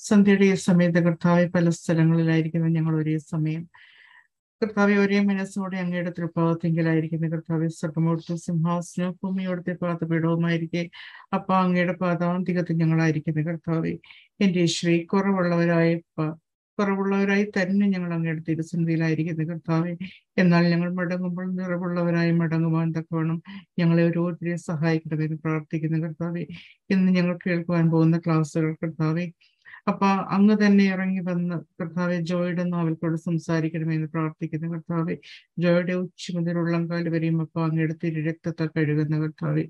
സന്ധ്യയുടെ സമയത്ത് കർത്താവ് പല സ്ഥലങ്ങളിലായിരിക്കുന്ന ഞങ്ങൾ ഒരേ സമയം. കർത്താവ് ഒരേ മനസ്സോടെ അങ്ങയുടെ തൃപ്പാദത്തെങ്കിലായിരിക്കുന്ന കർത്താവ് സ്വർഗമോടത്ത് സിംഹാസനവും ഭൂമിയോടത്തെ പാദപീഠവുമായിരിക്കെ അപ്പ അങ്ങയുടെ പാദാന്തികത്തിൽ ഞങ്ങളായിരിക്കുന്ന കർത്താവ് എന്റെ ശ്രീ കുറവുള്ളവരായ കുറവുള്ളവരായി തന്നെ ഞങ്ങൾ അങ്ങയുടെ തിരുസന്ധിയിലായിരിക്കുന്ന കർത്താവെ എന്നാൽ ഞങ്ങൾ മടങ്ങുമ്പോൾ നിറവുള്ളവരായി മടങ്ങുവാൻ തക്കവണ്ണം ഞങ്ങളെ ഓരോരുത്തരെയും സഹായിക്കണമെന്ന് പ്രാർത്ഥിക്കുന്നു കർത്താവെ ഇന്ന് ഞങ്ങൾ കേൾക്കുവാൻ പോകുന്ന ക്ലാസ്സുകൾ കർത്താവെ അപ്പൊ അങ്ങ് തന്നെ ഇറങ്ങി വന്ന് കർത്താവെ ജോയുടെ നാവിൽക്കൂടെ സംസാരിക്കണമെന്ന് പ്രാർത്ഥിക്കുന്ന. കർത്താവെ ജോയുടെ ഉച്ച മുതൽ ഉള്ളംകാൽ വരെയും അപ്പൊ അങ്ങയുടെ തിരു രക്തത്തെ കഴുകുന്ന. കർത്താവെ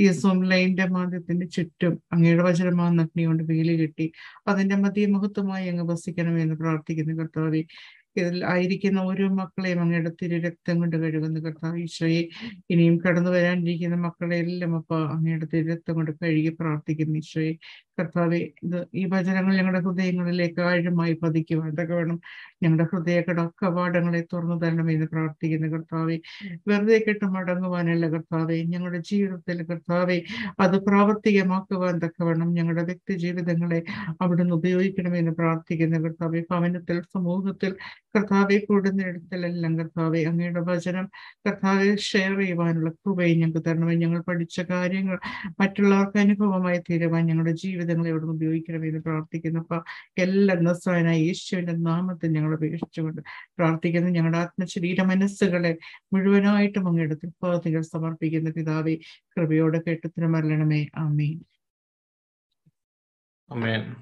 ഈ സോം ലൈന്റെ മാധ്യത്തിന്റെ ചുറ്റും അങ്ങയുടെ വചനമാ നഗ്നി കൊണ്ട് വേലി കെട്ടി അതിന്റെ മധ്യമഹത്വമായി അങ്ങ് വസിക്കണമെന്ന് പ്രാർത്ഥിക്കുന്ന. കർത്താവെ ഇതിൽ ആയിരിക്കുന്ന ഓരോ മക്കളെയും അങ്ങയുടെ തിരു രക്തം കൊണ്ട് കഴുകുന്ന. കർത്താവ് ഈശോയെ ഇനിയും കടന്നു വരാനിരിക്കുന്ന മക്കളെ എല്ലാം അപ്പോൾ അങ്ങയുടെ തിരു രക്തം കൊണ്ട് കഴുകി പ്രാർത്ഥിക്കുന്നു. ഈശോയെ കർത്താവെ ഇത് ഈ വചനങ്ങൾ ഞങ്ങളുടെ ഹൃദയങ്ങളിലേക്ക് ആഴമായി പതിക്കുവാൻ തൊക്കെ വേണം ഞങ്ങളുടെ ഹൃദയ കവാടങ്ങളെ തുറന്നു തരണമെന്ന് പ്രാർത്ഥിക്കുന്നു കർത്താവെ. വെറുതെ കെട്ട് മടങ്ങുവാനല്ല കർത്താവെ ഞങ്ങളുടെ ജീവിതത്തിൽ കർത്താവെ അത് പ്രാവർത്തികമാക്കുവാൻ തക്കവണ്ണം ഞങ്ങളുടെ വ്യക്തി ജീവിതങ്ങളെ അവിടുന്ന് ഉപയോഗിക്കണമെന്ന് പ്രാർത്ഥിക്കുന്നു കർത്താവെ. ഭവനത്തിൽ സമൂഹത്തിൽ കർത്താവെ കൂടുന്നിടത്തിലെല്ലാം കർത്താവെ അങ്ങയുടെ വചനം കർത്താവെ ഷെയർ ചെയ്യുവാനുള്ള കൃപയും ഞങ്ങൾക്ക് തരണമേ. ഞങ്ങൾ പഠിച്ച കാര്യങ്ങൾ മറ്റുള്ളവർക്ക് അനുഭവമായി തീരുവാൻ ഞങ്ങളുടെ ജീവിതങ്ങളെ നിന്ന് ഉപയോഗിക്കണമെന്ന് പ്രാർത്ഥിക്കുന്നു അപ്പൊ എല്ലാ നസ്രായനായ യേശുവിന്റെ നാമത്തിൽ ഞങ്ങൾ ഉപേക്ഷിച്ചുകൊണ്ട് പ്രാർത്ഥിക്കുന്നു. ഞങ്ങളുടെ ആത്മശരീര മനസ്സുകളെ മുഴുവനായിട്ടും അങ്ങെടുത്ത് സമർപ്പിക്കുന്ന. പിതാവി കൃപയോടെ കേട്ടത്തിന് മരണമേ ആമേൻ. അമേൻ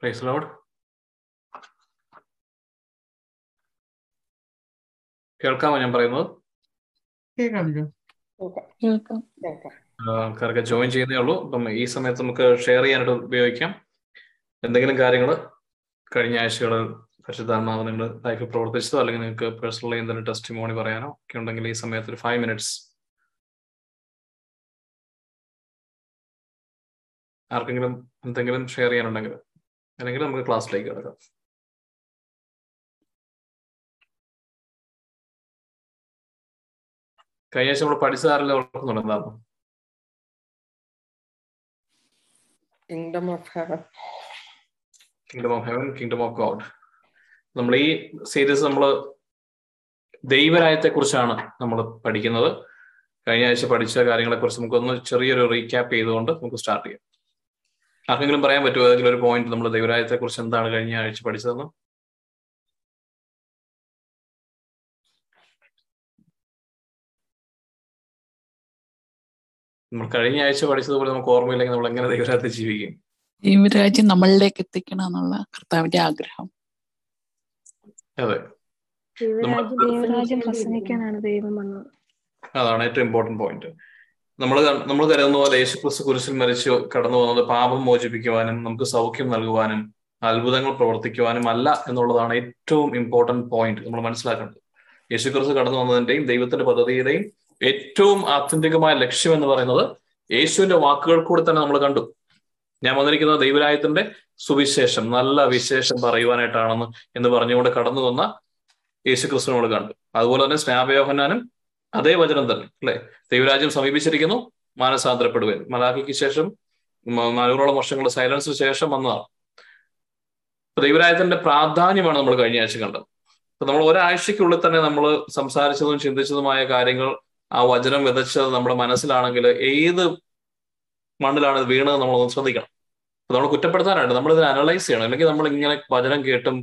പ്രൈസ് ലോർഡ് കേൾക്കാമോ ഞാൻ പറയുന്നത്? കേൾക്കാം. കേൾക്കാമല്ലോ കേൾക്കാം. ആൾക്കാർക്ക് ജോയിൻ ചെയ്യുന്നേ ഉള്ളൂ. അപ്പം ഈ സമയത്ത് നമുക്ക് ഷെയർ ചെയ്യാനായിട്ട് ഉപയോഗിക്കാം. എന്തെങ്കിലും കാര്യങ്ങൾ കഴിഞ്ഞ ആഴ്ചകൾ പരിശുദ്ധാത്മാവ് നിങ്ങൾ ലൈഫിൽ പ്രവർത്തിച്ചതോ അല്ലെങ്കിൽ നിങ്ങൾക്ക് പേഴ്സണലി എന്തെങ്കിലും ടെസ്റ്റ് മോണി പറയാനോ ഒക്കെ ഉണ്ടെങ്കിൽ ഈ സമയത്ത് ഒരു ഫൈവ് മിനിറ്റ്സ് ആർക്കെങ്കിലും എന്തെങ്കിലും ഷെയർ ചെയ്യാനുണ്ടെങ്കിൽ അല്ലെങ്കിൽ നമുക്ക് ക്ലാസ്സിലേക്ക് കിടക്കാം. കഴിഞ്ഞ ആഴ്ച നമ്മൾ പഠിച്ചതാരെല്ലാം ഓർക്കുന്നുണ്ട്? എന്താണ് kingdom of heaven kingdom of heaven kingdom of God നമ്മൾ ഈ സീരീസ് നമ്മൾ ദൈവരായത്തെ കുറിച്ചാണ് നമ്മൾ പഠിക്കുന്നത്. കഴിഞ്ഞ ആഴ്ച പഠിച്ച കാര്യങ്ങളെ കുറിച്ച് നമുക്കൊന്ന് ചെറിയൊരു റീക്യാപ്പ് ചെയ്തുകൊണ്ട് നമുക്ക് സ്റ്റാർട്ട് ചെയ്യാം. ആർക്കെങ്കിലും പറയാൻ പറ്റുമോ? ഏതെങ്കിലും ഒരു പോയിന്റ് നമ്മൾ ദൈവരായത്തെ കുറിച്ച് എന്താണ് കഴിഞ്ഞ ആഴ്ച പഠിച്ചതെന്ന്? നമ്മൾ കഴിഞ്ഞ ആഴ്ച പഠിച്ചതുപോലെ നമുക്ക് ഓർമ്മയില്ലെങ്കിൽ നമ്മൾ എങ്ങനെ ദൈവരായത്തെ ജീവിക്കും? ദൈവരാജ്യം നമ്മളിലേക്ക് എത്തിക്കണം എന്നുള്ള കർത്താവിന്റെ ആഗ്രഹം. അതെ. ദൈവരാജ്യം പ്രസംഗിക്കാനാണ് ദൈവം വന്നത്. അതാണ് ഏറ്റവും ഇമ്പോർട്ടന്റ് പോയിന്റ് നമ്മൾ നമ്മൾ കരുതുന്ന പോലെ യേശുക്രിസ്തു കുരിശിൽ മരിച്ച് കടന്നു വന്നത് പാപം മോചിപ്പിക്കുവാനും നമുക്ക് സൗഖ്യം നൽകുവാനും അത്ഭുതങ്ങൾ പ്രവർത്തിക്കുവാനും അല്ല എന്നുള്ളതാണ് ഏറ്റവും ഇമ്പോർട്ടന്റ് പോയിന്റ് നമ്മൾ മനസ്സിലാക്കേണ്ടത്. യേശുക്രിസ്തു കടന്നു വന്നതിന്റെയും ദൈവത്തിന്റെ പദ്ധതിയുടെയും ഏറ്റവും ആത്യന്തികമായ ലക്ഷ്യം എന്ന് പറയുന്നത് യേശുവിന്റെ വാക്കുകൾ കൂടി തന്നെ നമ്മൾ കണ്ടു. ഞാൻ വന്നിരിക്കുന്നത് ദൈവരായത്തിന്റെ സുവിശേഷം നല്ല വിശേഷം പറയുവാനായിട്ടാണെന്ന് എന്ന് പറഞ്ഞുകൊണ്ട് കടന്നു വന്ന യേശു ക്രിസ്തുവിനോട് കണ്ടു. അതുപോലെ തന്നെ സ്നാപയോഹനാനും അതേ വചനം തന്നെ അല്ലെ? ദൈവരാജ്യം സമീപിച്ചിരിക്കുന്നു മാനസാന്തരപ്പെടുവൻ. മലാഖിക്ക് ശേഷം നാനൂറോളം വർഷങ്ങളുടെ സൈലൻസിന് ശേഷം വന്നതാണ്. ദൈവരായത്തിന്റെ പ്രാധാന്യമാണ് നമ്മൾ കഴിഞ്ഞ ആഴ്ച കണ്ടത്. നമ്മൾ ഒരാഴ്ചക്കുള്ളിൽ തന്നെ നമ്മൾ സംസാരിച്ചതും ചിന്തിച്ചതുമായ കാര്യങ്ങൾ ആ വചനം വിതച്ചത് നമ്മുടെ മനസ്സിലാണെങ്കിൽ ഏത് മണ്ണിലാണ് ഇത് വീണത് നമ്മളൊന്ന് ശ്രദ്ധിക്കണം. നമ്മൾ കുറ്റപ്പെടുത്താനായിട്ട് നമ്മൾ ഇതിനെ അനലൈസ് ചെയ്യണം. അല്ലെങ്കിൽ നമ്മൾ ഇങ്ങനെ വചനം കേട്ടും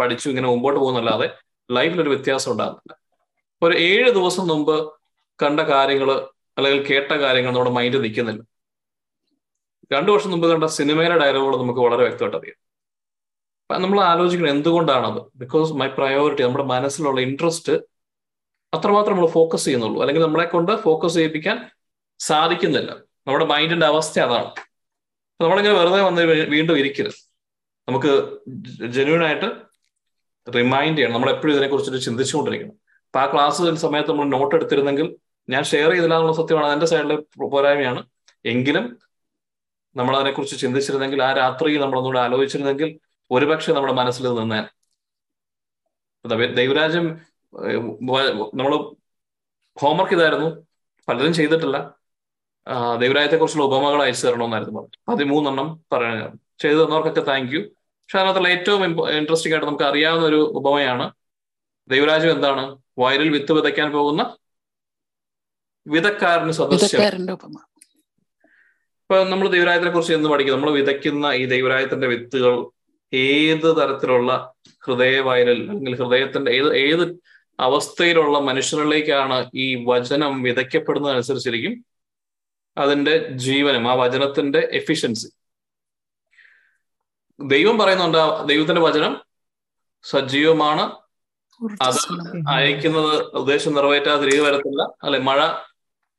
പഠിച്ചു ഇങ്ങനെ മുമ്പോട്ട് പോകുന്നല്ലാതെ ലൈഫിൽ ഒരു വ്യത്യാസം ഉണ്ടാകുന്നില്ല ഒരു ഏഴ് ദിവസം മുമ്പ് കണ്ട കാര്യങ്ങൾ അല്ലെങ്കിൽ കേട്ട കാര്യങ്ങൾ നമ്മുടെ മൈൻഡിൽ നിൽക്കുന്നില്ല. രണ്ടു വർഷം മുമ്പ് കണ്ട സിനിമയിലെ ഡയലോഗുകൾ നമുക്ക് വളരെ വ്യക്തമായിട്ട് അറിയാം. നമ്മൾ ആലോചിക്കണം എന്തുകൊണ്ടാണത്? ബിക്കോസ് മൈ പ്രയോറിറ്റി നമ്മുടെ മനസ്സിലുള്ള ഇൻട്രസ്റ്റ് അത്രമാത്രം നമ്മൾ ഫോക്കസ് ചെയ്യുന്നുള്ളൂ. അല്ലെങ്കിൽ നമ്മളെ കൊണ്ട് ഫോക്കസ് ചെയ്യിപ്പിക്കാൻ സാധിക്കുന്നില്ല. നമ്മുടെ മൈൻഡിന്റെ അവസ്ഥ അതാണ്. നമ്മളിങ്ങനെ വെറുതെ വന്ന് വീണ്ടും ഇരിക്കരുത്. നമുക്ക് ജെന്യൂൻ ആയിട്ട് റിമൈൻഡ് ചെയ്യണം. നമ്മൾ എപ്പോഴും ഇതിനെക്കുറിച്ചിട്ട് ചിന്തിച്ചുകൊണ്ടിരിക്കണം. അപ്പൊ ആ ക്ലാസ് സമയത്ത് നമ്മൾ നോട്ട് എടുത്തിരുന്നെങ്കിൽ ഞാൻ ഷെയർ ചെയ്തില്ല എന്നുള്ള സത്യമാണ്. എന്റെ സൈഡിലെ പോരായ്മയാണ്. എങ്കിലും നമ്മൾ അതിനെക്കുറിച്ച് ചിന്തിച്ചിരുന്നെങ്കിൽ ആ രാത്രി നമ്മളൊന്നുകൂടെ ആലോചിച്ചിരുന്നെങ്കിൽ ഒരുപക്ഷെ നമ്മുടെ മനസ്സിൽ നിന്നേ ദൈവരാജ്യം നമ്മൾ ഹോംവർക്ക് ഇതായിരുന്നു. പലരും ചെയ്തിട്ടില്ല. ദൈവരായത്തെ കുറിച്ചുള്ള ഉപമകൾ അയച്ചു തരണമെന്നായിരുന്നു പറഞ്ഞു പതിമൂന്നെണ്ണം പറയാൻ ചെയ്തു തന്നവർക്കൊക്കെ താങ്ക് യു പക്ഷെ അതിനകത്തുള്ള ഏറ്റവും ഇൻട്രസ്റ്റിംഗ് ആയിട്ട് നമുക്ക് അറിയാവുന്ന ഒരു ഉപമയാണ്. ദൈവരാജ്യം എന്താണ്? വയലിൽ വിത്ത് വിതയ്ക്കാൻ പോകുന്ന വിതക്കാരന് സദസ്യ. ഇപ്പൊ നമ്മൾ ദൈവരായത്തിനെ കുറിച്ച് എന്ന് പഠിക്കും? നമ്മൾ വിതയ്ക്കുന്ന ഈ ദൈവരായത്തിന്റെ വിത്തുകൾ ഏത് തരത്തിലുള്ള ഹൃദയ വയലിൽ അല്ലെങ്കിൽ ഹൃദയത്തിന്റെ ഏത് ഏത് അവസ്ഥയിലുള്ള മനുഷ്യരിലേക്കാണ് ഈ വചനം വിതയ്ക്കപ്പെടുന്നതനുസരിച്ചിരിക്കും അതിന്റെ ജീവനം ആ വചനത്തിന്റെ എഫിഷ്യൻസി ദൈവം പറയുന്നുണ്ട് ദൈവത്തിന്റെ വചനം സജീവമാണ്. അത് അയക്കുന്നത് ഉദ്ദേശം നിറവേറ്റാതെ തിരികെ വരത്തില്ല. അല്ലെ മഴ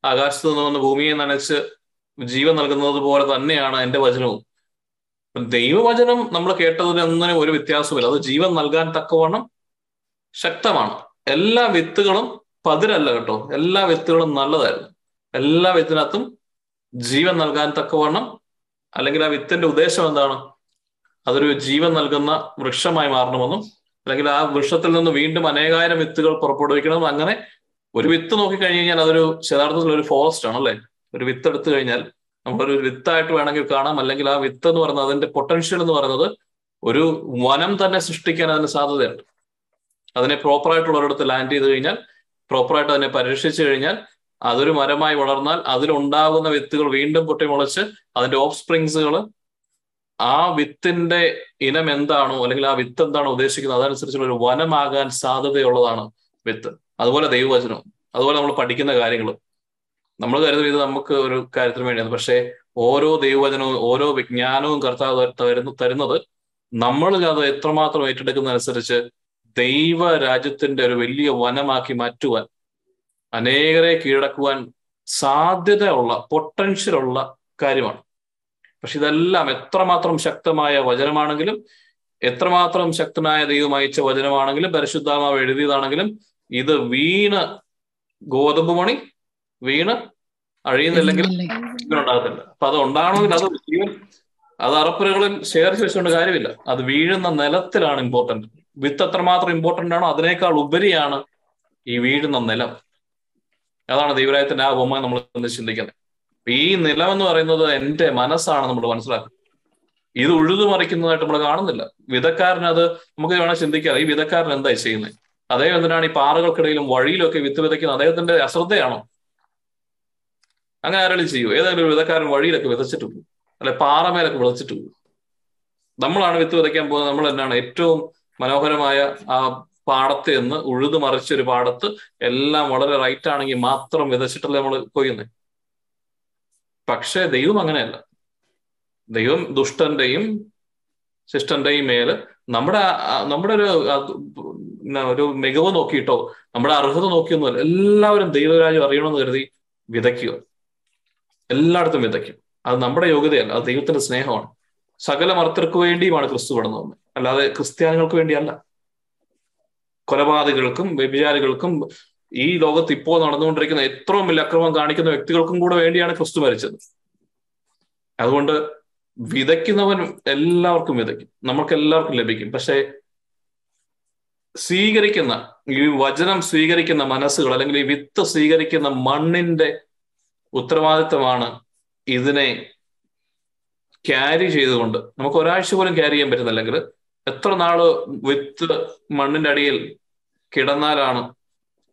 ആകാശത്ത് നിന്ന് വന്ന് ഭൂമിയെ നനച്ച് ജീവൻ നൽകുന്നത് പോലെ തന്നെയാണ് എന്റെ വചനവും. ദൈവവചനം നമ്മൾ കേട്ടതിനൊന്നിനും ഒരു വ്യത്യാസമില്ല അത് ജീവൻ നൽകാൻ തക്കവണ്ണം ശക്തമാണ്. എല്ലാ വിത്തുകളും പതിരല്ല കേട്ടോ. എല്ലാ വിത്തുകളും നല്ലതായിരുന്നു. എല്ലാ വിത്തിനകത്തും ജീവൻ നൽകാൻ തക്കവണ്ണം അല്ലെങ്കിൽ ആ വിത്തിന്റെ ഉദ്ദേശം എന്താണ്? അതൊരു ജീവൻ നൽകുന്ന വൃക്ഷമായി മാറണമെന്നും അല്ലെങ്കിൽ ആ വൃക്ഷത്തിൽ നിന്ന് വീണ്ടും അനേകായിരം വിത്തുകൾ പുറപ്പെടുവിക്കണം അങ്ങനെ ഒരു വിത്ത് നോക്കി കഴിഞ്ഞ് കഴിഞ്ഞാൽ അതൊരു യഥാർത്ഥത്തിൽ ഒരു ഫോറസ്റ്റ് ആണ് അല്ലെ? ഒരു വിത്ത് എടുത്തു കഴിഞ്ഞാൽ നമ്മളൊരു വിത്തായിട്ട് വേണമെങ്കിൽ കാണാം. അല്ലെങ്കിൽ ആ വിത്ത് എന്ന് പറയുന്നത് അതിന്റെ പൊട്ടൻഷ്യൽ എന്ന് പറയുന്നത് ഒരു വനം തന്നെ സൃഷ്ടിക്കാൻ അതിന് സാധ്യതയുണ്ട്. അതിനെ പ്രോപ്പർ ഒരിടത്ത് ലാൻഡ് ചെയ്ത് കഴിഞ്ഞാൽ പ്രോപ്പറായിട്ട് അതിനെ പരിരക്ഷിച്ചു കഴിഞ്ഞാൽ അതൊരു മരമായി വളർന്നാൽ അതിലുണ്ടാകുന്ന വിത്തുകൾ വീണ്ടും പൊട്ടിമുളച്ച് അതിന്റെ ഓഫ് സ്പ്രിങ്സുകൾ ആ വിത്തിന്റെ ഇനം എന്താണോ അല്ലെങ്കിൽ ആ വിത്ത് എന്താണോ ഉദ്ദേശിക്കുന്നത് അതനുസരിച്ചുള്ള ഒരു വനമാകാൻ സാധ്യതയുള്ളതാണ് വിത്ത്. അതുപോലെ ദൈവവചനം അതുപോലെ നമ്മൾ പഠിക്കുന്ന കാര്യങ്ങൾ നമ്മൾ കരുതും ഇത് നമുക്ക് ഒരു കാര്യത്തിന് വേണ്ടിയാണ്. പക്ഷേ ഓരോ ദൈവവചനവും ഓരോ വിജ്ഞാനവും കർത്താവ് തരുന്ന തരുന്നത് നമ്മൾ അത് എത്രമാത്രം ഏറ്റെടുക്കുന്നതനുസരിച്ച് ദൈവ രാജ്യത്തിന്റെ ഒരു വലിയ വനമാക്കി മാറ്റുവാൻ അനേകരെ കീഴടക്കുവാൻ സാധ്യതയുള്ള പൊട്ടൻഷ്യൽ ഉള്ള കാര്യമാണ്. പക്ഷെ ഇതെല്ലാം എത്രമാത്രം ശക്തമായ വചനമാണെങ്കിലും എത്രമാത്രം ശക്തനായ ദൈവം അയച്ച വചനമാണെങ്കിലും പരിശുദ്ധാമാവ് എഴുതിയതാണെങ്കിലും ഇത് വീണ് ഗോതമ്പ് മണി വീണ് അഴിയുന്നില്ലെങ്കിൽ ഉണ്ടാകത്തില്ല അപ്പൊ അത് ഉണ്ടാകണമെങ്കിൽ അത് ജീവൻ അത് അറപ്പുരകളിൽ ശേഖരിച്ച് വെച്ചുകൊണ്ട് കാര്യമില്ല. അത് വീഴുന്ന നിലത്തിലാണ് ഇമ്പോർട്ടന്റ് വിത്ത് എത്രമാത്രം ഇമ്പോർട്ടന്റ് ആണോ അതിനേക്കാൾ ഉപരിയാണ് ഈ വീഴുന്ന നിലം. അതാണ് ദൈവരായത്തിന്റെ ആ ഉപമ നമ്മൾ ഒന്ന് ചിന്തിക്കുന്നത്. ഈ നിലം എന്ന് പറയുന്നത് എന്റെ മനസ്സാണ് നമ്മൾ മനസ്സിലാക്കുന്നത്. ഇത് ഉഴുതു മറിക്കുന്നതായിട്ട് നമ്മൾ കാണുന്നില്ല. വിധക്കാരൻ അത് നമുക്ക് വേണം ചിന്തിക്കാം. ഈ വിധക്കാരൻ എന്തായി ചെയ്യുന്നത് അദ്ദേഹം എന്തിനാണ് ഈ പാറകൾക്കിടയിലും വഴിയിലൊക്കെ വിത്ത് വിതയ്ക്കുന്നത് അദ്ദേഹത്തിന്റെ അശ്രദ്ധയാണോ? അങ്ങനെ ആരെങ്കിലും ചെയ്യൂ? ഏതെങ്കിലും ഒരു വിധക്കാരൻ വഴിയിലൊക്കെ വിതച്ചിട്ട് പോകും. അല്ലെ പാറമേലൊക്കെ വിതച്ചിട്ട് പോകും. നമ്മളാണ് വിത്ത് വിതയ്ക്കാൻ പോകുന്നത്. നമ്മൾ തന്നെയാണ് ഏറ്റവും മനോഹരമായ ആ പാടത്ത് നിന്ന് ഉഴുതു മറിച്ചൊരു പാടത്ത് എല്ലാം വളരെ റൈറ്റ് ആണെങ്കിൽ മാത്രം വിതച്ചിട്ടല്ലേ നമ്മൾ കൊയ്യുന്നത് പക്ഷേ ദൈവം അങ്ങനെയല്ല. ദൈവം ദുഷ്ടന്റെയും ശിഷ്ടന്റെയും മേൽ നമ്മുടെ നമ്മുടെ ഒരു ഒരു മികവ് നോക്കിയിട്ടോ നമ്മുടെ അർഹത നോക്കിയൊന്നുമല്ല. എല്ലാവരും ദൈവരാജ്യം അറിയണമെന്ന് കരുതി വിതയ്ക്കുക. എല്ലായിടത്തും വിതയ്ക്കും. അത് നമ്മുടെ യോഗ്യതയല്ല. അത് ദൈവത്തിന്റെ സ്നേഹമാണ്. സകല മർത്തർക്ക് വേണ്ടിയുമാണ് ക്രിസ്തു പെടുന്നത് അല്ലാതെ ക്രിസ്ത്യാനികൾക്ക് വേണ്ടിയല്ല. കൊലപാതകൾക്കും വ്യഭിചാരികൾക്കും ഈ ലോകത്ത് ഇപ്പോൾ നടന്നുകൊണ്ടിരിക്കുന്ന ഏറ്റവും വലിയ അക്രമം കാണിക്കുന്ന വ്യക്തികൾക്കും കൂടെ വേണ്ടിയാണ് ക്രിസ്തു മരിച്ചത്. അതുകൊണ്ട് വിതയ്ക്കുന്നവൻ എല്ലാവർക്കും വിതയ്ക്കും. നമുക്ക് എല്ലാവർക്കും ലഭിക്കും. പക്ഷേ സ്വീകരിക്കുന്ന ഈ വചനം സ്വീകരിക്കുന്ന മനസ്സുകൾ അല്ലെങ്കിൽ ഈ വിത്ത് സ്വീകരിക്കുന്ന മണ്ണിന്റെ ഉത്തരവാദിത്തമാണ് ഇതിനെ ക്യാരി ചെയ്തുകൊണ്ട് നമുക്ക് ഒരാഴ്ച പോലും ക്യാരി ചെയ്യാൻ പറ്റുന്നില്ലെങ്കിൽ എത്ര നാൾ വിത്ത് മണ്ണിന്റെ അടിയിൽ കിടന്നാലാണ്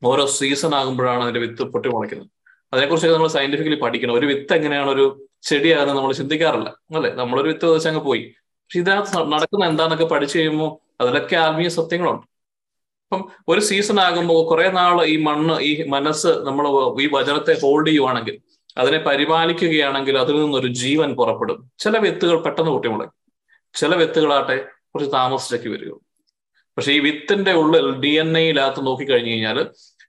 ഓരോ സീസൺ ആകുമ്പോഴാണ് അതിന്റെ വിത്ത് പൊട്ടി മുളയ്ക്കുന്നത്. അതിനെക്കുറിച്ചൊക്കെ നമ്മൾ സയന്റിഫിക്കലി പഠിക്കണം. ഒരു വിത്ത് എങ്ങനെയാണ് ഒരു ചെടിയാകുന്നത് നമ്മൾ ചിന്തിക്കാറില്ല. അല്ലെ? നമ്മളൊരു വിത്ത് വെച്ച് അങ്ങ് പോയി. പക്ഷെ ഇതിനകത്ത് നടക്കുന്ന എന്താന്നൊക്കെ പഠിച്ചു കഴിയുമ്പോൾ അതിലൊക്കെ ആത്മീയ സത്യങ്ങളുണ്ട്. അപ്പം ഒരു സീസൺ ആകുമ്പോൾ കുറെ നാൾ ഈ മണ്ണ് ഈ മനസ്സ് നമ്മൾ ഈ വചനത്തെ ഹോൾഡ് ചെയ്യുവാണെങ്കിൽ അതിനെ പരിപാലിക്കുകയാണെങ്കിൽ അതിൽ നിന്നൊരു ജീവൻ പുറപ്പെടും. ചില വിത്തുകൾ പെട്ടെന്ന് പൊട്ടിമുളയ്ക്കും ചില വിത്തുകളാട്ടെ കുറച്ച് താമസിച്ചൊക്കെ വരികയുള്ളൂ പക്ഷെ ഈ വിത്തിന്റെ ഉള്ളിൽ ഡി എൻ എയിലകത്ത് നോക്കിക്കഴിഞ്ഞു കഴിഞ്ഞാൽ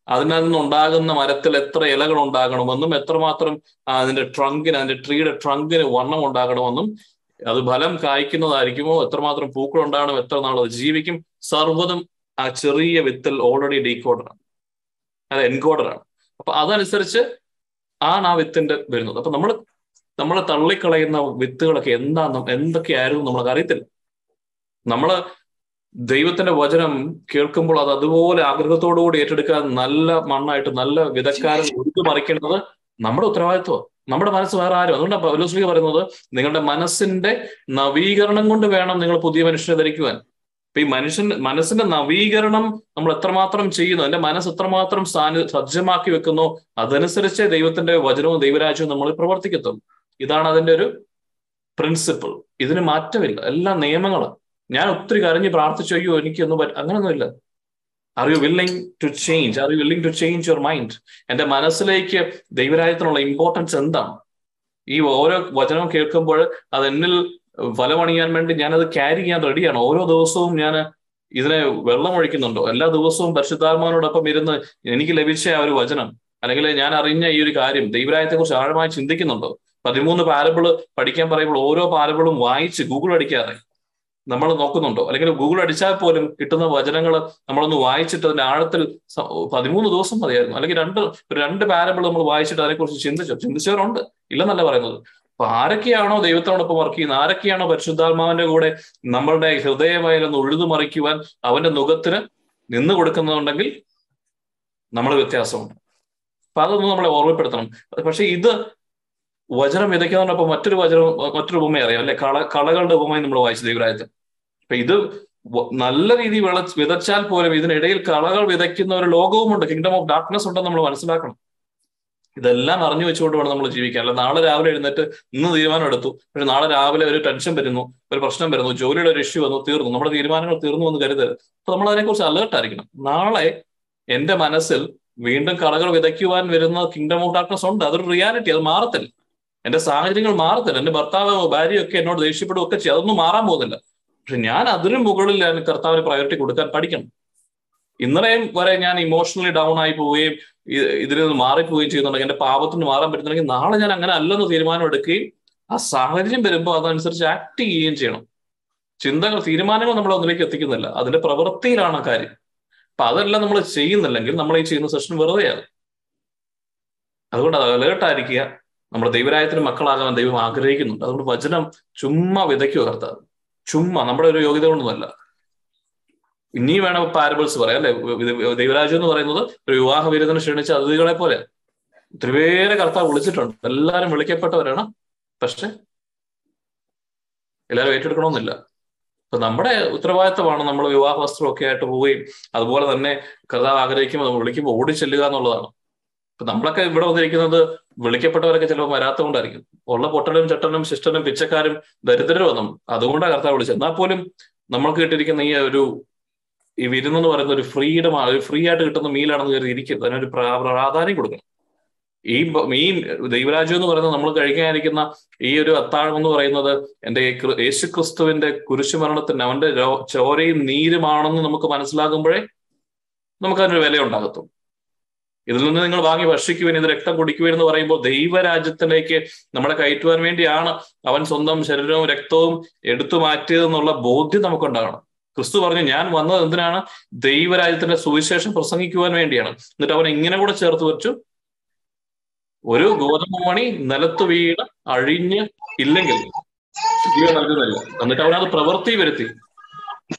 അതിനകത്ത് നിന്നുണ്ടാകുന്ന മരത്തിൽ എത്ര ഇലകൾ ഉണ്ടാകണമെന്നും എത്രമാത്രം അതിന്റെ ട്രങ്കിന് അതിന്റെ ട്രീയുടെ ട്രങ്കിന് വർണം ഉണ്ടാകണമെന്നും അത് ഫലം കായ്ക്കുന്നതായിരിക്കുമോ എത്രമാത്രം പൂക്കൾ ഉണ്ടാകണം എത്ര നാൾ അത് ജീവിക്കും സർവതും ആ ചെറിയ വിത്തിൽ ഓൾറെഡി ഡീകോഡറാണ് അത് എൻകോഡറാണ് അപ്പൊ അതനുസരിച്ച് ആണ് ആ വിത്തിന്റെ വരുന്നത്. അപ്പൊ നമ്മൾ നമ്മളെ തള്ളിക്കളയുന്ന വിത്തുകളൊക്കെ എന്താ എന്തൊക്കെയായിരുന്നു നമ്മൾക്ക് അറിയത്തില്ല. നമ്മൾ ദൈവത്തിന്റെ വചനം കേൾക്കുമ്പോൾ അത് അതുപോലെ ആഗ്രഹത്തോടുകൂടി ഏറ്റെടുക്കാൻ നല്ല മണ്ണായിട്ട് നല്ല വിധക്കാരൻ ഒഴുകി മറിക്കേണ്ടത് നമ്മുടെ ഉത്തരവാദിത്വമാണ് നമ്മുടെ മനസ്സ് വേറെ ആരും. അതുകൊണ്ടാണ് പൗലോസ്ലിക പറയുന്നത് നിങ്ങളുടെ മനസ്സിന്റെ നവീകരണം കൊണ്ട് വേണം നിങ്ങൾ പുതിയ മനുഷ്യനെ ധരിക്കുവാൻ. അപ്പൊ ഈ മനുഷ്യൻ മനസ്സിന്റെ നവീകരണം നമ്മൾ എത്രമാത്രം ചെയ്യുന്നു എന്റെ മനസ്സ് എത്രമാത്രം സ്ഥാന സജ്ജമാക്കി വെക്കുന്നു അതനുസരിച്ച് ദൈവത്തിന്റെ വചനവും ദൈവരാജ്യവും നമ്മൾ പ്രവർത്തിക്കത്തുള്ളൂ. ഇതാണ് അതിന്റെ ഒരു പ്രിൻസിപ്പിൾ ഇതിന് മാറ്റമില്ല. എല്ലാ നിയമങ്ങളാണ് ഞാൻ ഒത്തിരി കരഞ്ഞ് പ്രാർത്ഥിച്ചു അയ്യോ എനിക്കൊന്നും പറ്റ അങ്ങനൊന്നുമില്ല. Are you willing to change are you willing to change your mind എന്റെ മനസ്സിലേക്ക് ദൈവരാജ്യത്തിനുള്ള ഇമ്പോർട്ടൻസ് എന്താണ്? ഈ ഓരോ വചനം കേൾക്കുമ്പോൾ അത് എന്നിൽ ഫലമണിയാൻ വേണ്ടി ഞാനത് ക്യാരി ചെയ്യാൻ റെഡിയാണ് ഓരോ ദിവസവും ഞാൻ ഇതിനെ വെള്ളം ഒഴിക്കുന്നുണ്ടോ എല്ലാ ദിവസവും പരിശുദ്ധാത്മാനോടൊപ്പം ഇരുന്ന് എനിക്ക് ലഭിച്ച ആ ഒരു വചനം അല്ലെങ്കിൽ ഞാൻ അറിഞ്ഞ ഈ ഒരു കാര്യം ദൈവരായത്തെ കുറിച്ച് ആഴമായി ചിന്തിക്കുന്നുണ്ടോ. പതിമൂന്ന് പാരബിൾ പഠിക്കാൻ പറയുമ്പോൾ ഓരോ പാരബിളും വായിച്ച് ഗൂഗിൾ അടിക്കാതെ. നമ്മൾ നോക്കുന്നുണ്ടോ? അല്ലെങ്കിൽ ഗൂഗിൾ അടിച്ചാൽ പോലും കിട്ടുന്ന വചനങ്ങൾ നമ്മളൊന്ന് വായിച്ചിട്ട് അതിന്റെ ആഴത്തിൽ പതിമൂന്ന് ദിവസം മതിയായിരുന്നു. അല്ലെങ്കിൽ രണ്ട് രണ്ട് പാരബിൾ നമ്മൾ വായിച്ചിട്ട് അതിനെക്കുറിച്ച് ചിന്തിച്ചോ? ചിന്തിച്ചവരുണ്ട്. ഇല്ലെന്നല്ല പറയുന്നത്. അപ്പൊ ആരൊക്കെയാണോ ദൈവത്തോടൊപ്പം വർക്ക് ചെയ്യുന്നത്? ആരൊക്കെയാണോ പരിശുദ്ധാത്മാവിന്റെ കൂടെ നമ്മളുടെ ഒന്ന് ഉഴുതു മറിക്കുവാൻ അവന്റെ മുഖത്തിന് നിന്ന് കൊടുക്കുന്നുണ്ടെങ്കിൽ നമ്മൾ വ്യത്യാസമുണ്ട്. അപ്പൊ അതൊന്നും നമ്മളെ ഓർമ്മപ്പെടുത്തണം. പക്ഷെ ഇത് വചനം പറഞ്ഞപ്പോൾ മറ്റൊരു വചനം മറ്റൊരു ഉപമ അറിയാം അല്ലെ? കള കളകളുടെ ഉപമയും നമ്മൾ വായിച്ചു ദൈവരായത് അപ്പൊ ഇത് നല്ല രീതിയിൽ വിള വിതച്ചാൽ പോലും ഇതിനിടയിൽ കളകൾ വിതയ്ക്കുന്ന ഒരു ലോകവുമുണ്ട്. കിങ്ഡം ഓഫ് ഡാർക്ക്നെസ് ഉണ്ടെന്ന് നമ്മൾ മനസ്സിലാക്കണം. ഇതെല്ലാം അറിഞ്ഞു വെച്ചുകൊണ്ട് വേണം നമ്മൾ ജീവിക്കാൻ. അല്ല നാളെ രാവിലെ എഴുന്നേറ്റ് ഇന്ന് തീരുമാനം എടുത്തു. പക്ഷെ നാളെ രാവിലെ ഒരു ടെൻഷൻ വരുന്നു ഒരു പ്രശ്നം വരുന്നു ജോലിയുടെ ഒരു ഇഷ്യൂ വന്നു തീർന്നു. നമ്മുടെ തീരുമാനങ്ങൾ തീർന്നു എന്ന് കരുതരുത്. അപ്പൊ നമ്മൾ അതിനെക്കുറിച്ച് അലേർട്ട് ആയിരിക്കണം. നാളെ എന്റെ മനസ്സിൽ വീണ്ടും കളകൾ വിതയ്ക്കുവാൻ വരുന്ന കിങ്ഡം ഓഫ് ഡാർക്ക്നെസ് ഉണ്ട്. അതൊരു റിയാലിറ്റി അത് മാറത്തില്ല. എന്റെ സാഹചര്യങ്ങൾ മാറത്തില്ല. എന്റെ ഭർത്താവ് ഭാര്യയൊക്കെ എന്നോട് ദേഷ്യപ്പെടുകയൊക്കെ ചെയ്യും. അതൊന്നും മാറാൻ പോകുന്നില്ല. പക്ഷെ ഞാൻ അതിനു മുകളിൽ ഞാൻ കർത്താവിന് പ്രയോറിറ്റി കൊടുക്കാൻ പഠിക്കണം. ഇന്നലെയും വരെ ഞാൻ ഇമോഷണലി ഡൗൺ ആയി പോവുകയും ഇതിൽ നിന്ന് മാറിപ്പോവുകയും ചെയ്യുന്നുണ്ടെങ്കിൽ എന്റെ പാപത്തിന് മാറാൻ പറ്റുന്നുണ്ടെങ്കിൽ നാളെ ഞാൻ അങ്ങനെ അല്ലെന്ന് തീരുമാനം എടുക്കുകയും ആ സാഹചര്യം വരുമ്പോൾ അതനുസരിച്ച് ആക്ട് ചെയ്യുകയും ചെയ്യണം. ചിന്തകൾ തീരുമാനങ്ങൾ നമ്മൾ ഒന്നിലേക്ക് എത്തിക്കുന്നില്ല. അതിന്റെ പ്രവൃത്തിയിലാണ് കാര്യം. അപ്പൊ അതെല്ലാം നമ്മൾ ചെയ്യുന്നില്ലെങ്കിൽ നമ്മൾ ഈ ചെയ്യുന്ന സെഷൻ വെറുതെയാകും. അതുകൊണ്ട് അത് അലേർട്ടായിരിക്കുക നമ്മുടെ ദൈവരായത്തിന് മക്കളാകാൻ ദൈവം ആഗ്രഹിക്കുന്നുണ്ട്. അതുകൊണ്ട് വചനം ചുമ്മാ വിതയ്ക്കുക കർത്താവ് ചുമ്മാ നമ്മുടെ ഒരു യോഗ്യത കൊണ്ടൊന്നുമല്ല. ഇനി വേണം പാരബിൾസ് പറയാം അല്ലെ? ദൈവരാജ്യം എന്ന് പറയുന്നത് ഒരു വിവാഹ വിരുദ്ധന് ക്ഷണിച്ച അതിഥികളെ പോലെ. ഒത്തിരി പേരെ കർത്താവ് വിളിച്ചിട്ടുണ്ട്. എല്ലാവരും വിളിക്കപ്പെട്ടവരാണ്. പക്ഷെ എല്ലാവരും ഏറ്റെടുക്കണമെന്നില്ല. അപ്പൊ നമ്മുടെ ഉത്തരവാദിത്തമാണ് നമ്മൾ വിവാഹ വസ്ത്രമൊക്കെ ആയിട്ട് പോവുകയും അതുപോലെ തന്നെ കർത്താവ് ആഗ്രഹിക്കുമ്പോൾ നമ്മൾ വിളിക്കുമ്പോൾ ഓടി ചെല്ലുക എന്നുള്ളതാണ്. ഇപ്പൊ നമ്മളൊക്കെ ഇവിടെ വന്നിരിക്കുന്നത് വിളിക്കപ്പെട്ടവരൊക്കെ ചിലപ്പോൾ വരാത്തതുകൊണ്ടായിരിക്കും. ഉള്ള പൊട്ടനും ചട്ടനും ശിഷ്ടനും പിച്ചക്കാരും ദരിദ്രരും വന്നു അതുകൊണ്ടാണ് കർത്താവ് വിളിച്ചത്. എന്നാൽ പോലും നമ്മൾക്ക് കിട്ടിയിരിക്കുന്ന ഈ ഒരു ഈ വിരുന്നെന്ന് പറയുന്ന ഒരു ഫ്രീഡം ഒരു ഫ്രീ ആയിട്ട് കിട്ടുന്ന മീലാണെന്ന് കരുതി ഇരിക്കും അതിനൊരു പ്രാ- പ്രാധാന്യം കൊടുക്കണം. ഈ മീൻ ദൈവരാജ്യം എന്ന് പറയുന്നത് നമ്മൾ കഴിക്കാനിരിക്കുന്ന ഈ ഒരു അത്താഴം എന്ന് പറയുന്നത് എന്റെ യേശു ക്രിസ്തുവിന്റെ കുരിശുമരണത്തിന് അവന്റെ ചോരയും നീരുമാണെന്ന് നമുക്ക് മനസ്സിലാകുമ്പോഴേ നമുക്ക് അതിനൊരു വില ഉണ്ടാകത്തും ഇതിൽ നിന്ന് നിങ്ങൾ വാങ്ങി ഭക്ഷിക്കുവാൻ ഇത് രക്തം കുടിക്കുവാൻ എന്ന് പറയുമ്പോൾ ദൈവരാജ്യത്തിലേക്ക് നമ്മളെ കയറ്റുവാൻ വേണ്ടിയാണ് അവൻ സ്വന്തം ശരീരവും രക്തവും എടുത്തു മാറ്റിയതെന്നുള്ള ബോധ്യം നമുക്കുണ്ടാകണം. ക്രിസ്തു പറഞ്ഞു ഞാൻ വന്നത് എന്തിനാണ്? ദൈവരാജ്യത്തിന്റെ സുവിശേഷം പ്രസംഗിക്കുവാൻ വേണ്ടിയാണ്. എന്നിട്ട് അവൻ ഇങ്ങനെ കൂടെ ചേർത്ത് വെച്ചു. ഒരു ഗോതമ്പ് മണി നിലത്ത് വീണ് അഴിഞ്ഞ് ഇല്ലെങ്കിൽ എന്നിട്ട് അവനത് പ്രവൃത്തി വരുത്തി.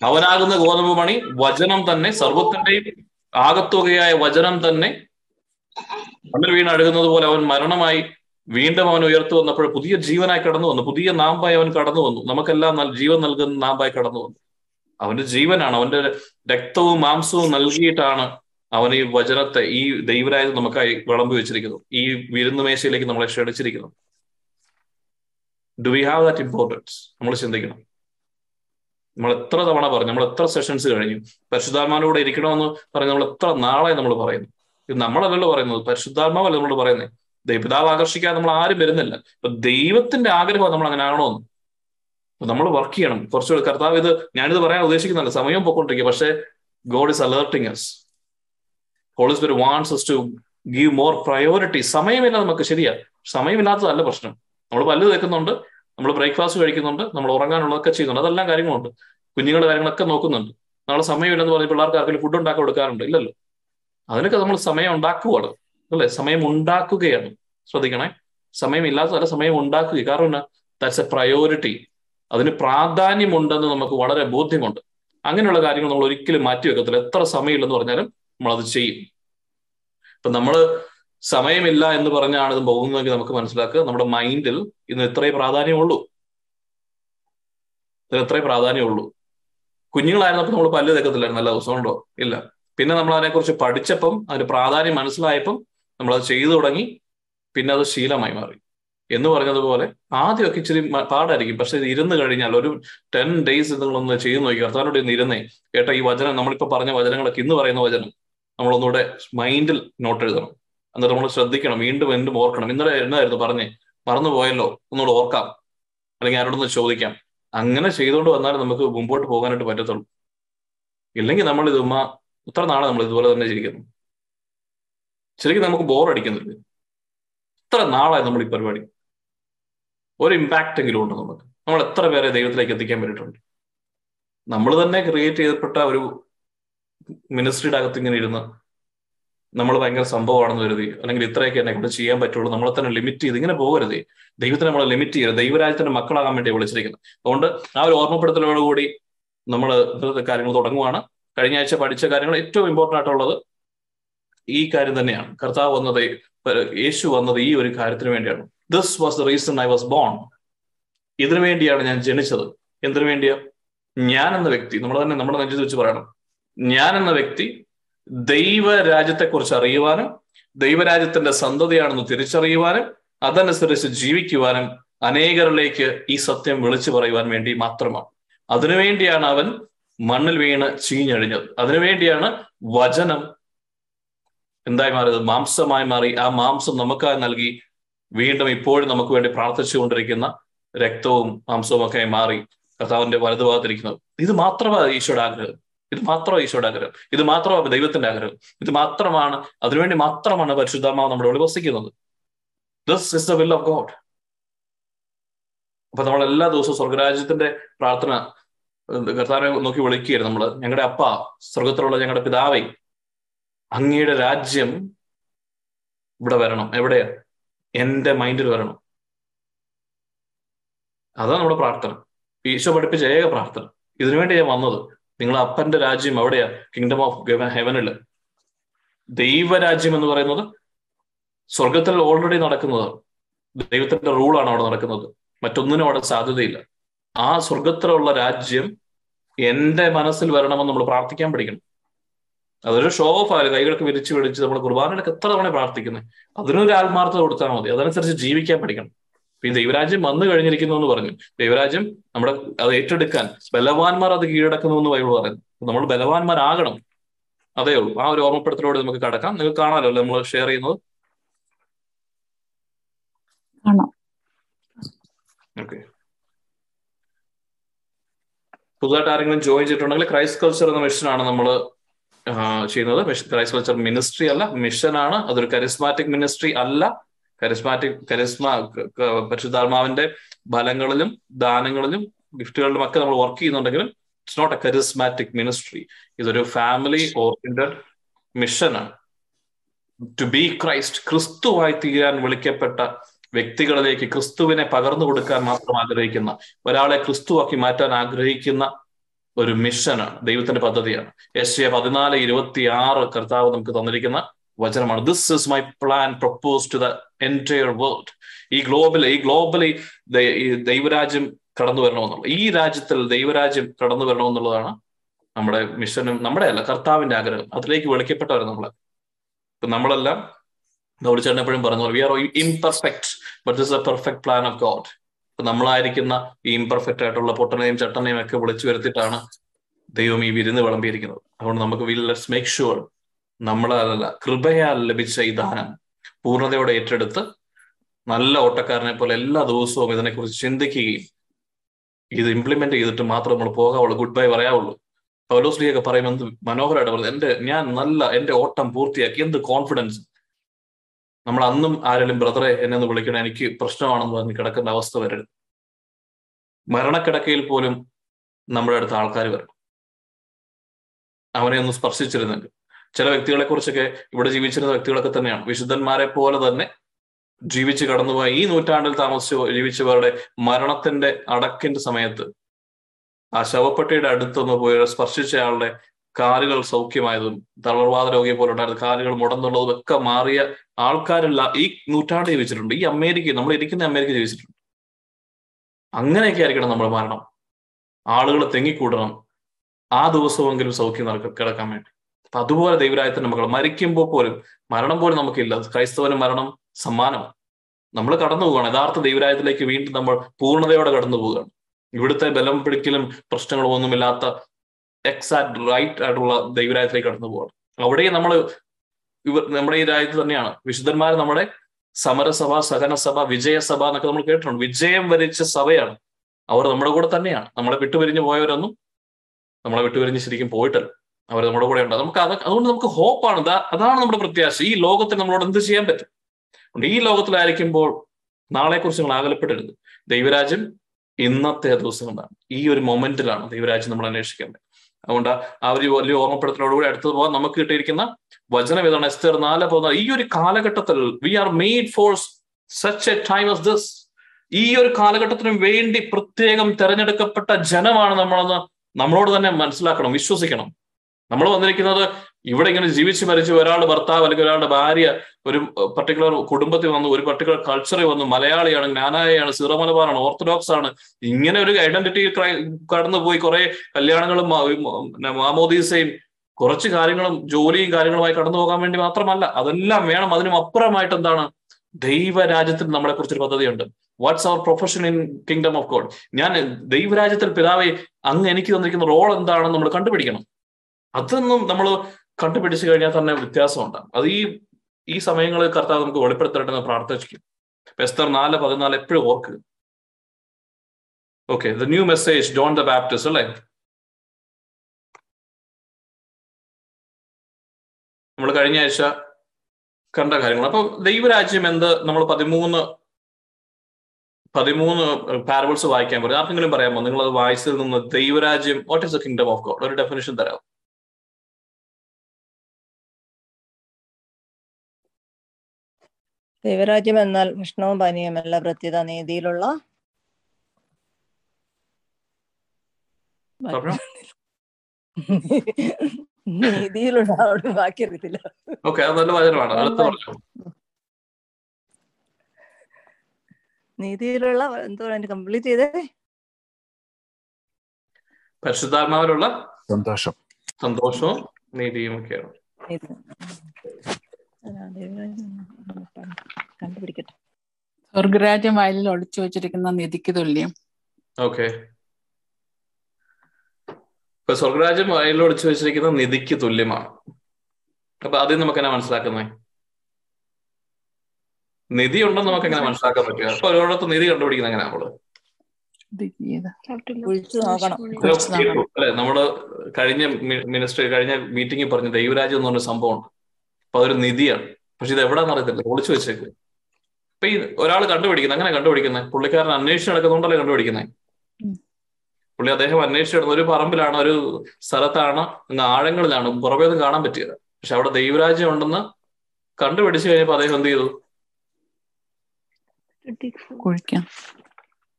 അവനാകുന്ന ഗോതമ്പ് മണി വചനം തന്നെ സർവത്തിന്റെയും ആകത്തുകയായ വചനം തന്നെ മണ്ണിൽ വീണ് അഴുകുന്നത് പോലെ അവൻ മരണമായി വീണ്ടും അവൻ ഉയർത്തു വന്നപ്പോൾ പുതിയ ജീവനായി കടന്നു വന്നു. പുതിയ നാമ്പായി അവൻ കടന്നു വന്നു. നമുക്കെല്ലാം ജീവൻ നൽകുന്ന നാമ്പായി കടന്നു വന്നു. അവന്റെ ജീവനാണ്. അവന്റെ രക്തവും മാംസവും നൽകിയിട്ടാണ് അവൻ ഈ വചനത്തെ ഈ ദൈവരായത് നമുക്കായി വിളമ്പി വെച്ചിരിക്കുന്നു ഈ വിരുന്നുമേശയിലേക്ക് നമ്മളെ ക്ഷണിച്ചിരിക്കുന്നു do we have that importance നമ്മൾ ചിന്തിക്കണം. നമ്മൾ എത്ര തവണ പറഞ്ഞു നമ്മൾ എത്ര സെഷൻസ് കഴിഞ്ഞു? പരിശുദ്ധാത്മാവിലൂടെ ഇരിക്കണമെന്ന് പറഞ്ഞ് നമ്മൾ എത്ര നാളെ നമ്മൾ പറയുന്നു? ഇത് നമ്മളല്ലല്ലോ പറയുന്നത് പരിശുദ്ധാത്മാവല്ല നമ്മൾ പറയുന്നത് ദൈവപിതാവ് ആകർഷിക്കാൻ നമ്മൾ ആരും വരുന്നില്ല. അപ്പൊ ദൈവത്തിന്റെ ആഗ്രഹം നമ്മൾ അങ്ങനെ ആകണമെന്ന് നമ്മൾ വർക്ക് ചെയ്യണം. കുറച്ചുകൂടി കർത്താവ് ഇത് ഞാനിത് പറയാൻ ഉദ്ദേശിക്കുന്നില്ല. സമയം പൊക്കോണ്ടിരിക്കുക പക്ഷേ God is alerting us Holy Spirit wants us to give more priority സമയമില്ല നമുക്ക് ശരിയാ. സമയമില്ലാത്തതല്ല പ്രശ്നം. നമ്മൾ പല്ല് തേക്കുന്നുണ്ട് നമ്മൾ ബ്രേക്ക്ഫാസ്റ്റ് കഴിക്കുന്നുണ്ട് നമ്മൾ ഉറങ്ങാനുള്ളതൊക്കെ ചെയ്യുന്നുണ്ട്. അതെല്ലാം കാര്യങ്ങളുണ്ട്. കുഞ്ഞുങ്ങളുടെ കാര്യങ്ങളൊക്കെ നോക്കുന്നുണ്ട്. നാളെ സമയമില്ലെന്ന് പറഞ്ഞ് പിള്ളേർക്ക് ആർക്കെങ്കിലും ഫുഡ് ഉണ്ടാക്കി കൊടുക്കാറുണ്ട്? ഇല്ലല്ലോ. അതിനൊക്കെ നമ്മൾ സമയം ഉണ്ടാക്കുവാണ്. അല്ലെ? സമയം ഉണ്ടാക്കുകയാണ്. ശ്രദ്ധിക്കണേ. സമയമില്ലാത്തതല്ല സമയം ഉണ്ടാക്കുക കാരണം ദാറ്റ്സ് എ പ്രയോറിറ്റി അതിന് പ്രാധാന്യമുണ്ടെന്ന് നമുക്ക് വളരെ ബോധ്യമുണ്ട്. അങ്ങനെയുള്ള കാര്യങ്ങൾ നമ്മൾ ഒരിക്കലും മാറ്റി വെക്കത്തില്ല. എത്ര സമയമില്ലെന്ന് പറഞ്ഞാലും നമ്മൾ അത് ചെയ്യും. ഇപ്പൊ നമ്മൾ സമയമില്ല എന്ന് പറഞ്ഞാണ് ഇത് പോകുന്നതെങ്കിൽ നമുക്ക് മനസ്സിലാക്കുക. നമ്മുടെ മൈൻഡിൽ ഇന്ന് ഇത്രേ പ്രാധാന്യമുള്ളൂ. ഇതിന് ഇത്രേ പ്രാധാന്യമുള്ളൂ. കുഞ്ഞുങ്ങളായിരുന്നപ്പോൾ നമ്മൾ പല്ല് തേക്കത്തില്ലായിരുന്നു. നല്ല ദിവസം ഉണ്ടോ ഇല്ല. പിന്നെ നമ്മൾ അതിനെക്കുറിച്ച് പഠിച്ചപ്പം അതിന് പ്രാധാന്യം മനസ്സിലായപ്പം നമ്മൾ അത് ചെയ്തു തുടങ്ങി പിന്നെ അത് ശീലമായി മാറി. എന്ന് പറഞ്ഞതുപോലെ ആദ്യമൊക്കെ ഇച്ചിരി പാടായിരിക്കും. പക്ഷെ ഇത് ഇരുന്ന് കഴിഞ്ഞാൽ ഒരു ടെൻ ഡേയ്സ് നിങ്ങളൊന്ന് ചെയ്തു നോക്കി കർത്താനോട് ഇന്ന് ഇരുന്നേ. കേട്ടോ ഈ വചനം നമ്മളിപ്പോൾ പറഞ്ഞ വചനങ്ങളൊക്കെ ഇന്ന് പറയുന്ന വചനം നമ്മളൊന്നുകൂടെ മൈൻഡിൽ നോട്ട് എഴുതണം. എന്നിട്ട് നമ്മൾ ശ്രദ്ധിക്കണം. വീണ്ടും വീണ്ടും ഓർക്കണം. ഇന്നലെ എന്നായിരുന്നു പറഞ്ഞേ? മറന്നുപോയല്ലോ. ഒന്നുകൂടെ ഓർക്കാം. അല്ലെങ്കിൽ ആരോടൊന്ന് ചോദിക്കാം. അങ്ങനെ ചെയ്തുകൊണ്ട് വന്നാൽ നമുക്ക് മുമ്പോട്ട് പോകാനായിട്ട് പറ്റത്തുള്ളൂ. ഇല്ലെങ്കിൽ നമ്മൾ ഇത് ഇത്ര നാളെ നമ്മൾ ഇതുപോലെ തന്നെ ജീവിക്കുന്നു. ശരിക്കും നമുക്ക് ബോർ അടിക്കുന്നില്ല. ഇത്ര നാളായി നമ്മൾ ഈ പരിപാടി. ഒരു ഇമ്പാക്റ്റ് എങ്കിലും ഉണ്ട് നമുക്ക്? നമ്മൾ എത്ര പേരെ ദൈവത്തിലേക്ക് എത്തിക്കാൻ പറ്റിയിട്ടുണ്ട് നമ്മൾ തന്നെ ക്രിയേറ്റ് ചെയ്യപ്പെട്ട ഒരു മിനിസ്ട്രിയുടെ അകത്ത് ഇങ്ങനെ ഇരുന്ന് നമ്മൾ ഭയങ്കര സംഭവമാണെന്ന് കരുതി അല്ലെങ്കിൽ ഇത്രയൊക്കെ എന്നെ കൊണ്ട് ചെയ്യാൻ പറ്റുള്ളൂ നമ്മളെ തന്നെ ലിമിറ്റ് ചെയ്ത് ഇങ്ങനെ പോകരുത്. ദൈവത്തിനെ നമ്മളെ ലിമിറ്റ് ചെയ്യരുത്. ദൈവരാജ്യത്തിന്റെ മക്കളാകാൻ വേണ്ടി വിളിച്ചിരിക്കുന്നത്. അതുകൊണ്ട് ആ ഒരു ഓർമ്മപ്പെടുത്തലോടുകൂടി നമ്മൾ കാര്യങ്ങൾ തുടങ്ങുവാണ്. കഴിഞ്ഞ ആഴ്ച പഠിച്ച കാര്യങ്ങൾ ഏറ്റവും ഇമ്പോർട്ടന്റ് ആയിട്ടുള്ളത് ഈ കാര്യം തന്നെയാണ്. കർത്താവ് വന്നത് യേശു വന്നത് ഈ ഒരു കാര്യത്തിന് വേണ്ടിയാണ്. This was the reason I was born ഇതിനു വേണ്ടിയാണ് ഞാൻ ജനിച്ചത്. എന്തിനു വേണ്ടിയാ? ഞാൻ എന്ന വ്യക്തി നമ്മൾ തന്നെ നമ്മുടെ നെഞ്ചു വെച്ച് പറയണം. ഞാൻ എന്ന വ്യക്തി ദൈവരാജ്യത്തെക്കുറിച്ച് അറിയുവാനും ദൈവരാജ്യത്തിന്റെ സന്തതിയാണെന്ന് തിരിച്ചറിയുവാനും അതനുസരിച്ച് ജീവിക്കുവാനും അനേകരിലേക്ക് ഈ സത്യം വിളിച്ചു പറയുവാൻ വേണ്ടി മാത്രമാണ്. അതിനുവേണ്ടിയാണ് അവൻ മണ്ണിൽ വീണ് ചീഞ്ഞഴിഞ്ഞത് അതിനുവേണ്ടിയാണ് വചനം എന്തായി മാറിയത്? മാംസമായി മാറി. ആ മാംസം നമുക്കായി നൽകി വീണ്ടും ഇപ്പോഴും നമുക്ക് വേണ്ടി പ്രാർത്ഥിച്ചുകൊണ്ടിരിക്കുന്ന രക്തവും മാംസവും ഒക്കെ മാറി കർത്താവിന്റെ വലതുഭാഗത്തിരിക്കുന്നത് ഇത് മാത്രമാണ് ഈശോയുടെ ആഗ്രഹം. ഇത് മാത്രമാണ് ഈശോയുടെ ആഗ്രഹം. ഇത് മാത്രമാണ് ദൈവത്തിന്റെ ആഗ്രഹം. ഇത് മാത്രമാണ് അതിനുവേണ്ടി മാത്രമാണ് പരിശുദ്ധമാവ് നമ്മുടെ ഉള്ളിൽ വസിക്കുന്നത്. This is the will of God അപ്പൊ നമ്മൾ എല്ലാ ദിവസവും സ്വർഗരാജ്യത്തിന്റെ പ്രാർത്ഥന കർത്താവിനെ നോക്കി വിളിക്കുകയായിരുന്നു നമ്മൾ. ഞങ്ങളുടെ അപ്പ സ്വർഗത്തിലുള്ള ഞങ്ങളുടെ പിതാവേ അങ്ങയുടെ രാജ്യം ഇവിടെ വരണം. എവിടെയാ? എന്റെ മൈൻഡിൽ വരണം. അതാണ് നമ്മുടെ പ്രാർത്ഥന. ഈശോ പഠിപ്പിച്ച ഏക പ്രാർത്ഥന. ഇതിനുവേണ്ടി ഞാൻ വന്നത്. നിങ്ങളെ അപ്പന്റെ രാജ്യം എവിടെയാ? കിങ്ഡം ഓഫ് ഹെവനിൽ ദൈവരാജ്യം എന്ന് പറയുന്നത് സ്വർഗത്തിൽ ഓൾറെഡി നടക്കുന്നത്. ദൈവത്തിന്റെ റൂളാണ് അവിടെ നടക്കുന്നത്. മറ്റൊന്നിനും അവിടെ സാധ്യതയില്ല. ആ സ്വർഗത്തിലുള്ള രാജ്യം എന്റെ മനസ്സിൽ വരണമെന്ന് നമ്മൾ പ്രാർത്ഥിക്കാൻ പഠിക്കണം. അതൊരു ഷോ ഓഫ് ആയാലും കൈകളൊക്കെ വിരിച്ചു വിളിച്ച് നമ്മൾ കുർബാനയിലൊക്കെ എത്ര തവണ പ്രാർത്ഥിക്കുന്നത് അതിനൊരു ആത്മാർത്ഥത കൊടുത്താൽ മതി. അതനുസരിച്ച് ജീവിക്കാൻ പഠിക്കണം. ഈ ദൈവരാജ്യം വന്നു കഴിഞ്ഞിരിക്കുന്നു എന്ന് പറഞ്ഞു. ദൈവരാജ്യം നമ്മുടെ അത് ഏറ്റെടുക്കാൻ ബലവാന്മാർ അത് കീഴടക്കുന്നു എന്ന് ബൈബിൾ പറയുന്നു. നമ്മൾ ബലവാന്മാരാകണം. അതേ ഉള്ളൂ. ആ ഒരു ഓർമ്മപ്പെടുത്തലോടെ നമുക്ക് കടക്കാം. നിങ്ങൾക്ക് കാണാമല്ലോ നമ്മൾ ഷെയർ ചെയ്യുന്നത്. ഓക്കെ പുതുതായിട്ട് ആരെങ്കിലും ജോയിൻ ചെയ്തിട്ടുണ്ടെങ്കിൽ ക്രൈസ്റ്റ് കൾച്ചർ എന്ന മിഷനാണ് നമ്മൾ ചെയ്യുന്നത്. ക്രൈസ്റ്റ് കൾച്ചർ മിനിസ്ട്രി അല്ല മിഷനാണ് അതൊരു കരിസ്മാറ്റിക് മിനിസ്ട്രി അല്ല. കരിസ്മാറ്റിക് കരിസ്മ പരിശുദ്ധാത്മാവിന്റെ ഫലങ്ങളിലും ദാനങ്ങളിലും ഗിഫ്റ്റുകളിലും ഒക്കെ നമ്മൾ വർക്ക് ചെയ്യുന്നുണ്ടെങ്കിലും it's not a charismatic ministry ഇതൊരു ഫാമിലി ഓറിയന്റഡ് മിഷനാണ് ടു ബി ക്രൈസ്റ്റ് ക്രിസ്തുവായി തീരാൻ വിളിക്കപ്പെട്ട വ്യക്തികളിലേക്ക് ക്രിസ്തുവിനെ പകർന്നു കൊടുക്കാൻ മാത്രം ആഗ്രഹിക്കുന്ന ഒരാളെ ക്രിസ്തുവാക്കി മാറ്റാൻ ആഗ്രഹിക്കുന്ന ഒരു മിഷനാണ് ദൈവത്തിന്റെ പദ്ധതിയാണ്. എസ് എ പതിനാല് ഇരുപത്തി ആറ് കർത്താവ് നമുക്ക് തന്നിരിക്കുന്ന വചനമാണ്. This is my plan propose to the entire world ഈ ഗ്ലോബൽ ഈ ഗ്ലോബലി ദൈവരാജ്യം കടന്നു വരണമെന്നുള്ളത്. ഈ രാജ്യത്തിൽ ദൈവരാജ്യം കടന്നു വരണമെന്നുള്ളതാണ് നമ്മുടെ മിഷനും നമ്മുടെ അല്ല കർത്താവിന്റെ ആഗ്രഹം. അതിലേക്ക് വിളിക്കപ്പെട്ടവരാണ് നമ്മളെ. നമ്മളെല്ലാം ചേട്ടൻ എപ്പോഴും പറഞ്ഞു we are imperfect but this a perfect plan of God നമ്മളായിരിക്കുന്ന ഈ ഇംപെർഫെക്റ്റ് ആയിട്ടുള്ള പൊട്ടനെയും ചട്ടനെയും ഒക്കെ വിളിച്ചു വരുത്തിയിട്ടാണ് ദൈവം ഈ വിരുന്ന് വിളമ്പിയിരിക്കുന്നത്. അതുകൊണ്ട് നമുക്ക് വിൽ ലെറ്റ്സ് മേക്ക് ഷുവർ നമ്മളല്ല കൃപയാൽ ലഭിച്ച ഈ ദാനം പൂർണതയോടെ ഏറ്റെടുത്ത് നല്ല ഓട്ടക്കാരനെ പോലെ എല്ലാ ദിവസവും ഇതിനെക്കുറിച്ച് ചിന്തിക്കുകയും ഇത് ഇംപ്ലിമെന്റ് ചെയ്തിട്ട് മാത്രം നമ്മൾ പോകാവുള്ളൂ ഗുഡ് ബൈ പറയാവുള്ളൂ. പൗലോസ്ലിയൊക്കെ പറയുമ്പോൾ മനോഹരമായിട്ട് പറഞ്ഞു എന്റെ ഞാൻ നല്ല എന്റെ ഓട്ടം പൂർത്തിയാക്കി എന്ത് കോൺഫിഡൻസ് നമ്മൾ അന്നും ആരെങ്കിലും ബ്രദറെ എന്നെ വിളിക്കണം എനിക്ക് പ്രശ്നമാണെന്ന് പറഞ്ഞ് കിടക്കുന്ന അവസ്ഥ വരരുത്. മരണക്കിടക്കയിൽ പോലും നമ്മുടെ അടുത്ത് ആൾക്കാർ വരണം. അവനെ ഒന്ന് സ്പർശിച്ചിരുന്നെങ്കിൽ. ചില വ്യക്തികളെ കുറിച്ചൊക്കെ ഇവിടെ ജീവിച്ചിരുന്ന വ്യക്തികളൊക്കെ തന്നെയാണ്. വിശുദ്ധന്മാരെ പോലെ തന്നെ ജീവിച്ച് കടന്നുപോയ ഈ നൂറ്റാണ്ടിൽ താമസിച്ച് ജീവിച്ചവരുടെ മരണത്തിന്റെ അടക്കിന്റെ സമയത്ത് ആ ശവപ്പെട്ടിയുടെ അടുത്തൊന്ന് പോയി സ്പർശിച്ച ആളുടെ കാലുകൾ സൗഖ്യമായതും തളർവാദ രോഗിയെ പോലെ ഉണ്ടായിരുന്ന കാലുകൾ മുടന്നുള്ളതും ഒക്കെ മാറിയ ആൾക്കാരുള്ള ഈ നൂറ്റാണ്ട് ജീവിച്ചിട്ടുണ്ട്. ഈ അമേരിക്ക നമ്മൾ ഇരിക്കുന്ന അമേരിക്ക ജീവിച്ചിട്ടുണ്ട്. അങ്ങനെയൊക്കെ ആയിരിക്കണം നമ്മൾ മരണം. ആളുകൾ തെങ്ങിക്കൂടണം. ആ ദിവസമെങ്കിലും സൗഖ്യം നടക്ക കിടക്കാൻ വേണ്ടി. അപ്പൊ അതുപോലെ ദൈവരായത്തിന്റെ മക്കൾ മരിക്കുമ്പോൾ പോലും മരണം പോലും നമുക്കില്ല. ക്രൈസ്തവന് മരണം സമ്മാനമാണ് നമ്മൾ കടന്നു പോവുകയാണ്. യഥാർത്ഥ ദൈവരായത്തിലേക്ക് വീണ്ടും നമ്മൾ പൂർണതയോടെ കടന്നു പോവുകയാണ്. ഇവിടുത്തെ ബലം പിടിക്കലും പ്രശ്നങ്ങളും ഒന്നുമില്ലാത്ത എക്സാക്ട് റൈറ്റ് ആയിട്ടുള്ള ദൈവരാജ്യത്തിലേക്ക് കടന്നു പോവാണ്. അവിടെയും നമ്മൾ ഇവർ നമ്മുടെ ഈ രാജ്യത്ത് തന്നെയാണ്. വിശുദ്ധന്മാർ നമ്മുടെ സമരസഭ സഹനസഭ വിജയസഭ എന്നൊക്കെ നമ്മൾ കേട്ടിട്ടുണ്ട്. വിജയം വരിച്ച സഭയാണ്. അവർ നമ്മുടെ കൂടെ തന്നെയാണ്. നമ്മളെ വിട്ടുപിരിഞ്ഞു പോയവരൊന്നും നമ്മളെ വിട്ടുപിരിഞ്ഞ് ശരിക്കും പോയിട്ടല്ല. അവർ നമ്മുടെ കൂടെ ഉണ്ട്. നമുക്ക് അത് അതുകൊണ്ട് നമുക്ക് ഹോപ്പാണ് അതാണ് നമ്മുടെ പ്രത്യാശ. ഈ ലോകത്തിൽ നമ്മളോട് എന്ത് ചെയ്യാൻ പറ്റും? ഈ ലോകത്തിലായിരിക്കുമ്പോൾ നാളെക്കുറിച്ച് നിങ്ങൾ ആകലപ്പെടരുത്. ദൈവരാജ്യം ഇന്നത്തെ ദിവസങ്ങളാണ് ഈ ഒരു മൊമെന്റിലാണ് ദൈവരാജ്യം നമ്മൾ അന്വേഷിക്കേണ്ടത് അതുകൊണ്ട് ആ ഒരു വലിയ ഓർമ്മപ്പെടുത്തലോടുകൂടി അടുത്തത് പോകാൻ നമുക്ക് കിട്ടിയിരിക്കുന്ന വചനം ഏതാണ്? എസ്തർ നാല് പോകുന്ന ഈ ഒരു കാലഘട്ടത്തിൽ we are made for such a time of this ഈ ഒരു കാലഘട്ടത്തിന് വേണ്ടി പ്രത്യേകം തെരഞ്ഞെടുക്കപ്പെട്ട ജനമാണ് നമ്മളെന്ന് നമ്മളോട് തന്നെ മനസ്സിലാക്കണം വിശ്വസിക്കണം. നമ്മൾ വന്നിരിക്കുന്നത് ഇവിടെ ഇങ്ങനെ ജീവിച്ച് മരിച്ച് ഒരാളുടെ ഭർത്താവ് അല്ലെങ്കിൽ ഒരാളുടെ ഭാര്യ ഒരു പർട്ടിക്കുലർ കുടുംബത്തിൽ വന്നു ഒരു പർട്ടിക്കുലർ കൾച്ചറിൽ വന്നു മലയാളിയാണ് ജ്ഞാനായാണ് സീറോ മലബാറാണ് ഓർത്തഡോക്സ് ആണ്. ഇങ്ങനെ ഒരു ഐഡന്റിറ്റി കടന്നുപോയി കുറെ കല്യാണങ്ങളും മാമോദീസയും കുറച്ച് കാര്യങ്ങളും ജോലിയും കാര്യങ്ങളുമായി കടന്നു പോകാൻ വേണ്ടി മാത്രമല്ല അതെല്ലാം വേണം. അതിനും അപ്പുറമായിട്ട് എന്താണ്? ദൈവരാജ്യത്തിൽ നമ്മളെ കുറിച്ചൊരു പദ്ധതിയുണ്ട്. What's our profession in kingdom of God ഞാൻ ദൈവരാജ്യത്തിൽ പിതാവെ അങ്ങ് എനിക്ക് തന്നിരിക്കുന്ന റോൾ എന്താണെന്ന് നമ്മൾ കണ്ടുപിടിക്കണം. അതൊന്നും നമ്മൾ കണ്ടുപിടിച്ചു കഴിഞ്ഞാൽ തന്നെ വ്യത്യാസം ഉണ്ടാകും അത് ഈ ഈ സമയങ്ങളിൽ കർത്താവ് നമുക്ക് വെളിപ്പെടുത്തട്ടെ പ്രാർത്ഥിക്കും എസ്തർ നാല് പതിനാല് എപ്പോഴും ഓർക്കുക okay the new message John the Baptist അല്ലേ? നമ്മൾ കഴിഞ്ഞ ആഴ്ച കണ്ട കാര്യങ്ങൾ അപ്പൊ ദൈവരാജ്യം എന്ത്? നമ്മൾ പതിമൂന്ന് പതിമൂന്ന് പാരബിൾസ് വായിക്കാൻ പറയും. ആർക്കെങ്കിലും പറയാമോ? നിങ്ങൾ അത് വായിച്ചതിൽ നിന്ന് ദൈവരാജ്യം what is the kingdom of God ഒരു ഡെഫിനേഷൻ തരാം ദൈവരാജ്യം എന്നാൽ ഭക്ഷണവും പാനീയമല്ല പ്രത്യേക നീതിയിലുള്ള നീതിയിലുള്ള അവിടെ ബാക്കി അറിയത്തില്ല. നീതിയിലുള്ള എന്തോ കംപ്ലീറ്റ് ചെയ്തേ? പരിശുദ്ധാത്മാവിലുള്ള സന്തോഷം. സന്തോഷവും നീതിയും ഒക്കെയാണ് കണ്ടുപിടിക്കട്ടെ. സ്വർഗരാജ്യം വയലിൽ ഒളിച്ചു വെച്ചിരിക്കുന്ന നിധിക്ക് തുല്യം. ഓക്കെ. ഇപ്പൊ സ്വർഗരാജ്യം വയലിൽ ഒളിച്ചു വെച്ചിരിക്കുന്ന നിധിക്ക് തുല്യമാണ്. അപ്പൊ ആദ്യം നമുക്ക് എന്നാ മനസ്സിലാക്കുന്നത് നിധി ഉണ്ടെന്ന് നമുക്ക് എങ്ങനെ മനസ്സിലാക്കാൻ പറ്റുക? അപ്പൊ ഒരിടത്ത് നിധി കണ്ടുപിടിക്കുന്ന എങ്ങനെ നമ്മൾ? കുഴിച്ചു നോക്കണം. അല്ലെ നമ്മൾ കഴിഞ്ഞ മിനിസ്റ്റർ കഴിഞ്ഞ മീറ്റിംഗിൽ പറഞ്ഞ ദൈവരാജ്യം എന്ന് പറഞ്ഞ സംഭവമുണ്ട്. അപ്പൊ അതൊരു നിധിയാണ്. പക്ഷെ ഇത് എവിടെ അറിയത്തില്ല. ഒളിച്ചു വെച്ചേക്ക് അപ്പൊ ഈ ഒരാൾ കണ്ടുപിടിക്കുന്നത് അങ്ങനെ കണ്ടുപിടിക്കുന്നത് പുള്ളിക്കാരൻ അന്വേഷിച്ച് നടക്കുന്നുണ്ടല്ലേ കണ്ടുപിടിക്കുന്നത് പുള്ളി അദ്ദേഹം അന്വേഷിച്ച് നടന്ന ഒരു പറമ്പിലാണ് ഒരു സ്ഥലത്താണ് അങ്ങ് ആഴങ്ങളിലാണ് പുറമേ ഒന്നും കാണാൻ പറ്റിയത് പക്ഷെ അവിടെ ദൈവരാജ്യം ഉണ്ടെന്ന് കണ്ടുപിടിച്ചു കഴിഞ്ഞപ്പോ അദ്ദേഹം എന്ത് ചെയ്തു?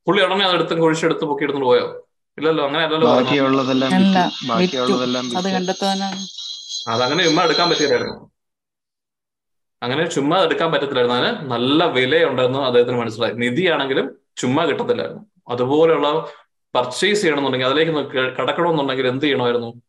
പുള്ളി ഉടനെ അതെടുത്ത് കുഴിച്ചെടുത്ത് പൊക്കി എടുത്തു പോയോ? ഇല്ലല്ലോ അങ്ങനെ അല്ലല്ലോ ബാക്കിയുള്ളതെല്ലാം അല്ല ബാക്കിയുള്ളതെല്ലാം അത് വിറ്റ്. കണ്ടെത്താനാണ് അതങ്ങനെ ഉമ്മ എടുക്കാൻ പറ്റില്ലായിരുന്നു അങ്ങനെ ചുമ്മാ എടുക്കാൻ പറ്റത്തില്ലായിരുന്നു അതിന് നല്ല വിലയുണ്ടെന്ന് അദ്ദേഹത്തിന് മനസ്സിലായി. നിധിയാണെങ്കിലും ചുമ്മാ കിട്ടത്തില്ലായിരുന്നു. അതുപോലെയുള്ള പർച്ചേസ് ചെയ്യണമെന്നുണ്ടെങ്കിൽ അതിലേക്ക് കടക്കണമെന്നുണ്ടെങ്കിൽ എന്ത് ചെയ്യണമായിരുന്നു?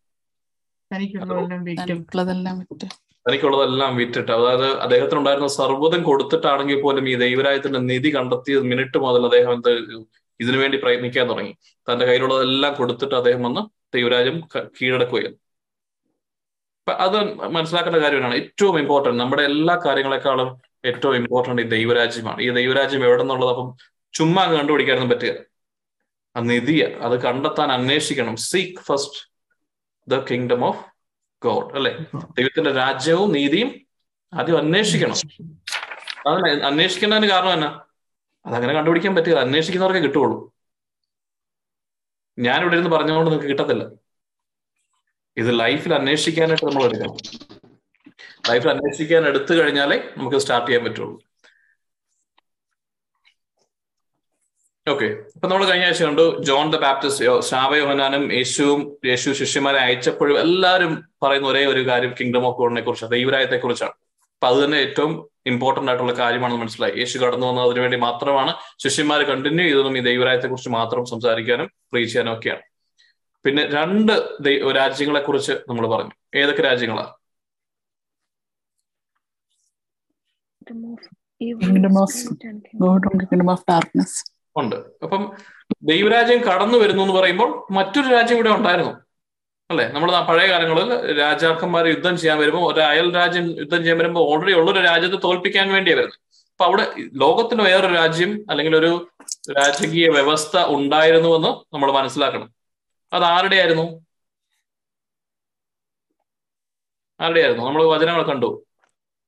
തനിക്കുള്ളതെല്ലാം വിറ്റും. തനിക്കുള്ളതെല്ലാം വിറ്റിട്ട്. അതായത് അദ്ദേഹത്തിന് ഉണ്ടായിരുന്ന സർവതം കൊടുത്തിട്ടാണെങ്കിൽ പോലും ഈ ദൈവരായത്തിന്റെ നിധി കണ്ടെത്തിയ മിനിറ്റ് മുതൽ അദ്ദേഹം എന്ത് ഇതിനുവേണ്ടി ഇതിനു വേണ്ടി പ്രയത്നിക്കാൻ തുടങ്ങി. തന്റെ കയ്യിലുള്ളതെല്ലാം കൊടുത്തിട്ട് അദ്ദേഹം വന്ന് ദൈവരാജ്യം കീഴടക്കുകയായിരുന്നു. അത് മനസ്സിലാക്കേണ്ട കാര്യമാണ് ഏറ്റവും ഇമ്പോർട്ടന്റ് നമ്മുടെ എല്ലാ കാര്യങ്ങളെക്കാളും ഏറ്റവും ഇമ്പോർട്ടന്റ് ഈ ദൈവരാജ്യമാണ്. ഈ ദൈവരാജ്യം എവിടെ നിന്നുള്ളത് അപ്പം ചുമ്മാ കണ്ടുപിടിക്കാനൊന്നും പറ്റുക ആ നിധിയ അത് കണ്ടെത്താൻ അന്വേഷിക്കണം. Seek first the kingdom of God അല്ലെ? ദൈവത്തിന്റെ രാജ്യവും നീതിയും ആദ്യം അന്വേഷിക്കണം. അതല്ലേ അന്വേഷിക്കുന്നതിന് കാരണം എന്നാ? അതങ്ങനെ കണ്ടുപിടിക്കാൻ പറ്റില്ല. അന്വേഷിക്കുന്നവർക്കേ കിട്ടുള്ളൂ ഞാനിവിടെ ഇരുന്ന് പറഞ്ഞുകൊണ്ട് നിങ്ങൾക്ക് കിട്ടത്തില്ല. ഇത് ലൈഫിൽ അന്വേഷിക്കാനായിട്ട് നമ്മൾ എടുക്കണം. ലൈഫിൽ അന്വേഷിക്കാൻ എടുത്തു കഴിഞ്ഞാലേ നമുക്ക് സ്റ്റാർട്ട് ചെയ്യാൻ പറ്റുള്ളൂ. ഓക്കെ അപ്പൊ നമ്മൾ കഴിഞ്ഞ ആഴ്ച കണ്ടു ജോൺ ദ ബാപ്റ്റിസ്റ്റ് ശാവയോഹനാനും യേശുവും യേശു ശിഷ്യന്മാരെ അയച്ചപ്പോഴും എല്ലാവരും പറയുന്ന ഒരേ ഒരു കാര്യം കിങ്ഡം ഓഫ് ഗോഡിനെ കുറിച്ചാണ്. ദൈവരായത്തെ കുറിച്ചാണ്. അപ്പൊ അത് തന്നെ ഏറ്റവും ഇമ്പോർട്ടന്റ് ആയിട്ടുള്ള കാര്യമാണെന്ന് മനസ്സിലായി. യേശു കടന്നു വന്നത് അതിനു വേണ്ടി മാത്രമാണ്. ശിഷ്യന്മാർ കണ്ടിന്യൂ ചെയ്തതും ഈ ദൈവരായത്തെ കുറിച്ച് മാത്രം സംസാരിക്കാനും പ്രീച്ച് ചെയ്യാനും ഒക്കെയാണ്. പിന്നെ രണ്ട് രാജ്യങ്ങളെ കുറിച്ച് നമ്മൾ പറഞ്ഞു. ഏതൊക്കെ രാജ്യങ്ങളാ? Kingdom of God and kingdom of darkness. ഉണ്ട്. അപ്പം ദൈവരാജ്യം കടന്നു വരുന്നു എന്ന് പറയുമ്പോൾ മറ്റൊരു രാജ്യം ഇവിടെ ഉണ്ടായിരുന്നു. അല്ലെ? നമ്മൾ പഴയ കാലങ്ങളിൽ രാജാക്കന്മാർ യുദ്ധം ചെയ്യാൻ വരുമ്പോൾ ഒരു അയൽ രാജ്യം യുദ്ധം ചെയ്യാൻ വരുമ്പോൾ ഓൾറെഡി ഉള്ളൊരു രാജ്യത്തെ തോൽപ്പിക്കാൻ വേണ്ടിയാണ് വരുന്നത്. അപ്പൊ അവിടെ ലോകത്തിന് വേറൊരു രാജ്യം അല്ലെങ്കിൽ ഒരു രാജകീയ വ്യവസ്ഥ ഉണ്ടായിരുന്നുവെന്ന് നമ്മൾ മനസ്സിലാക്കണം. അത് ആരുടെയായിരുന്നു? ആരുടെയായിരുന്നു നമ്മൾ വചനങ്ങൾ കണ്ടു.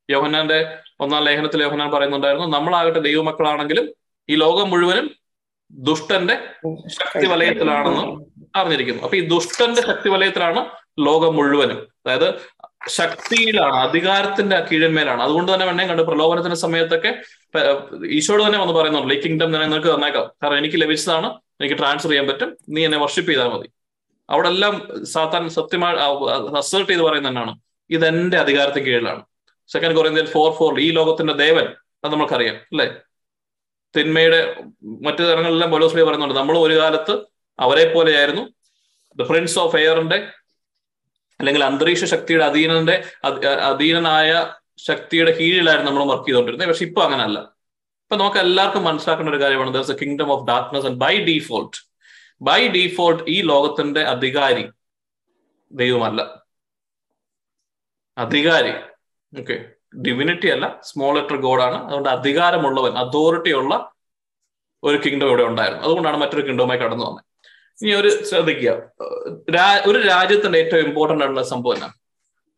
യോഹന്നാന്റെ ഒന്നാം ലേഖനത്തിൽ യോഹന്നാൻ പറയുന്നുണ്ടായിരുന്നു നമ്മളാകട്ടെ ദൈവമക്കളാണെങ്കിലും ഈ ലോകം മുഴുവനും ദുഷ്ടന്റെ ശക്തി വലയത്തിലാണെന്ന് അറിഞ്ഞിരിക്കുന്നു. അപ്പൊ ഈ ദുഷ്ടന്റെ ശക്തി വലയത്തിലാണ് ലോകം മുഴുവനും. അതായത് ശക്തിയിലാണ് അധികാരത്തിന്റെ കീഴന്മേലാണ്. അതുകൊണ്ട് തന്നെ വേണേ കണ്ട് പ്രലോഭനത്തിന്റെ സമയത്തൊക്കെ ഈശോട് തന്നെ വന്ന് പറയുന്നുണ്ട് ഈ കിങ്ഡം തന്നെ നിനക്ക് തന്നേക്കാം. കാരണം എനിക്ക് ലഭിച്ചതാണ് എനിക്ക് ട്രാൻസ്ഫർ ചെയ്യാൻ പറ്റും. നീ എന്നെ വർഷിപ്പ് ചെയ്താൽ മതി. അവിടെ എല്ലാം സാത്താൻ സത്യമായി അസേർട്ട് ചെയ്ത് പറയുന്ന തന്നെയാണ്. ഇതെന്റെ അധികാരത്തിന് കീഴിലാണ്. സെക്കൻഡ് കൊറിയന്ത്യൻ ഫോർ ഫോർ ഈ ലോകത്തിന്റെ ദേവൻ അത് നമുക്കറിയാം അല്ലെ? തിന്മയുടെ മറ്റു തരങ്ങളിലെല്ലാം ബോലോസ്ലി പറയുന്നുണ്ട് നമ്മൾ ഒരു കാലത്ത് അവരെ പോലെയായിരുന്നു ദ പ്രിൻസ് ഓഫ് എയറിന്റെ അല്ലെങ്കിൽ അന്തരീക്ഷ ശക്തിയുടെ അധീനന്റെ അധീനനായ ശക്തിയുടെ കീഴിലായിരുന്നു നമ്മൾ വർക്ക് ചെയ്തുകൊണ്ടിരുന്നത്. പക്ഷെ ഇപ്പൊ അങ്ങനല്ല. ഇപ്പൊ നമുക്ക് എല്ലാവർക്കും മനസ്സിലാക്കേണ്ട ഒരു കാര്യമാണ്. There's a kingdom of darkness and by default by default ഈ ലോകത്തിന്റെ അധികാരി ദൈവമല്ല. അധികാരി. ഓക്കെ ഡിവിനിറ്റി അല്ല സ്മോൾ ലെറ്റർ ഗോഡാണ് അതുകൊണ്ട് അധികാരമുള്ളവൻ അതോറിറ്റി ഉള്ള ഒരു കിങ്ഡം ഇവിടെ ഉണ്ടായിരുന്നു. അതുകൊണ്ടാണ് മറ്റൊരു കിങ്ഡവുമായി കടന്നു വന്നത്. ഇനി ഒരു ശ്രദ്ധിക്കുക. ഒരു രാജ്യത്തിന്റെ ഏറ്റവും ഇമ്പോർട്ടന്റ് ആയിട്ടുള്ള സംഭവം എന്നാ?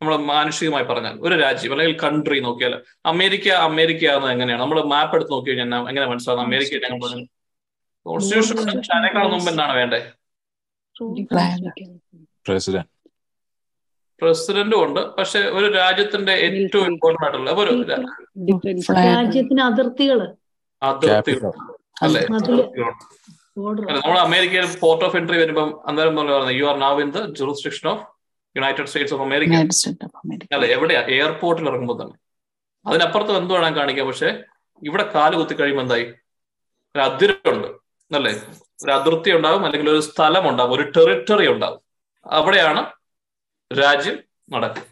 നമ്മൾ മാനുഷികമായി പറഞ്ഞാൽ ഒരു രാജ്യം അല്ലെങ്കിൽ കൺട്രി നോക്കിയാൽ അമേരിക്ക അമേരിക്ക എന്ന് എങ്ങനെയാണ്? നമ്മൾ മാപ്പ് എടുത്ത് നോക്കി കഴിഞ്ഞാൽ എങ്ങനെ മനസ്സിലാവും? അമേരിക്ക ഞങ്ങൾ കോൺസ്റ്റിറ്റ്യൂഷൻ ചൈനക്കാൾ മുമ്പ് എന്താണ് വേണ്ടേ? പ്രസിഡന്റ് പ്രസിഡന്റും ഉണ്ട്. പക്ഷെ ഒരു രാജ്യത്തിന്റെ ഏറ്റവും ഇമ്പോർട്ടന്റ് ആയിട്ടുള്ള ഒരു രാജ്യത്തിന് അതിർത്തികൾ. അതിർത്തികൾ അല്ലെ? നമ്മൾ അമേരിക്കയിൽ പോർട്ട് ഓഫ് എൻട്രി വരുമ്പോൾ അന്നേരം പറഞ്ഞു you are now in the jurisdiction of United States of America അല്ല എവിടെയാ? എയർപോർട്ടിൽ ഇറങ്ങുമ്പോൾ തന്നെ. അതിനപ്പുറത്ത് എന്ത് വേണം കാണിക്കാം? പക്ഷെ ഇവിടെ കാൽ കുത്തി കഴിയുമ്പോൾ എന്തായി? ഒരു അതിരുണ്ട് അല്ലേ? ഒരു അതിർത്തി ഉണ്ടാവും അല്ലെങ്കിൽ ഒരു സ്ഥലം ഉണ്ടാവും ഒരു ടെറിട്ടറി ഉണ്ടാവും. അവിടെയാണ് രാജ്യം നടക്കുക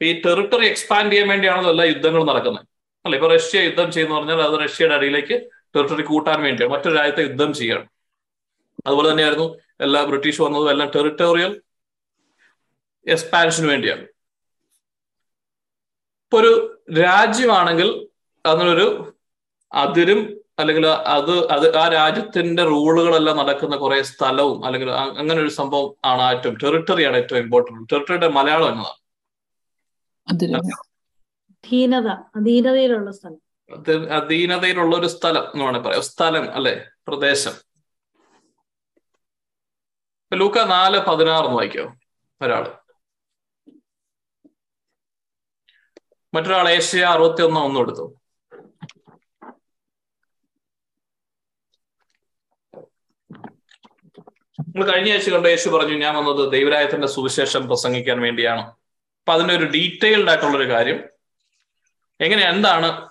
ഈ ടെറിട്ടറി എക്സ്പാൻഡ് ചെയ്യാൻ വേണ്ടിയാണല്ലോ എല്ലാ യുദ്ധങ്ങളും നടക്കുന്നത്. അല്ല? ഇപ്പൊ റഷ്യ യുദ്ധം ചെയ്യുന്ന പറഞ്ഞാൽ അത് റഷ്യയുടെ അടിയിലേക്ക് ടെറിട്ടറി കൂട്ടാൻ വേണ്ടിയാണ്. മറ്റൊരു രാജ്യത്തെ യുദ്ധം ചെയ്യണം. അതുപോലെ തന്നെയായിരുന്നു എല്ലാ ബ്രിട്ടീഷ് വന്നതും എല്ലാം ടെറിട്ടോറിയൽ എക്സ്പാൻഷന് വേണ്ടിയാണ്. ഇപ്പൊ ഒരു രാജ്യമാണെങ്കിൽ അതിനൊരു അതിരും അല്ലെങ്കിൽ അത് അത് ആ രാജ്യത്തിന്റെ റൂളുകളെല്ലാം നടക്കുന്ന കുറെ സ്ഥലവും അല്ലെങ്കിൽ അങ്ങനെ ഒരു സംഭവം ആണ് ഏറ്റവും ടെറിട്ടറിയാണ് ഏറ്റവും ഇമ്പോർട്ടന്റ് ടെറിട്ടറിയുടെ മലയാളം എന്നതാണ്. അധീനത അധീനതയിലുള്ള സ്ഥലം. അധീനതയിലുള്ള ഒരു സ്ഥലം എന്ന് വേണമെങ്കിൽ പറയാം. സ്ഥലം അല്ലെ? പ്രദേശം. ലൂക്ക നാല് പതിനാറ് വായിക്കോ? ഒരാൾ. മറ്റൊരാൾ ഏഷ്യ അറുപത്തി ഒന്ന് ഒന്നും എടുത്തു. നമ്മൾ കഴിഞ്ഞ ആഴ്ച കണ്ട യേശു പറഞ്ഞു ഞാൻ വന്നത് ദൈവരായത്തിന്റെ സുവിശേഷം പ്രസംഗിക്കാൻ വേണ്ടിയാണ്. അപ്പൊ അതിന്റെ ഒരു ഡീറ്റെയിൽഡ് ആയിട്ടുള്ള ഒരു കാര്യം. എങ്ങനെ എന്താണ്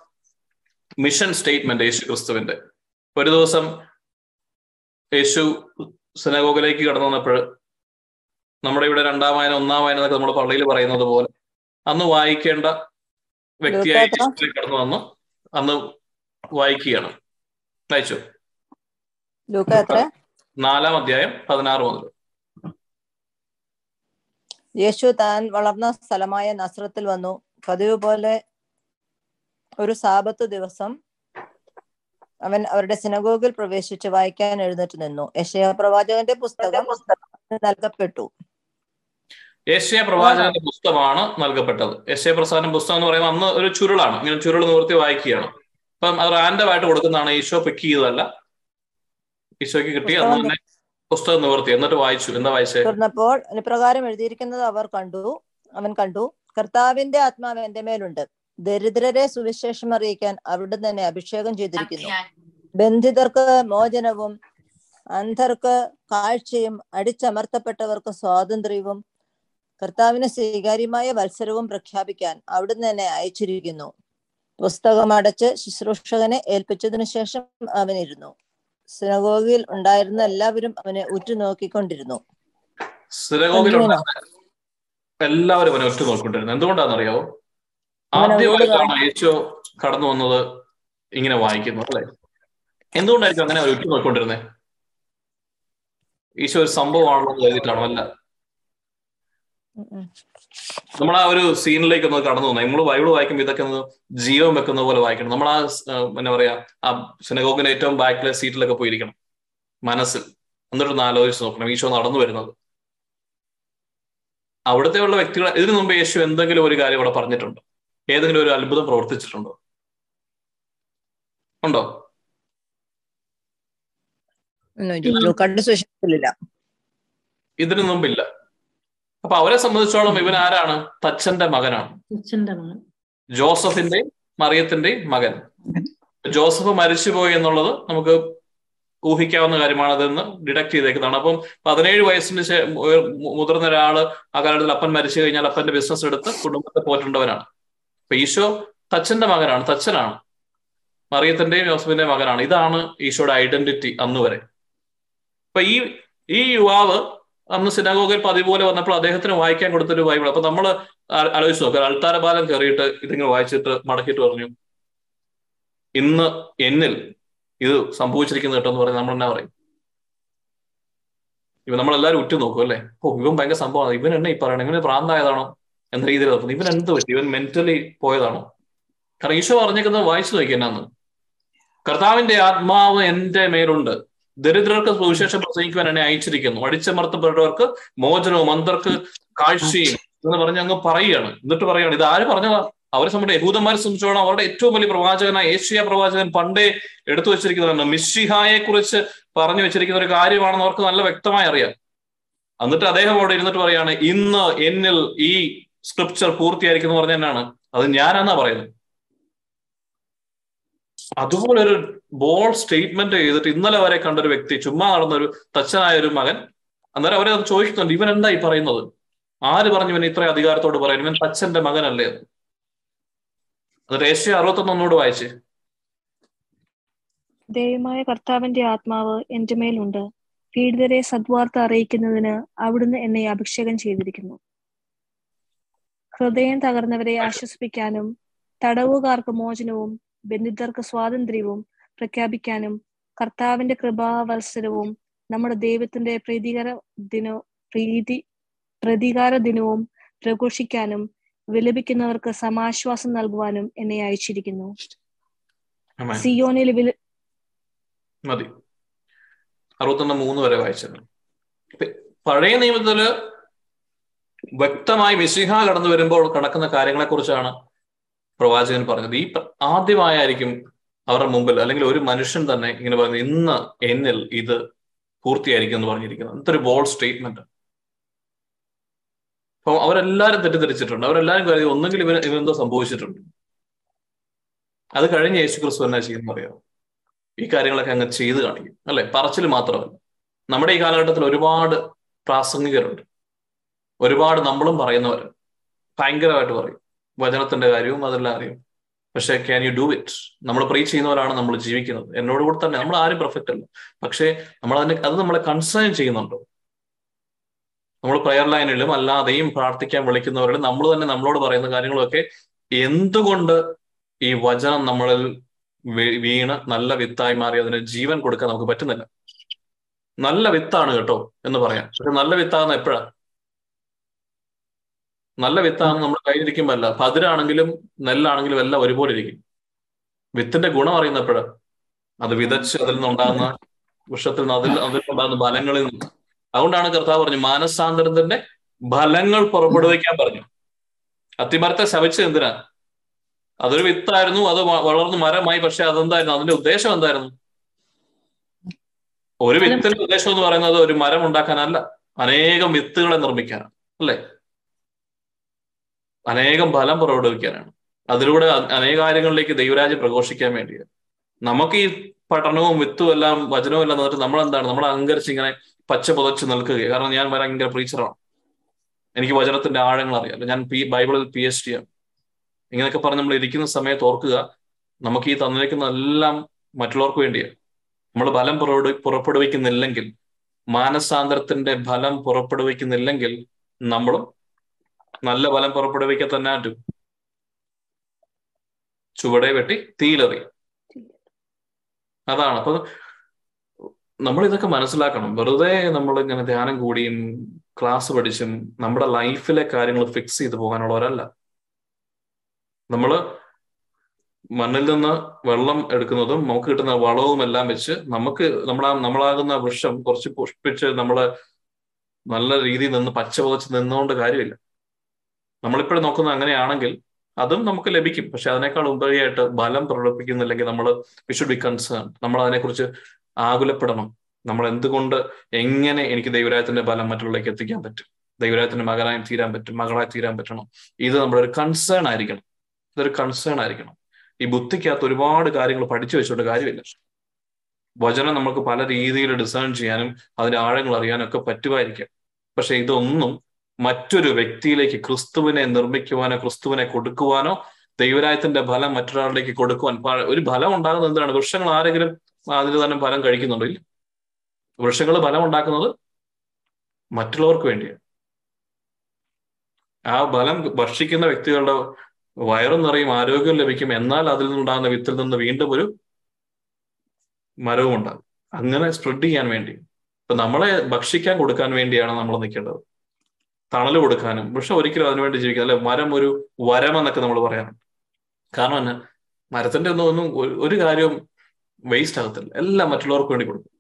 മിഷൻ സ്റ്റേറ്റ്മെന്റ് യേശു ക്രിസ്തുവിന്റെ ഒരു ദിവസം യേശു സിനഗോഗിലേക്ക് കടന്നു വന്നപ്പോൾ നമ്മുടെ ഇവിടെ രണ്ടാം വായന ഒന്നാം വായന എന്നൊക്കെ നമ്മുടെ പള്ളിയിൽ പറയുന്നത് പോലെ അന്ന് വായിക്കേണ്ട വ്യക്തിയായി കടന്നു വന്നു. അന്ന് വായിക്കുകയാണ്. വായിച്ചു? നാലാം അധ്യായം പതിനാറ് മുതൽ. യേശു താൻ വളർന്ന സ്ഥലമായ നസ്രത്തിൽ വന്നു. പതിവ് പോലെ ഒരു സാപത്ത് ദിവസം അവൻ അവരുടെ സിനഗോഗിൽ പ്രവേശിച്ച് വായിക്കാൻ എഴുന്നേറ്റ് നിന്നു. യശയ പ്രവാചകന്റെ പുസ്തകം നൽകപ്പെട്ടു. യേശയ പ്രവാചകന്റെ പുസ്തകമാണ് നൽകപ്പെട്ടത്. യശയ പ്രസാദന്റെ പുസ്തകം എന്ന് പറയുമ്പോൾ അന്ന് ഒരു ചുരുളാണ്. ഇങ്ങനെ ചുരുൾ നിവർത്തി വായിക്കുകയാണ്. അപ്പം അത് റാൻഡം ആയിട്ട് കൊടുക്കുന്നതാണ് ഈശോ പിക്ക് ചെയ്തതല്ല. ഈശോയ്ക്ക് കിട്ടി. അന്ന് തന്നെ പുസ്തകം നിവർത്തി. എന്നിട്ട് വായിച്ചു. എന്താ വായിച്ചേ? തുറന്നപ്പോൾ അനുപ്രകാരം എഴുതിയിരിക്കുന്നത് അവർ കണ്ടു. അവൻ കണ്ടു. കർത്താവിന്റെ ആത്മാവ് എന്റെ മേലുണ്ട്. ദരിദ്രരെ സുവിശേഷം അറിയിക്കാൻ അവിടെ തന്നെ അഭിഷേകം ചെയ്തിരിക്കുന്നു. ബന്ധിതർക്ക് മോചനവും അന്ധർക്ക് കാഴ്ചയും അടിച്ചമർത്തപ്പെട്ടവർക്ക് സ്വാതന്ത്ര്യവും കർത്താവിന് സ്വീകാര്യമായ മത്സരവും പ്രഖ്യാപിക്കാൻ അവിടുന്ന് തന്നെ അയച്ചിരിക്കുന്നു. പുസ്തകം അടച്ച് ശുശ്രൂഷകനെ ഏൽപ്പിച്ചതിനു ശേഷം അവനിരുന്നു. സിനഗോഗിൽ ഉണ്ടായിരുന്ന എല്ലാവരും അവനെ ഉറ്റുനോക്കിക്കൊണ്ടിരുന്നു. എല്ലാവരും അവനെ ഉറ്റുനോക്കിക്കൊണ്ടിരുന്നു. എന്തുകൊണ്ടാണെന്നറിയാവോ? ആദ്യമായിട്ടാണ് യേശോ കടന്നു വന്നത് ഇങ്ങനെ വായിക്കുന്നു അല്ലെ? എന്തുകൊണ്ടായിരിക്കും അങ്ങനെ അവർ ഉറ്റു നോക്കിക്കൊണ്ടിരുന്നത് ഈശോ ഒരു സംഭവമാണല്ലോ കരുതിയിട്ടാണോ? അല്ല. നമ്മൾ ആ ഒരു സീനിലേക്ക് ഒന്ന് കടന്നു വന്നു. നമ്മൾ ബൈബിൾ വായിക്കുമ്പോൾ ഇതൊക്കെ ഒന്ന് ജീവൻ വെക്കുന്ന പോലെ വായിക്കണം. നമ്മൾ ആ എന്താ പറയാ ആ സിനഗോഗിന്റെ ഏറ്റവും ബാക്കിലെ സീറ്റിലൊക്കെ പോയിരിക്കണം. മനസ്സിൽ. എന്നിട്ട് ഒന്ന് ആലോചിച്ച് നോക്കണം. ഈശോ നടന്നു വരുന്നത്. അവിടുത്തെ ഉള്ള വ്യക്തികൾ ഇതിനു മുമ്പ് യേശു എന്തെങ്കിലും ഒരു കാര്യം ഇവിടെ പറഞ്ഞിട്ടുണ്ടോ? ഏതെങ്കിലും ഒരു അത്ഭുതം പ്രവർത്തിച്ചിട്ടുണ്ടോ? ഉണ്ടോ? ഇതിനു മുമ്പില്ല. അപ്പൊ അവരെ സംബന്ധിച്ചോളം ഇവൻ ആരാണ്? തച്ചന്റെ മകനാണ്. ജോസഫിന്റെ മറിയത്തിന്റെ ജോസഫിന്റെയും മറിയത്തിന്റെയും മകൻ. ജോസഫ് മരിച്ചുപോയി എന്നുള്ളത് നമുക്ക് ഊഹിക്കാവുന്ന കാര്യമാണ് അതെന്ന് ഡിഡക്ട് ചെയ്തേക്കുന്നതാണ്. അപ്പം പതിനേഴ് വയസ്സിന് ശേഷം മുതിർന്ന ഒരാൾ ആ കാലത്തിൽ അപ്പൻ മരിച്ചു കഴിഞ്ഞാൽ അപ്പന്റെ ബിസിനസ് എടുത്ത് കുടുംബത്തെ പോറ്റേണ്ടവനാണ് അപ്പൊ ഈശോ തച്ചന്റെ മകനാണ് തച്ചനാണ്. മറിയത്തിന്റെയും യോസഫിന്റെ മകനാണ്. ഇതാണ് ഈശോയുടെ ഐഡന്റിറ്റി അന്ന് വരെ. അപ്പൊ ഈ ഈ യുവാവ് അന്ന് സിനാഗോഗിൽ പതിപോലെ പോലെ വന്നപ്പോൾ അദ്ദേഹത്തിന് വായിക്കാൻ കൊടുത്തൊരു ബൈബിൾ. അപ്പൊ നമ്മൾ ആലോചിച്ച് നോക്കുക അൾത്താരപാലം കയറിയിട്ട് ഇതിങ്ങനെ വായിച്ചിട്ട് മടക്കിയിട്ട് പറഞ്ഞു ഇന്ന് എന്നിൽ ഇത് സംഭവിച്ചിരിക്കുന്ന കേട്ടോ എന്ന് പറഞ്ഞ് നമ്മൾ എന്നാ പറയും? ഇവ നമ്മളെല്ലാവരും ഉറ്റു നോക്കും അല്ലേ? ഓ ഇവൻ ഭയങ്കര സംഭവമാണ്. ഇവൻ എന്നെ ഈ പറയണം? ഇവന് പ്രാന്തായതാണോ എന്ന രീതിയിൽ നോക്കുന്നത് ഇവൻ എന്ത് പറ്റി? ഇവൻ മെന്റലി പോയതാണോ? കാരണം ഈശോ പറഞ്ഞേക്കുന്നത് വായിച്ചു നോക്കി എന്നാന്ന്. കർത്താവിന്റെ ആത്മാവ് എന്റെ മേലുണ്ട്. ദരിദ്രർക്ക് സുവിശേഷം പ്രസംഗിക്കുവാൻ എന്നെ അയച്ചിരിക്കുന്നു. അടിച്ചമർത്തപ്പെട്ടവർക്ക് മോചനവും അന്തർക്ക് കാഴ്ചയും എന്ന് പറഞ്ഞ് അങ്ങ് പറയുകയാണ്. എന്നിട്ട് പറയുകയാണ് ഇത് ആര് പറഞ്ഞതാ? അവരെ സംബന്ധിച്ച് യഹൂദന്മാരെ സംബന്ധിച്ചോളം അവരുടെ ഏറ്റവും വലിയ പ്രവാചകനായ ഏഷ്യ പ്രവാചകൻ പണ്ടേ എടുത്തു വെച്ചിരിക്കുന്നതാണ്. മിഷിഹായെ കുറിച്ച് പറഞ്ഞു വെച്ചിരിക്കുന്ന ഒരു കാര്യമാണെന്ന് അവർക്ക് നല്ല വ്യക്തമായി അറിയാം. എന്നിട്ട് അദ്ദേഹം അവിടെ ഇരുന്നിട്ട് പറയാണ് ഇന്ന് എന്നിൽ ഈ സ്ക്രിപ്ചർ പൂർത്തിയായിരിക്കും എന്ന് പറഞ്ഞ തന്നെയാണ് അത് ഞാനാന്നാ പറയുന്നത്. അതുപോലെ ഒരു ബോൾ സ്റ്റേറ്റ്മെന്റ് ചെയ്തിട്ട് ഇന്നലെ വരെ കണ്ട ഒരു വ്യക്തി ചുമ്മാ നടന്ന ഒരു തച്ചനായ ഒരു മകൻ അന്നേരം അവരെ അത് ചോദിക്കുന്നുണ്ട് ഇവൻ എന്താ ഈ പറയുന്നത്? ആര് പറഞ്ഞു ഇവൻ ഇത്ര അധികാരത്തോട് പറയുന്നു ഇവൻ തച്ചന്റെ മകനല്ലേ? എന്ന് അറുപത്തൊന്നോട് വായിച്ച്. ദൈവമായ കർത്താവിന്റെ ആത്മാവ് എന്റെ മേലുണ്ട്. പീഡിതരെ സദ്വാർത്ത അറിയിക്കുന്നതിന് അവിടുന്ന് എന്നെ അഭിഷേകം ചെയ്തിരിക്കുന്നു. ഹൃദയം തകർന്നവരെ ആശ്വസിപ്പിക്കാനും തടവുകാർക്ക് മോചനവും ബന്ധിതർക്ക് സ്വാതന്ത്ര്യവും പ്രഖ്യാപിക്കാനും കർത്താവിന്റെ കൃപാവത്സരവും നമ്മുടെ ദൈവത്തിന്റെ പ്രീതികര ദിനോ പ്രീതി പ്രതികാര ദിനവും പ്രഘോഷിക്കാനും വിലപിക്കുന്നവർക്ക് സമാശ്വാസം നൽകുവാനും എന്നെ അയച്ചിരിക്കുന്നു. സിയോനിൽ വില മതി. അറുപത്തൊന്ന് മൂന്ന് വരെ വായിച്ചത് പഴയ നിയമത്തിൽ വ്യക്തമായി മിശിഹ കടന്നു വരുമ്പോൾ നടക്കുന്ന കാര്യങ്ങളെ കുറിച്ചാണ് പ്രവാചകൻ പറഞ്ഞത്. ഈ ആദ്യമായായിരിക്കും അവരുടെ മുമ്പിൽ അല്ലെങ്കിൽ ഒരു മനുഷ്യൻ തന്നെ ഇങ്ങനെ പറയുന്നത് ഇന്ന് എന്നിൽ ഇത് പൂർത്തിയായിരിക്കും എന്ന് പറഞ്ഞിരിക്കുന്നത്. ഇതൊരു ബോൾഡ് സ്റ്റേറ്റ്മെന്റ് അപ്പൊ അവരെല്ലാരും തെറ്റിദ്ധരിച്ചിട്ടുണ്ട്. അവരെല്ലാരും കരുതി ഒന്നെങ്കിൽ ഇവന് ഇവനെന്തോ സംഭവിച്ചിട്ടുണ്ട്. അത് കഴിഞ്ഞ് യേശു ക്രിസ്തു എന്നാ ചെയ്യുന്ന അറിയാം ഈ കാര്യങ്ങളൊക്കെ അങ്ങ് ചെയ്ത് കാണിക്കും. അല്ലെ? പറച്ചിൽ മാത്രമല്ല. നമ്മുടെ ഈ കാലഘട്ടത്തിൽ ഒരുപാട് പ്രാസംഗികരുണ്ട്. ഒരുപാട് നമ്മളും പറയുന്നവർ ഭയങ്കരമായിട്ട് പറയും. വചനത്തിന്റെ കാര്യവും അതെല്ലാം അറിയും. പക്ഷെ ക്യാൻ യു ഡു ഇറ്റ് നമ്മൾ പ്രീച്ച് ചെയ്യുന്നവരാണ് നമ്മൾ ജീവിക്കുന്നത്. എന്നോട് കൂടെ തന്നെ നമ്മൾ ആരും പെർഫെക്റ്റ് അല്ല. പക്ഷേ നമ്മൾ അതിനെ അത് നമ്മളെ കൺസേൺ ചെയ്യുന്നുണ്ടോ. നമ്മൾ പ്രയർ ലൈനിലും അല്ലാതെയും പ്രാർത്ഥിക്കാൻ വിളിക്കുന്നവരുടെ നമ്മൾ തന്നെ നമ്മളോട് പറയുന്ന കാര്യങ്ങളൊക്കെ എന്തുകൊണ്ട് ഈ വചനം നമ്മളിൽ വീണ് നല്ല വിത്തായി മാറി അതിന് ജീവൻ കൊടുക്കാൻ നമുക്ക് പറ്റുന്നില്ല? നല്ല വിത്താണ് കേട്ടോ എന്ന് പറയാം. പക്ഷെ നല്ല വിത്താകുന്ന എപ്പോഴാ? നല്ല വിത്താണ് നമ്മുടെ കയ്യിലിരിക്കുമ്പോ അല്ല പതിരാണെങ്കിലും നെല്ലാണെങ്കിലും എല്ലാം ഒരുപോലെ ഇരിക്കും. വിത്തിന്റെ ഗുണം അറിയുന്ന എപ്പോഴാ അത് വിതച്ച് അതിൽ നിന്നുണ്ടാകുന്ന വൃക്ഷത്തിൽ നിന്ന് അതിൽ അതിൽ ഉണ്ടാകുന്ന ഫലങ്ങളിൽ നിന്ന്. അതുകൊണ്ടാണ് കർത്താവ് പറഞ്ഞു മാനസാന്തരത്തിന്റെ ഫലങ്ങൾ പുറപ്പെടുവിക്കാൻ പറഞ്ഞു. അത്തിമരത്തെ ശവിച്ചത് എന്തിനാ? അതൊരു വിത്തായിരുന്നു അത് വളർന്ന് മരമായി പക്ഷെ അതെന്തായിരുന്നു? അതിന്റെ ഉദ്ദേശം എന്തായിരുന്നു? ഒരു വിത്തിന്റെ ഉദ്ദേശം എന്ന് പറയുന്നത് ഒരു മരം ഉണ്ടാക്കാനല്ല അനേകം വിത്തുകളെ നിർമ്മിക്കാനാണ്. അല്ലെ? അനേകം ഫലം പുറപ്പെടുവിക്കാനാണ്. അതിലൂടെ അനേക കാര്യങ്ങളിലേക്ക് ദൈവരാജ്യം പ്രഘോഷിക്കാൻ വേണ്ടിയാണ് നമുക്ക് ഈ പഠനവും വിത്തും എല്ലാം വചനവും എല്ലാം നമ്മൾ എന്താണ് നമ്മൾ അഹങ്കരിച്ച് ഇങ്ങനെ പച്ച പുതച്ച് നിൽക്കുക കാരണം ഞാൻ ഭയങ്കര പ്രീച്ചറാണ് എനിക്ക് വചനത്തിന്റെ ആഴങ്ങൾ അറിയാം. ഞാൻ പി ബൈബിളിൽ പി എച്ച് ഡി ആണ്. ഇങ്ങനെയൊക്കെ പറഞ്ഞ് നമ്മൾ ഇരിക്കുന്ന സമയത്ത് ഓർക്കുക നമുക്ക് ഈ തന്നിരിക്കുന്ന എല്ലാം മറ്റുള്ളവർക്ക് വേണ്ടിയാണ് നമ്മൾ ഫലം പുറപ്പെടു പുറപ്പെടുവിക്കുന്നില്ലെങ്കിൽ മാനസാന്തരത്തിന്റെ ഫലം പുറപ്പെടുവിക്കുന്നില്ലെങ്കിൽ നമ്മളും നല്ല ഫലം പുറപ്പെടുവിക്കാൻ തന്നെ ആറ്റും. ചുവടെ വെട്ടി തീയിലെറി. അതാണ്. അപ്പൊ നമ്മൾ ഇതൊക്കെ മനസ്സിലാക്കണം. വെറുതെ നമ്മൾ ഇങ്ങനെ ധ്യാനം കൂടിയും ക്ലാസ് പഠിച്ചും നമ്മുടെ ലൈഫിലെ കാര്യങ്ങൾ ഫിക്സ് ചെയ്ത് പോകാനുള്ളവരല്ല. നമ്മൾ മണ്ണിൽ നിന്ന് വെള്ളം എടുക്കുന്നതും നമുക്ക് കിട്ടുന്ന വളവും എല്ലാം വെച്ച് നമുക്ക് നമ്മളാ നമ്മളാകുന്ന വൃക്ഷം കുറച്ച് പുഷ്പിച്ച് നമ്മൾ നല്ല രീതിയിൽ നിന്ന് പച്ച പുതച്ച് നിന്നുകൊണ്ട് കാര്യമില്ല. നമ്മളിപ്പോഴും നോക്കുന്നത് അങ്ങനെയാണെങ്കിൽ അതും നമുക്ക് ലഭിക്കും. പക്ഷെ അതിനേക്കാൾ ഉപരിയായിട്ട് ബലം പ്രകടിപ്പിക്കുന്നില്ലെങ്കിൽ നമ്മൾ വി ഷുഡ് ബി കൺസേൺ നമ്മൾ അതിനെക്കുറിച്ച് ആകുലപ്പെടണം. നമ്മൾ എന്തുകൊണ്ട് എങ്ങനെ എനിക്ക് ദൈവരായത്തിന്റെ ബലം മറ്റുള്ളവരിലേക്ക് എത്തിക്കാൻ പറ്റും? ദൈവരായത്തിന്റെ മകനായി തീരാൻ പറ്റും മകളായി തീരാൻ പറ്റണം? ഇത് നമ്മുടെ ഒരു കൺസേൺ ആയിരിക്കണം. ഇതൊരു കൺസേൺ ആയിരിക്കണം. ഈ ബുദ്ധിക്കകത്ത് ഒരുപാട് കാര്യങ്ങൾ പഠിച്ചു വെച്ചുകൊണ്ട് കാര്യമില്ല. വചനം നമുക്ക് പല രീതിയിൽ ഡിസൈൻ ചെയ്യാനും അതിന്റെ ആഴങ്ങൾ അറിയാനും ഒക്കെ പറ്റുമായിരിക്കാം. പക്ഷെ ഇതൊന്നും മറ്റൊരു വ്യക്തിയിലേക്ക് ക്രിസ്തുവിനെ നിർമ്മിക്കുവാനോ ക്രിസ്തുവിനെ കൊടുക്കുവാനോ ദൈവരായത്തിന്റെ ഫലം മറ്റൊരാളിലേക്ക് കൊടുക്കുവാൻ ഒരു ഫലം ഉണ്ടാകുന്നത് എന്താണ് വൃക്ഷങ്ങൾ ആരെങ്കിലും അതിൽ തന്നെ ഫലം കഴിക്കുന്നുണ്ടോ? ഇല്ല. വൃക്ഷങ്ങൾ ഫലം ഉണ്ടാക്കുന്നത് മറ്റുള്ളവർക്ക് വേണ്ടിയാണ്. ആ ഫലം ഭക്ഷിക്കുന്ന വ്യക്തികളുടെ വയറും നിറയും ആരോഗ്യം ലഭിക്കും. എന്നാൽ അതിൽ നിന്നുണ്ടാകുന്ന വിത്തിൽ നിന്ന് വീണ്ടും ഒരു മരവും ഉണ്ടാകും. അങ്ങനെ സ്പ്രെഡ് ചെയ്യാൻ വേണ്ടി. ഇപ്പൊ നമ്മളെ ഭക്ഷിക്കാൻ കൊടുക്കാൻ വേണ്ടിയാണ് നമ്മൾ നിൽക്കേണ്ടത്. തണൽ കൊടുക്കാനും വൃക്ഷം ഒരിക്കലും അതിനുവേണ്ടി ജീവിക്കുക അല്ലെ? മരം ഒരു വരമെന്നൊക്കെ നമ്മൾ പറയാറുണ്ട്. കാരണം തന്നെ മരത്തിന്റെ ഒന്നും ഒന്നും ഒരു കാര്യവും വേസ്റ്റ് ആകത്തില്ല. എല്ലാം മറ്റുള്ളവർക്ക് വേണ്ടി കൊടുക്കും.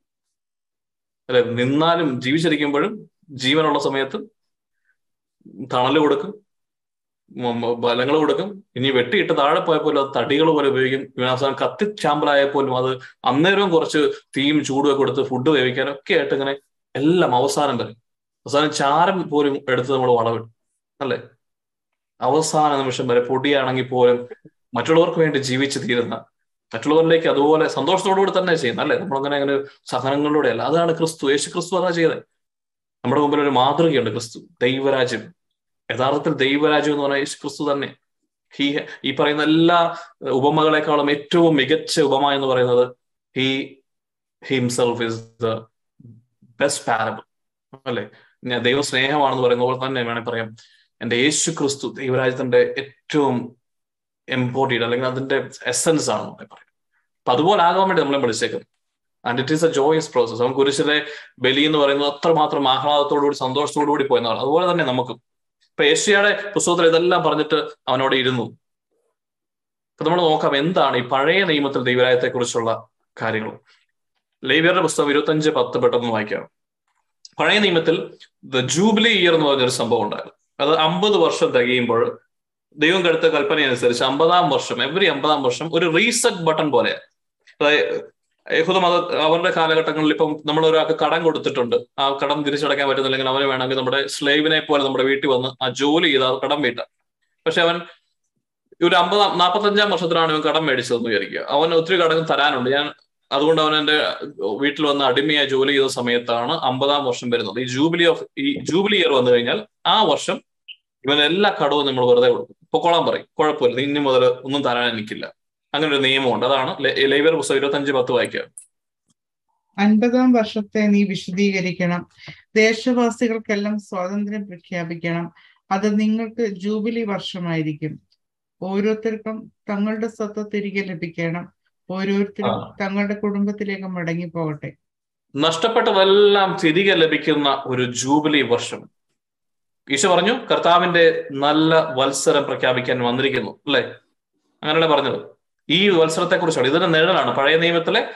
അല്ലെ? നിന്നാലും ജീവിച്ചിരിക്കുമ്പോഴും ജീവനുള്ള സമയത്ത് തണൽ കൊടുക്കും ബലങ്ങൾ കൊടുക്കും. ഇനി വെട്ടിയിട്ട് താഴെ പോയപ്പോലും അത് തടികൾ പോലെ ഉപയോഗിക്കും. അവസാനം കത്തി ചാമ്പലായപ്പോലും അത് അന്നേരവും കുറച്ച് തീയും ചൂടുമൊക്കെ കൊടുത്ത് ഫുഡ് വേവിക്കാനും ഒക്കെ ആയിട്ട് ഇങ്ങനെ എല്ലാം അവസാനം വരെ. അവസാനം ചാരം പോലും എടുത്ത് നമ്മൾ വളവിടും അല്ലെ? അവസാന നിമിഷം വരെ പൊടിയാണെങ്കിൽ പോലും മറ്റുള്ളവർക്ക് വേണ്ടി ജീവിച്ചു തീരുന്ന മറ്റുള്ളവരിലേക്ക് അതുപോലെ സന്തോഷത്തോടുകൂടി തന്നെ ചെയ്യുന്ന അല്ലെ? നമ്മളങ്ങനെ അങ്ങനെ സഹനങ്ങളിലൂടെ അല്ല. അതാണ് ക്രിസ്തു. യേശു ക്രിസ്തു അതാ ചെയ്തത് നമ്മുടെ മുമ്പിൽ ഒരു മാതൃകയുണ്ട് ക്രിസ്തു. ദൈവരാജ്യം. യഥാർത്ഥത്തിൽ ദൈവരാജ്യം എന്ന് പറഞ്ഞാൽ യേശു ക്രിസ്തു തന്നെ. ഹി ഈ പറയുന്ന എല്ലാ ഉപമകളെക്കാളും ഏറ്റവും മികച്ച ഉപമ എന്ന് പറയുന്നത് he himself is the best parable അല്ലെ? ഞാൻ ദൈവ സ്നേഹമാണെന്ന് പറയുന്ന പോലെ തന്നെ വേണമെങ്കിൽ പറയാം. എന്റെ യേശു ക്രിസ്തു ദൈവരാജ്യത്തിന്റെ ഏറ്റവും എംപോർട്ടീഡ് അല്ലെങ്കിൽ അതിന്റെ എസൻസ് ആണ് പറയാം. അപ്പൊ അതുപോലെ ആകാൻ വേണ്ടി നമ്മളെ വിളിച്ചേക്കുന്നത് and it is a joyous process നമുക്ക് കുരിശിലെ ബലി എന്ന് പറയുന്നത് അത്രമാത്രം ആഹ്ലാദത്തോടുകൂടി സന്തോഷത്തോടുകൂടി പോയെന്നാണ്. അതുപോലെ തന്നെ നമുക്ക്. ഇപ്പൊ ഏഷ്യയുടെ പുസ്തകത്തിൽ ഇതെല്ലാം പറഞ്ഞിട്ട് അവനോട് ഇരുന്നു. അപ്പൊ നമ്മൾ നോക്കാം എന്താണ് ഈ പഴയ നിയമത്തിൽ ദൈവരായത്തെ കുറിച്ചുള്ള കാര്യങ്ങൾ. ലൈബ്രറിയുടെ പുസ്തകം ഇരുപത്തഞ്ച് പത്ത് പെട്ടെന്ന് വായിക്കാം. പഴയ നിയമത്തിൽ ദ ജൂബിലി ഇയർ എന്ന് പറഞ്ഞൊരു സംഭവം ഉണ്ടായിരുന്നു. അത് അമ്പത് വർഷം തികയുമ്പോൾ ദൈവം കടുത്ത കൽപ്പന അനുസരിച്ച് അമ്പതാം വർഷം എവറി അമ്പതാം വർഷം ഒരു റീസെറ്റ് ബട്ടൺ പോലെ അതായത് മത അവരുടെ കാലഘട്ടങ്ങളിൽ ഇപ്പം നമ്മൾ ഒരാൾക്ക് കടം കൊടുത്തിട്ടുണ്ട്. ആ കടം തിരിച്ചടയ്ക്കാൻ പറ്റുന്നില്ലെങ്കിൽ അവന് വേണമെങ്കിൽ നമ്മുടെ സ്ലേവിനെ പോലെ നമ്മുടെ വീട്ടിൽ വന്ന് ആ ജോലി ചെയ്ത് ആ കടം വീട്ടാം. പക്ഷെ അവൻ ഒരു അമ്പതാം നാൽപ്പത്തഞ്ചാം വർഷത്തിലാണ് ഇവൻ കടം മേടിച്ചതെന്ന് വിചാരിക്കുക. അവൻ ഒത്തിരി കടം തരാനുണ്ട്. ഞാൻ അതുകൊണ്ട് അവൻ എന്റെ വീട്ടിൽ വന്ന് അടിമയായി ജോലി ചെയ്ത സമയത്താണ് അമ്പതാം വർഷം വരുന്നത്. ഈ ജൂബിലി ഓഫ് ഈ ജൂബിലി ഇയർ വന്നു കഴിഞ്ഞാൽ ആ വർഷം ഇവൻ എല്ലാ കടവും നമ്മൾ വെറുതെ കൊടുക്കും. പൊക്കോളാൻ പറയും. കുഴപ്പമില്ല. ഇനി മുതൽ ഒന്നും തരാൻ എനിക്കില്ല. അങ്ങനെ ഒരു നിയമമുണ്ട്. അതാണ് ലൈബർ പുസ്തകം ഇരുപത്തഞ്ച് പത്ത് വായിക്കുക. അൻപതാം വർഷത്തെ നീ വിശദീകരിക്കണം. ദേശവാസികൾക്കെല്ലാം സ്വാതന്ത്ര്യം പ്രഖ്യാപിക്കണം. അത് നിങ്ങൾക്ക് ജൂബിലി വർഷമായിരിക്കും. ഓരോരുത്തർക്കും തങ്ങളുടെ സ്വത്ത് തിരികെ ലഭിക്കണം. ഓരോരുത്തരും തങ്ങളുടെ കുടുംബത്തിലേക്ക് മടങ്ങി പോകട്ടെ നഷ്ടപ്പെട്ടതെല്ലാം തിരികെ ലഭിക്കുന്ന ഒരു ജൂബിലി വർഷം. ഈശോ പറഞ്ഞു കർത്താവിന്റെ നല്ല വത്സരം പ്രഖ്യാപിക്കാൻ വന്നിരിക്കുന്നു. അല്ലെ? അങ്ങനെയാണ് പറഞ്ഞത്? ഈ വത്സരത്തെ കുറിച്ചാണ് ഇതിന്റെ നിഴലാണ്. പഴയ നിയമത്തിലെ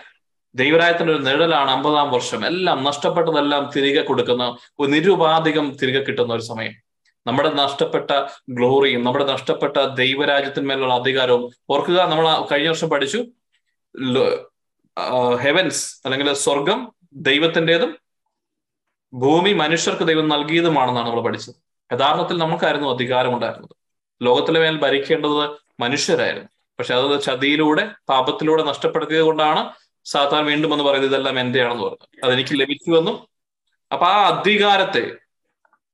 ദൈവരായത്തിന്റെ ഒരു നിഴലാണ് അമ്പതാം വർഷം. എല്ലാം നഷ്ടപ്പെട്ടതെല്ലാം തിരികെ കൊടുക്കുന്ന ഒരു നിരുപാധികം തിരികെ കിട്ടുന്ന ഒരു സമയം. നമ്മുടെ നഷ്ടപ്പെട്ട ഗ്ലോറിയും നമ്മുടെ നഷ്ടപ്പെട്ട ദൈവരാജ്യത്തിന്മേലുള്ള അധികാരവും ഓർക്കുക. നമ്മൾ കഴിഞ്ഞ വർഷം പഠിച്ചു ഹെവൻസ് അല്ലെങ്കിൽ സ്വർഗം ദൈവത്തിന്റെതും ഭൂമി മനുഷ്യർക്ക് ദൈവം നൽകിയതുമാണെന്നാണ് നമ്മൾ പഠിച്ചത്. യഥാർത്ഥത്തിൽ നമുക്കായിരുന്നു അധികാരമുണ്ടായിരുന്നത്. ലോകത്തിലെ മേൽ ഭരിക്കേണ്ടത് മനുഷ്യരായിരുന്നു. പക്ഷെ അത് ചതിയിലൂടെ പാപത്തിലൂടെ നഷ്ടപ്പെടുത്തിയത് കൊണ്ടാണ് സാത്താൻ വീണ്ടും എന്ന് പറയുന്നത് ഇതെല്ലാം എന്റെയാണെന്ന് പറഞ്ഞു അതെനിക്ക് ലഭിച്ചുവെന്നും അപ്പൊ ആ അധികാരത്തെ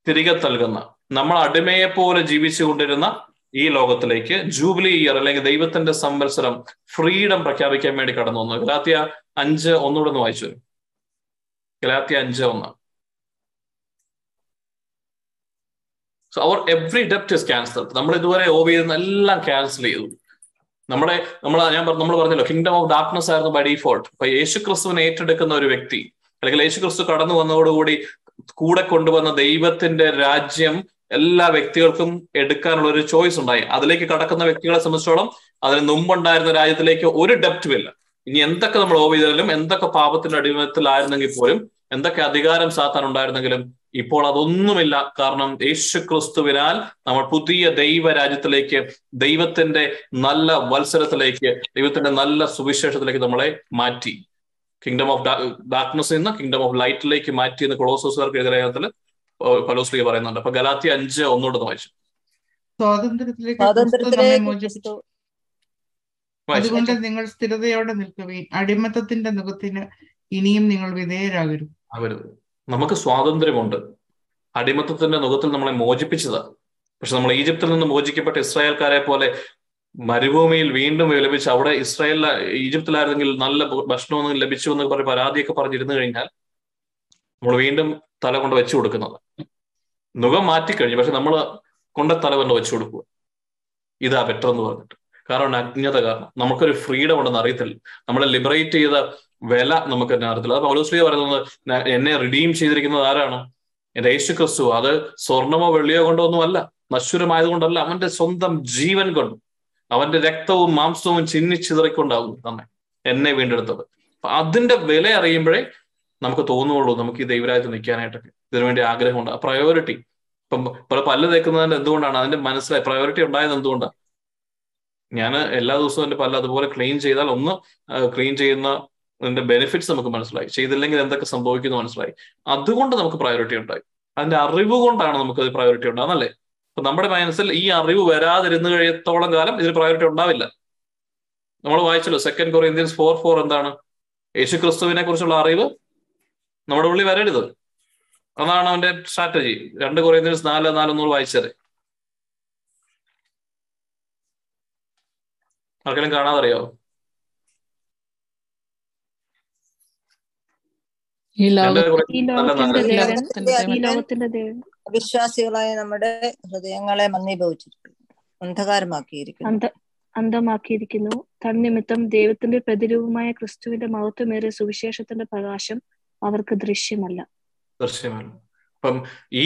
തിരികെ നൽകുന്ന നമ്മൾ അടിമയെ പോലെ ജീവിച്ചുകൊണ്ടിരുന്ന ഈ ലോകത്തിലേക്ക് ജൂബിലി ഇയർ അല്ലെങ്കിൽ ദൈവത്തിന്റെ സംവത്സരം ഫ്രീഡം പ്രഖ്യാപിക്കാൻ വേണ്ടി കടന്നു വന്നു. ഗലാത്തിയ അഞ്ച് ഒന്നുകൂടെ ഒന്ന് വായിച്ചു ഗലാത്തിയ അഞ്ച് ഒന്ന്. സോ അവർ എവറി ഡെപ്റ്റ് ഇസ് ക്യാൻസൽ നമ്മൾ ഇതുവരെ ഓവ് ചെയ്തെന്ന് എല്ലാം ക്യാൻസൽ ചെയ്തു. നമ്മുടെ നമ്മൾ ഞാൻ നമ്മൾ പറഞ്ഞല്ലോ കിങ്ഡം ഓഫ് ഡാർക്ക്നെസ് ആയിരുന്നു ബൈ ഡിഫോൾട്ട് അപ്പൊ യേശു ക്രിസ്തുവിനെ ഏറ്റെടുക്കുന്ന ഒരു വ്യക്തി അല്ലെങ്കിൽ യേശു ക്രിസ്തു കടന്നു വന്നതോടുകൂടി കൂടെ കൊണ്ടുവന്ന ദൈവത്തിന്റെ രാജ്യം എല്ലാ വ്യക്തികൾക്കും എടുക്കാനുള്ള ഒരു ചോയ്സ് ഉണ്ടായി. അതിലേക്ക് കടക്കുന്ന വ്യക്തികളെ സംബന്ധിച്ചോളം അതിന് മുമ്പുണ്ടായിരുന്ന രാജ്യത്തിലേക്ക് ഒരു ഡെപ്റ്റും ഇല്ല. ഇനി എന്തൊക്കെ നമ്മൾ ഓവ് ചെയ്താലും എന്തൊക്കെ പാപത്തിന്റെ അടിമത്തിലായിരുന്നെങ്കിൽ പോലും എന്തൊക്കെ അധികാരം സാത്താൻ ഉണ്ടായിരുന്നെങ്കിലും ഇപ്പോൾ അതൊന്നുമില്ല. കാരണം യേശു ക്രിസ്തുവിനാൽ നമ്മൾ പുതിയ ദൈവ രാജ്യത്തിലേക്ക് ദൈവത്തിന്റെ നല്ല വത്സരത്തിലേക്ക് ദൈവത്തിന്റെ നല്ല സുവിശേഷത്തിലേക്ക് നമ്മളെ മാറ്റി. കിങ്ഡം ഓഫ് ഡാർക്ക്നെസ് നിന്ന് കിങ്ഡം ഓഫ് ലൈറ്റിലേക്ക് മാറ്റി എന്ന് കൊളോസോസുകാർക്ക് എതിരെ പലോസ്ലിക്ക് പറയുന്നുണ്ട്. അപ്പൊ ഗലാത്തി അഞ്ച് ഒന്നുകൂടെ വായിച്ചു. സ്വാതന്ത്ര്യത്തിലേക്ക് അതുകൊണ്ട് നിങ്ങൾ സ്ഥിരതയോടെ നിൽക്കുകയും അടിമത്തത്തിന്റെ മുഖത്തിന് ഇനിയും നിങ്ങൾ വിധേയരാകരുത്. അവരുത് നമുക്ക് സ്വാതന്ത്ര്യമുണ്ട്. അടിമത്തത്തിന്റെ മുഖത്തിൽ നമ്മളെ മോചിപ്പിച്ചതാ. പക്ഷെ നമ്മൾ ഈജിപ്തിൽ നിന്ന് മോചിക്കപ്പെട്ട ഇസ്രായേൽക്കാരെ പോലെ മരുഭൂമിയിൽ വീണ്ടും ലഭിച്ച അവിടെ ഇസ്രായേലിൽ ഈജിപ്തിലായിരുന്നെങ്കിൽ നല്ല ഭക്ഷണമൊന്നും ലഭിച്ചു എന്ന് പറഞ്ഞ് പരാതിയൊക്കെ പറഞ്ഞിരുന്നു കഴിഞ്ഞാൽ നമ്മൾ വീണ്ടും തല കൊണ്ട് വെച്ചു കൊടുക്കുന്നത്. മുഖം മാറ്റിക്കഴിഞ്ഞു പക്ഷെ നമ്മൾ കൊണ്ട തല കൊണ്ട് വെച്ചു കൊടുക്കുക. ഇതാ ബെറ്റർ എന്ന് പറഞ്ഞിട്ട്. കാരണം അജ്ഞത കാരണം. നമുക്കൊരു ഫ്രീഡം ഉണ്ടെന്ന് അറിയത്തില്ല. നമ്മളെ ലിബറേറ്റ് ചെയ്ത വില നമുക്ക് തന്നെ അറിയത്തില്ല. അത് പൗലോസ്ലിയ പറയുന്നത് എന്നെ റിഡീം ചെയ്തിരിക്കുന്നത് ആരാണ്? എന്റെ യേശു ക്രിസ്തു അത് സ്വർണമോ വെള്ളിയോ കൊണ്ടോ അല്ല നശ്വരമായത് കൊണ്ടല്ല അവന്റെ സ്വന്തം ജീവൻ കൊണ്ട്. അവന്റെ രക്തവും മാംസവും ചിന്നിച്ചിതറിക്കൊണ്ടാവും തന്നെ എന്നെ വീണ്ടെടുത്തത്. അതിന്റെ വില അറിയുമ്പോഴേ നമുക്ക് തോന്നുള്ളൂ നമുക്ക് ഈ ദൈവരാജ്യത്ത് നിൽക്കാനായിട്ടൊക്കെ ഇതിനുവേണ്ടി ആഗ്രഹമുണ്ട്. പ്രയോറിറ്റി ഇപ്പം ഇപ്പോൾ പല്ല് തേക്കുന്നതിന്റെ എന്തുകൊണ്ടാണ്? അതിന്റെ മനസ്സിലായി. പ്രയോറിറ്റി ഉണ്ടായത് എന്തുകൊണ്ടാണ്? ഞാൻ എല്ലാ ദിവസവും എന്റെ പല്ല് അതുപോലെ ക്ലീൻ ചെയ്താൽ ഒന്ന് ക്ലീൻ ചെയ്യുന്ന അതിന്റെ ബെനിഫിറ്റ്സ് നമുക്ക് മനസ്സിലായി. ചെയ്തില്ലെങ്കിൽ എന്തൊക്കെ സംഭവിക്കുന്നു മനസ്സിലായി. അതുകൊണ്ട് നമുക്ക് പ്രയോറിറ്റി ഉണ്ടായി. അതിന്റെ അറിവ് കൊണ്ടാണ് നമുക്ക് അത് പ്രയോറിറ്റി ഉണ്ടാകുന്നല്ലേ അപ്പൊ നമ്മുടെ മനസ്സിൽ ഈ അറിവ് വരാതിരുന്നു കഴിയത്തോളം കാലം ഇതിന് പ്രയോറിറ്റി ഉണ്ടാവില്ല. നമ്മൾ വായിച്ചല്ലോ സെക്കൻഡ് കൊറിയന്ത്യൻസ് ഫോർ ഫോർ എന്താണ്? യേശു ക്രിസ്തുവിനെ കുറിച്ചുള്ള അറിവ് നമ്മുടെ ഉള്ളിൽ വരരുത്. അതാണ് അവന്റെ സ്ട്രാറ്റജി രണ്ട് കുറേ ദിവസം നാല് നാലൊന്നൂറ് വായിച്ചത്. ആർക്കെങ്കിലും കാണാതറിയോ? ദേവൻ വിശ്വാസികളായ നമ്മുടെ ഹൃദയങ്ങളെ മന്ദീഭവിച്ചിരിക്കുന്നു. അന്ധകാരമാക്കിയിരിക്കുന്നു. അന്ത അന്തമാക്കിയിരിക്കുന്നു തന്നിമിത്തം ദൈവത്തിന്റെ പ്രതിരൂപമായ ക്രിസ്തുവിന്റെ മഹത്വമേറിയ സുവിശേഷത്തിന്റെ പ്രകാശം അവർക്ക് ദൃശ്യമല്ല. ദൃശ്യമല്ല. അപ്പം ഈ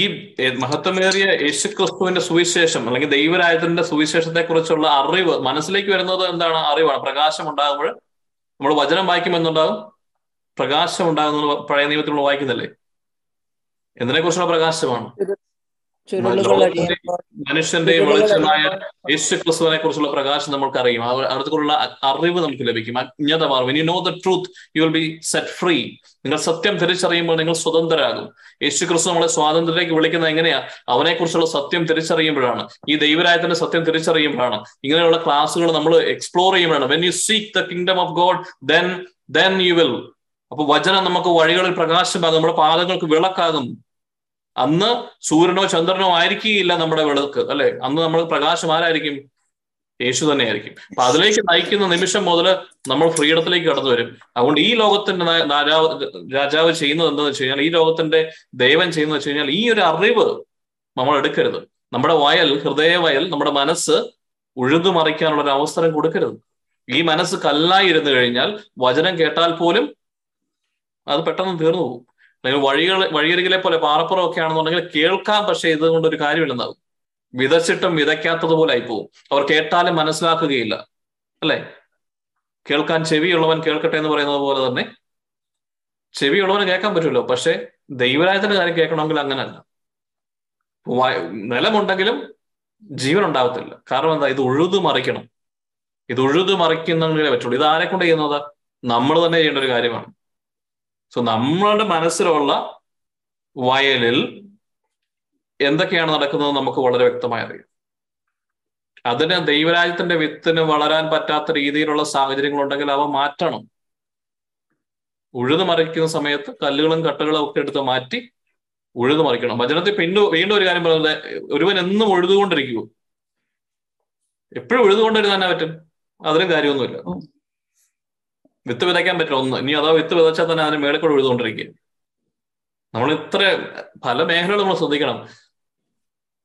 മഹത്വമേറിയ യേശു ക്രിസ്തുവിന്റെ സുവിശേഷം അല്ലെങ്കിൽ ദൈവരാജ്യത്തിന്റെ സുവിശേഷത്തെ കുറിച്ചുള്ള അറിവ് മനസ്സിലേക്ക് വരുന്നത് എന്താണ്? അറിവാണ്. പ്രകാശം ഉണ്ടാകുമ്പോൾ നമ്മൾ വചനം വായിക്കുമെന്നുണ്ടാകും പ്രകാശം ഉണ്ടാകുന്ന പഴയ നിയമത്തിൽ നമ്മൾ വായിക്കുന്നില്ലേ? എന്തിനെ കുറിച്ചുള്ള പ്രകാശമാണ്? മനുഷ്യന്റെ വെളിച്ചമായ യേശു ക്രിസ്തുവിനെ കുറിച്ചുള്ള പ്രകാശം നമുക്ക് അറിയും അടുത്തുള്ള അറിവ് നമുക്ക് ലഭിക്കും. അജ്ഞത മാറും. ഇനി know the truth you will be set free നിങ്ങൾ സത്യം തിരിച്ചറിയുമ്പോൾ നിങ്ങൾ സ്വതന്ത്രരാകും. യേശു ക്രിസ്തു നമ്മളെ സ്വാതന്ത്ര്യത്തിലേക്ക് വിളിക്കുന്നത് എങ്ങനെയാ? അവനെ കുറിച്ചുള്ള സത്യം തിരിച്ചറിയുമ്പോഴാണ്. ഈ ദൈവരായത്തിന്റെ സത്യം തിരിച്ചറിയുമ്പോഴാണ്. ഇങ്ങനെയുള്ള ക്ലാസ്സുകൾ നമ്മൾ എക്സ്പ്ലോർ ചെയ്യുമ്പോഴാണ്. When you seek the kingdom of God then then you will അപ്പൊ വചനം നമുക്ക് വഴികളിൽ പ്രകാശമാകും നമ്മുടെ പാദങ്ങൾക്ക് വിളക്കാകും. അന്ന് സൂര്യനോ ചന്ദ്രനോ ആയിരിക്കില്ല നമ്മുടെ വിളക്ക് അല്ലെ? അന്ന് നമ്മൾ പ്രകാശം ആരായിരിക്കും? യേശു തന്നെയായിരിക്കും. അപ്പൊ അതിലേക്ക് നയിക്കുന്ന നിമിഷം മുതൽ നമ്മൾ ഫ്രീഡത്തിലേക്ക് കടന്നു വരും. അതുകൊണ്ട് ഈ ലോകത്തിന്റെ രാജാവ് രാജാവ് ചെയ്യുന്നത് എന്താണെന്ന് വെച്ച് കഴിഞ്ഞാൽ ഈ ലോകത്തിന്റെ ദൈവം ചെയ്യുന്നത് വെച്ച് കഴിഞ്ഞാൽ ഈ ഒരു അറിവ് നമ്മൾ എടുക്കരുത്. നമ്മുടെ വയൽ ഹൃദയ വയൽ നമ്മുടെ മനസ്സ് ഉഴുതു മറിക്കാനുള്ള ഒരു അവസരം കൊടുക്കരുത്. ഈ മനസ്സ് കല്ലായി ഇരുന്നു കഴിഞ്ഞാൽ വചനം കേട്ടാൽ പോലും അത് പെട്ടെന്ന് തീർന്നു പോകും. അല്ലെങ്കിൽ വഴികൾ വഴിയരികിലെ പോലെ പാറപ്പുറം ഒക്കെ ആണെന്നുണ്ടെങ്കിൽ കേൾക്കാം പക്ഷെ ഇതുകൊണ്ട് ഒരു കാര്യമില്ലെന്നാവും വിതച്ചിട്ടും വിതയ്ക്കാത്തതുപോലെ ആയിപ്പോവും. അവർ കേട്ടാലും മനസ്സിലാക്കുകയില്ല. അല്ലെ? കേൾക്കാൻ ചെവിയുള്ളവൻ കേൾക്കട്ടെ എന്ന് പറയുന്നത് പോലെ തന്നെ ചെവിയുള്ളവന് കേൾക്കാൻ പറ്റുമല്ലോ. പക്ഷെ ദൈവരായത്തിന്റെ കാര്യം കേൾക്കണമെങ്കിൽ അങ്ങനല്ല. നിലമുണ്ടെങ്കിലും ജീവൻ ഉണ്ടാവത്തില്ല. കാരണം എന്താ? ഇത് ഉഴുതു മറിക്കണം. ഇത് ഉഴുതു മറിക്കുന്നെങ്കിലേ പറ്റുള്ളൂ. ഇത് ആരെ കൊണ്ട് ചെയ്യുന്നത്? നമ്മൾ തന്നെ ചെയ്യേണ്ട ഒരു കാര്യമാണ്. സോ നമ്മളുടെ മനസ്സിലുള്ള വയലിൽ എന്തൊക്കെയാണ് നടക്കുന്നത് നമുക്ക് വളരെ വ്യക്തമായി അറിയാം. അതിന് ദൈവരാജ്യത്തിന്റെ വിത്തിന് വളരാൻ പറ്റാത്ത രീതിയിലുള്ള സാഹചര്യങ്ങൾ ഉണ്ടെങ്കിൽ അവ മാറ്റണം. ഉഴുതു മറിക്കുന്ന സമയത്ത് കല്ലുകളും കട്ടകളും ഒക്കെ എടുത്ത് മാറ്റി ഉഴുതു മറിക്കണം. വചനത്തിൽ പിന്നെ വീണ്ടും ഒരു കാര്യം പറയുന്നത് ഒരുവൻ എന്നും ഉഴുതുകൊണ്ടിരിക്കുവോ? എപ്പോഴും ഉഴുതുകൊണ്ടിരുന്നാനാ പറ്റും. അതിനും കാര്യമൊന്നുമില്ല. വിത്ത് വിതയ്ക്കാൻ പറ്റില്ല. ഒന്ന് ഇനി അതാ വിത്ത് വിതച്ചാൽ തന്നെ അതിന് മേളിൽ കൂടെ ഉഴുതുകൊണ്ടിരിക്കുക. നമ്മൾ ഇത്ര പല മേഖലകൾ നമ്മൾ ശ്രദ്ധിക്കണം.